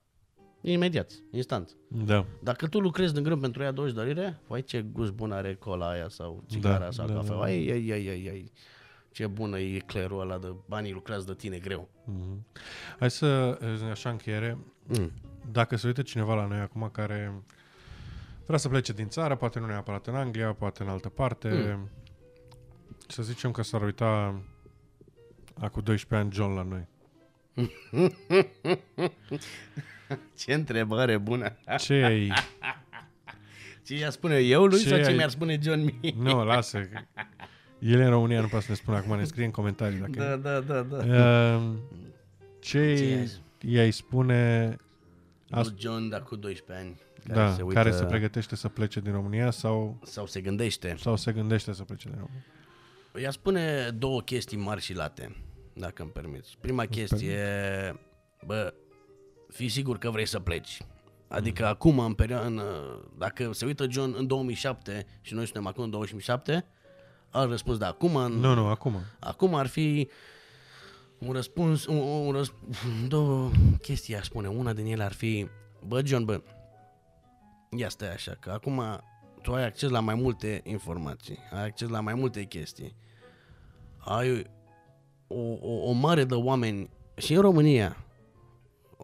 Imediat, instant. Da. Dacă tu lucrezi din greu pentru ea 20 dărire, vai ce gust bun are cola aia sau țigara da, sau da, cafea. Da, ai, ai, ai, ai, ai. Ce bună e eclerul ăla de banii lucrează de tine greu. Mm-hmm. Hai să, așa încheiere, mm. dacă se uită cineva la noi acum care vrea să plece din țară, poate nu neapărat în Anglia, poate în altă parte, mm. Să zicem că s-ar uita acum 12 ani John la noi. ce întrebare bună. Ce ai... Ce i-a spune eu lui ce sau ce ai... mi-ar spune John mie? Nu, lasă. El în România nu poate să ne spună acum, ne scrie în comentarii. Dacă da, da, da, da. Uh, ce, ce i-ai spune... Lui John, dar cu 12 ani. Care da, se uită... care se pregătește să plece din România sau... Sau se gândește. Sau se gândește să plece din România. Ea spune două chestii mari și late, dacă îmi permiți. Prima chestie, bă, fii sigur că vrei să pleci. Adică mm. acum, în perioadă, dacă se uită John în 2007 și noi suntem acum în 2007, ar răspuns da. Acum, în, nu, nu, acum. Acum ar fi un răspuns, un, un răsp- două chestii aș spune. Una din ele ar fi, bă, John, bă, ia stai așa, că acum tu ai acces la mai multe informații, ai acces la mai multe chestii. Ai o, o, o mare de oameni, și în România,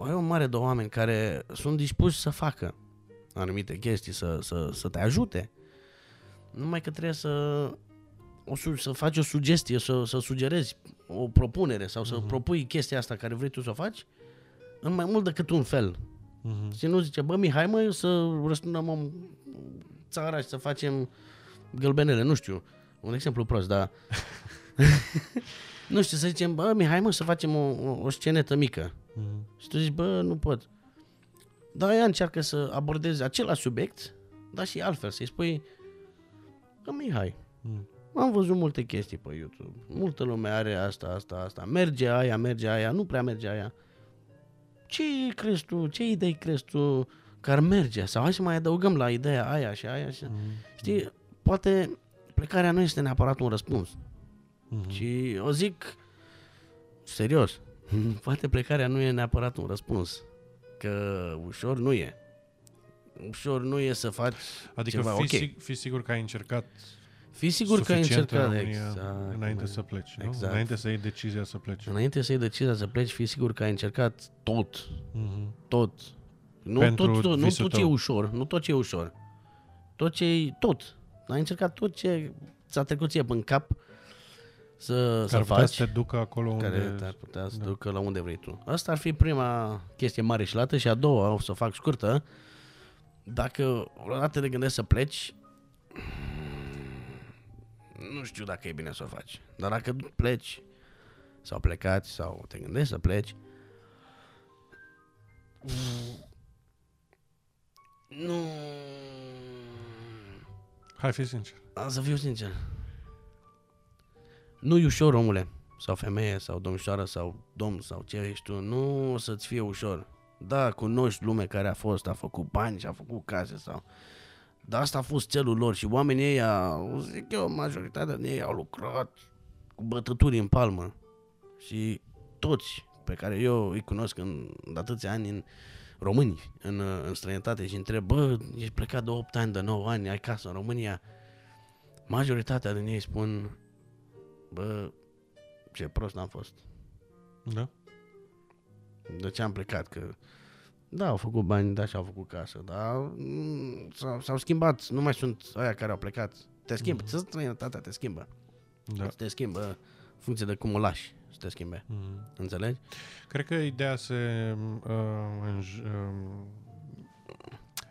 ai o mare de oameni care sunt dispuși să facă anumite chestii, să, să, să te ajute. Numai că trebuie să, o, să faci o sugestie, să, să sugerezi o propunere sau să uh-huh. propui chestia asta care vrei tu să o faci în mai mult decât un fel. Uh-huh. Și nu zice, bă, Mihai, mă, să răspundem țara și să facem gălbenele, nu știu, un exemplu prost, dar nu știu, să zicem, bă, Mihai, mă, să facem o, o, o scenetă mică. Mm-hmm. Și tu zici, bă, nu pot. Dar ea încearcă să abordeze același subiect, dar și altfel, să-i spui, bă, Mihai, mm. am văzut multe chestii pe YouTube, multă lume are asta, asta, asta, merge aia, merge aia, nu prea merge aia. Ce crezi tu, ce idei crezi tu că ar merge? Sau hai să mai adăugăm la ideea aia și aia și... Mm. Știi, poate plecarea nu este neapărat un răspuns. Mm-hmm. Și o zic serios, poate plecarea nu e neapărat un răspuns. Că ușor nu e. Ușor nu e să faci adică ceva fi, ok. Sig- fi sigur că ai încercat Fii sigur că ai încercat în exact, înainte să pleci, nu? Exact. Înainte să iei decizia să pleci. Înainte să iei decizia să pleci, fii sigur că ai încercat tot. Mm-hmm. Tot. Nu Pentru tot, tot, nu tot ce e ușor, nu tot ce e ușor. Tot ce e tot. Ai încercat tot ce ți-a trecut ție în cap să, care să faci. să te ducă acolo unde... Care te-ar putea să da. ducă la unde vrei tu. Asta ar fi prima chestie mare și lată și a doua, o să o fac scurtă. Dacă dată te gândești să pleci, nu știu dacă e bine să o faci. Dar dacă pleci sau plecați sau te gândești să pleci, nu... Hai, fi sincer. Să fiu sincer. Nu e ușor, omule, sau femeie, sau domnișoară, sau domn, sau ce ești tu, nu o să-ți fie ușor. Da, cunoști lume care a fost, a făcut bani și a făcut case sau... Dar asta a fost celul lor și oamenii ei, zic eu, majoritatea din ei au lucrat cu bătături în palmă. Și toți pe care eu îi cunosc în de atâția ani în români în, în străinătate și întreb, bă, ești plecat de 8 ani, de 9 ani, ai casă în România. Majoritatea din ei spun, bă, ce prost am fost. Da? De ce am plecat? Că, da, au făcut bani, da, și au făcut casă, dar mm, s-au, s-au schimbat, nu mai sunt aia care au plecat. Te schimbă, mm-hmm. străinătatea te schimbă. Da. Te schimbă în funcție de cum o lași să te schimbe. Mm-hmm. Înțelegi? Cred că ideea se uh, în, uh,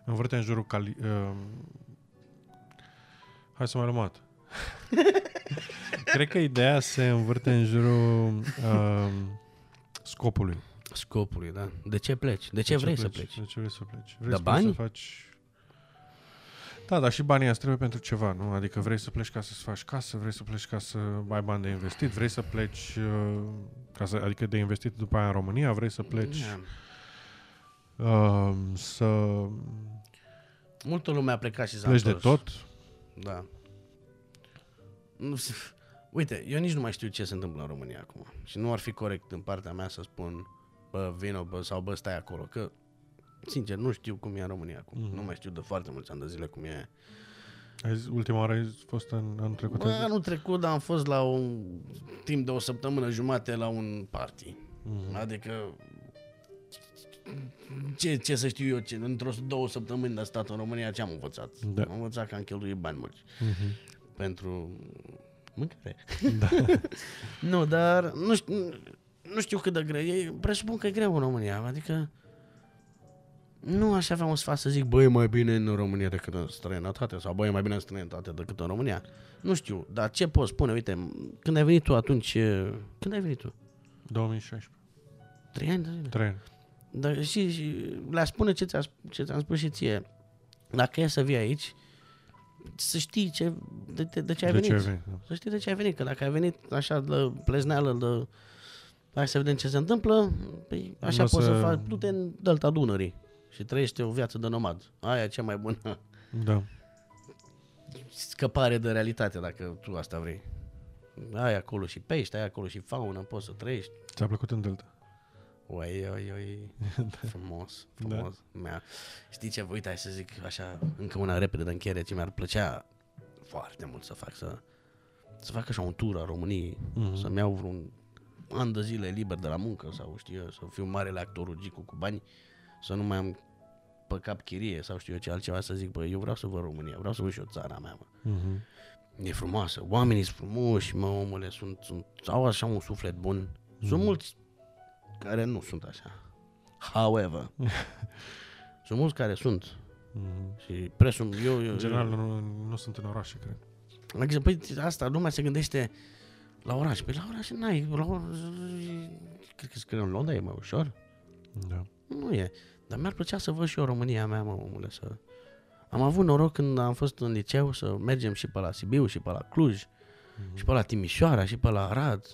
învârte în jurul cali- uh, Hai să mai luat. Cred că ideea se învârte în jurul uh, scopului. Scopului, da. De ce pleci? De ce de vrei ce să pleci? De ce vrei să pleci? Vrei da bani? Să faci... Da, dar și banii ăsta trebuie pentru ceva, nu? Adică vrei să pleci ca să-ți faci casă, vrei să pleci ca să ai bani de investit, vrei să pleci, uh, ca să, adică de investit după aia în România, vrei să pleci yeah. uh, să... Multă lume a plecat și s-a Pleci de tot? Da. Nu, uite, eu nici nu mai știu ce se întâmplă în România acum. Și nu ar fi corect în partea mea să spun, bă, vină, bă, sau bă, stai acolo. Că, sincer, nu știu cum e în România acum. Mm-hmm. Nu mai știu de foarte mulți ani de zile cum e. Ai, ultima oară ai fost în anul trecut? Bă, anul trecut am fost la un timp de o săptămână jumate la un party. Mm-hmm. Adică ce, ce să știu eu, ce, într-o două săptămâni de stat în România, ce am învățat? Da. Am învățat că am cheltuit bani mulți. Mm-hmm pentru Mâncare. Da. nu, dar nu știu, nu știu cât de greu. E, presupun că e greu în România. Adică nu aș avea un sfat să zic, băi, mai bine în România decât în străinătate sau băi, mai bine în străinătate decât în România. Nu știu, dar ce poți spune? Uite, când ai venit tu atunci, când ai venit tu? 2016. Trei ani de zile? Trei ani. Dar și, și le spune ce, ți-a, ce ți-am spus și ție. Dacă e să vii aici, să știi ce, de, de, de ce ai de venit. Ce ai venit da. Să știi de ce ai venit. Că dacă ai venit așa de plezneală, de hai să vedem ce se întâmplă, păi așa poți să... să faci, du-te în Delta Dunării și trăiește o viață de nomad. Aia e cea mai bună. Da. Scăpare de realitate, dacă tu asta vrei. Ai acolo și pești, ai acolo și faună, poți să trăiești. Ți-a plăcut în Delta? Oi, oi, oi, da. frumos, frumos. Da. Știi ce, uite, hai să zic așa, încă una repede de încheiere, ce mi-ar plăcea foarte mult să fac, să, să fac așa un tur a României, mm-hmm. să-mi iau vreun an de zile liber de la muncă sau știu să fiu marele actorul Gicu cu bani, să nu mai am pe cap chirie sau știu eu ce altceva să zic, bă, eu vreau să văd România, vreau să văd și o țara mea, mă. Mm-hmm. E frumoasă, oamenii sunt frumoși, mă, omule, sunt, sunt, au așa un suflet bun. Mm-hmm. Sunt mhm. mulți care nu sunt așa. However, sunt mulți care sunt. Mm-hmm. Și presum, eu, eu... În general, eu, nu, nu sunt în orașe, cred. Adică, păi, asta, lumea se gândește la oraș. Păi la oraș n-ai, la oraș, cred că scrie în Londra e mai ușor. Da. Nu e. Dar mi-ar plăcea să văd și eu România mea, mă, omule, să... Am avut noroc când am fost în liceu să mergem și pe la Sibiu, și pe la Cluj, mm-hmm. și pe la Timișoara, și pe la Arad,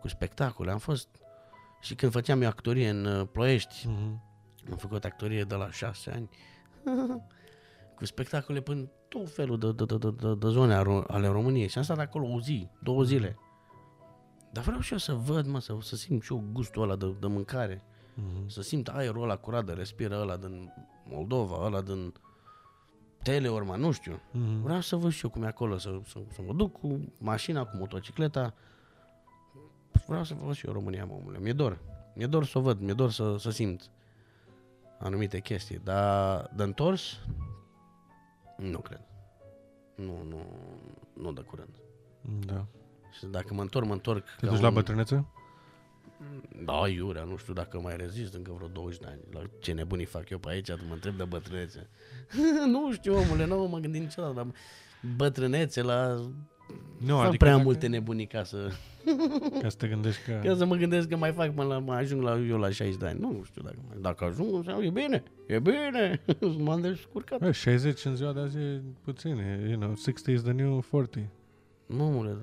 cu spectacole. Am fost și când făceam eu actorie în uh, Ploiești, mm-hmm. am făcut actorie de la șase ani, cu spectacole până tot felul de, de, de, de, de zone ale României. Și am stat acolo o zi, două zile. Dar vreau și eu să văd, mă, să, să simt și eu gustul ăla de, de mâncare. Mm-hmm. Să simt aerul ăla curat de respiră ăla din Moldova, ăla din Teleorma, nu știu. Mm-hmm. Vreau să văd și eu cum e acolo, să, să, să mă duc cu mașina, cu motocicleta, vreau să văd și eu România, mă, omule. Mi-e dor. Mi-e dor să o văd, mi-e dor să, să simt anumite chestii. Dar de întors, nu cred. Nu, nu, nu de curând. Da. Și dacă mă întorc, mă întorc. Te duci un... la bătrânețe? Da, iurea, nu știu dacă mai rezist încă vreo 20 de ani. La ce nebunii fac eu pe aici, tu mă întreb de bătrânețe. nu știu, omule, nu mă gândit niciodată la bătrânețe, la nu, Fac adică prea dacă... multe nebunii ca să... Ca să te gândești că... Ca să mă gândesc că mai fac până la, mai ajung la, eu la 60 de ani. Nu știu dacă, dacă ajung, e bine, e bine, m-am descurcat. 60 în ziua de azi e puțin, e, you know, 60 is the new 40. Nu, mule,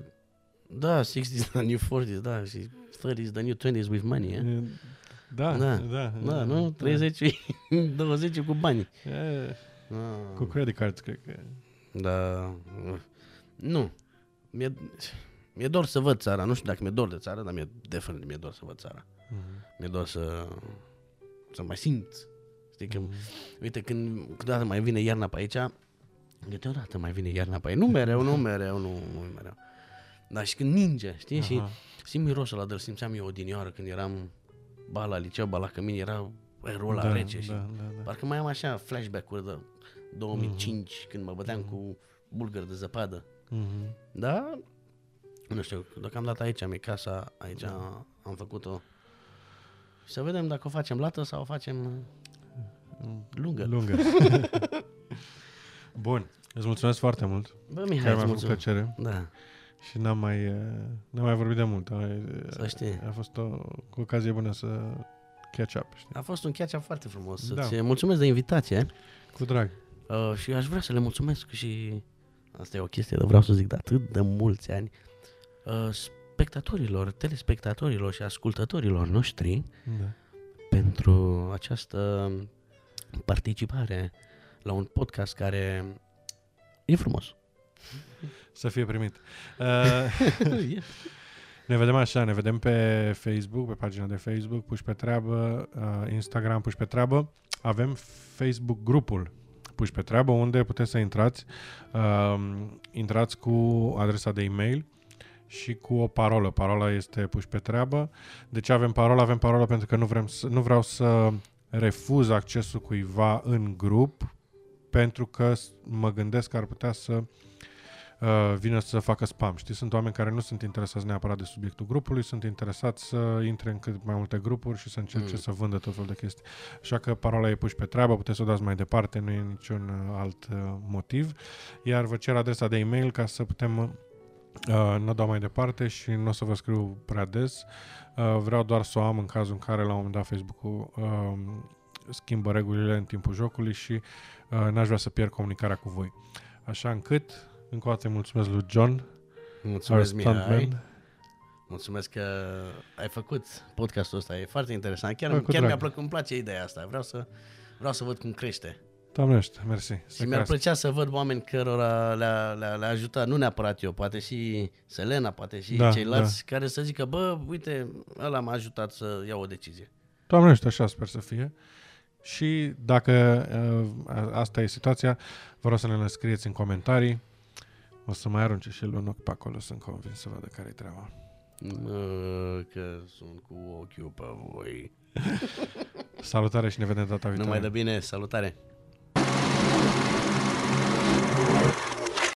da, 60 is the new 40, da, și 30 is the new 20 with money, eh? Da, da, da, da, da nu? 30 da. 20 cu bani. E, ah. Cu credit cards, cred că. Da, nu, mi-e, mi-e dor să văd țara. Nu știu dacă mi-e dor de țară, dar mi-e definitiv mi-e dor să văd țara. Mm-hmm. Mi-e dor să, să mai simt. Știi, că, mm-hmm. uite, când câteodată mai vine iarna pe aici, câteodată mai vine iarna pe aici. Nu mereu, nu mereu, nu, nu mereu. Dar și când ninge, știi? Aha. Și simt mirosul ăla, dar simțeam eu odinioară când eram ba la liceu, ba la cămin, era aerul ăla da, rece da, și da, da. parcă mai am așa flashback-uri de 2005 mm-hmm. când mă băteam mm-hmm. cu bulgări de zăpadă. Mm-hmm. Da, nu știu, deocamdată aici am e casa, aici da. am făcut-o. Să vedem dacă o facem lată sau o facem mm, lungă. Lungă. Bun, îți mulțumesc foarte mult. Bă, Mihai, mi-a făcut plăcere. Da. Și n-am mai, n-am mai vorbit de mult. Să știi. A fost o, o ocazie bună să catch up. Știi? A fost un catch up foarte frumos. Da. Să-ți mulțumesc de invitație. Cu drag. Uh, și aș vrea să le mulțumesc și asta e o chestie, dar vreau să zic de atât de mulți ani, uh, spectatorilor, telespectatorilor și ascultătorilor noștri da. pentru această participare la un podcast care e frumos. Să fie primit. Uh, ne vedem așa, ne vedem pe Facebook, pe pagina de Facebook, puși pe treabă, uh, Instagram, puși pe treabă. Avem Facebook grupul puși pe treabă, unde puteți să intrați. Uh, intrați cu adresa de e-mail și cu o parolă. Parola este puși pe treabă. De ce avem parola? Avem parola pentru că nu, vrem să, nu vreau să refuz accesul cuiva în grup, pentru că mă gândesc că ar putea să uh, vine să facă spam. Știi, sunt oameni care nu sunt interesați neapărat de subiectul grupului, sunt interesați să intre în cât mai multe grupuri și să încerce mm. să vândă tot felul de chestii. Așa că parola e puși pe treabă, puteți să o dați mai departe, nu e niciun uh, alt uh, motiv. Iar vă cer adresa de e-mail ca să putem uh, nu o dau mai departe și nu o să vă scriu prea des. Uh, vreau doar să o am în cazul în care la un moment dat Facebook-ul uh, schimbă regulile în timpul jocului și uh, n-aș vrea să pierd comunicarea cu voi. Așa încât, încă o dată mulțumesc lui John. Mulțumesc, Mihai. Mulțumesc că ai făcut podcastul ăsta, e foarte interesant. Chiar, chiar mi-a plăcut, îmi place ideea asta. Vreau să, vreau să văd cum crește. Doamnește, mersi. Și mi-ar plăcea să văd oameni cărora le-a, le-a, le-a ajutat, nu neapărat eu, poate și Selena, poate și da, ceilalți, da. care să zică, bă, uite, ăla m-a ajutat să iau o decizie. Doamnește, așa sper să fie. Și dacă uh, asta e situația, vă rog să ne scrieți în comentarii. O să mai arunce și el un ochi pe acolo, sunt convins să vadă care-i treaba. Mă, că sunt cu ochiul pe voi. salutare și ne vedem data viitoare. Numai de bine, salutare!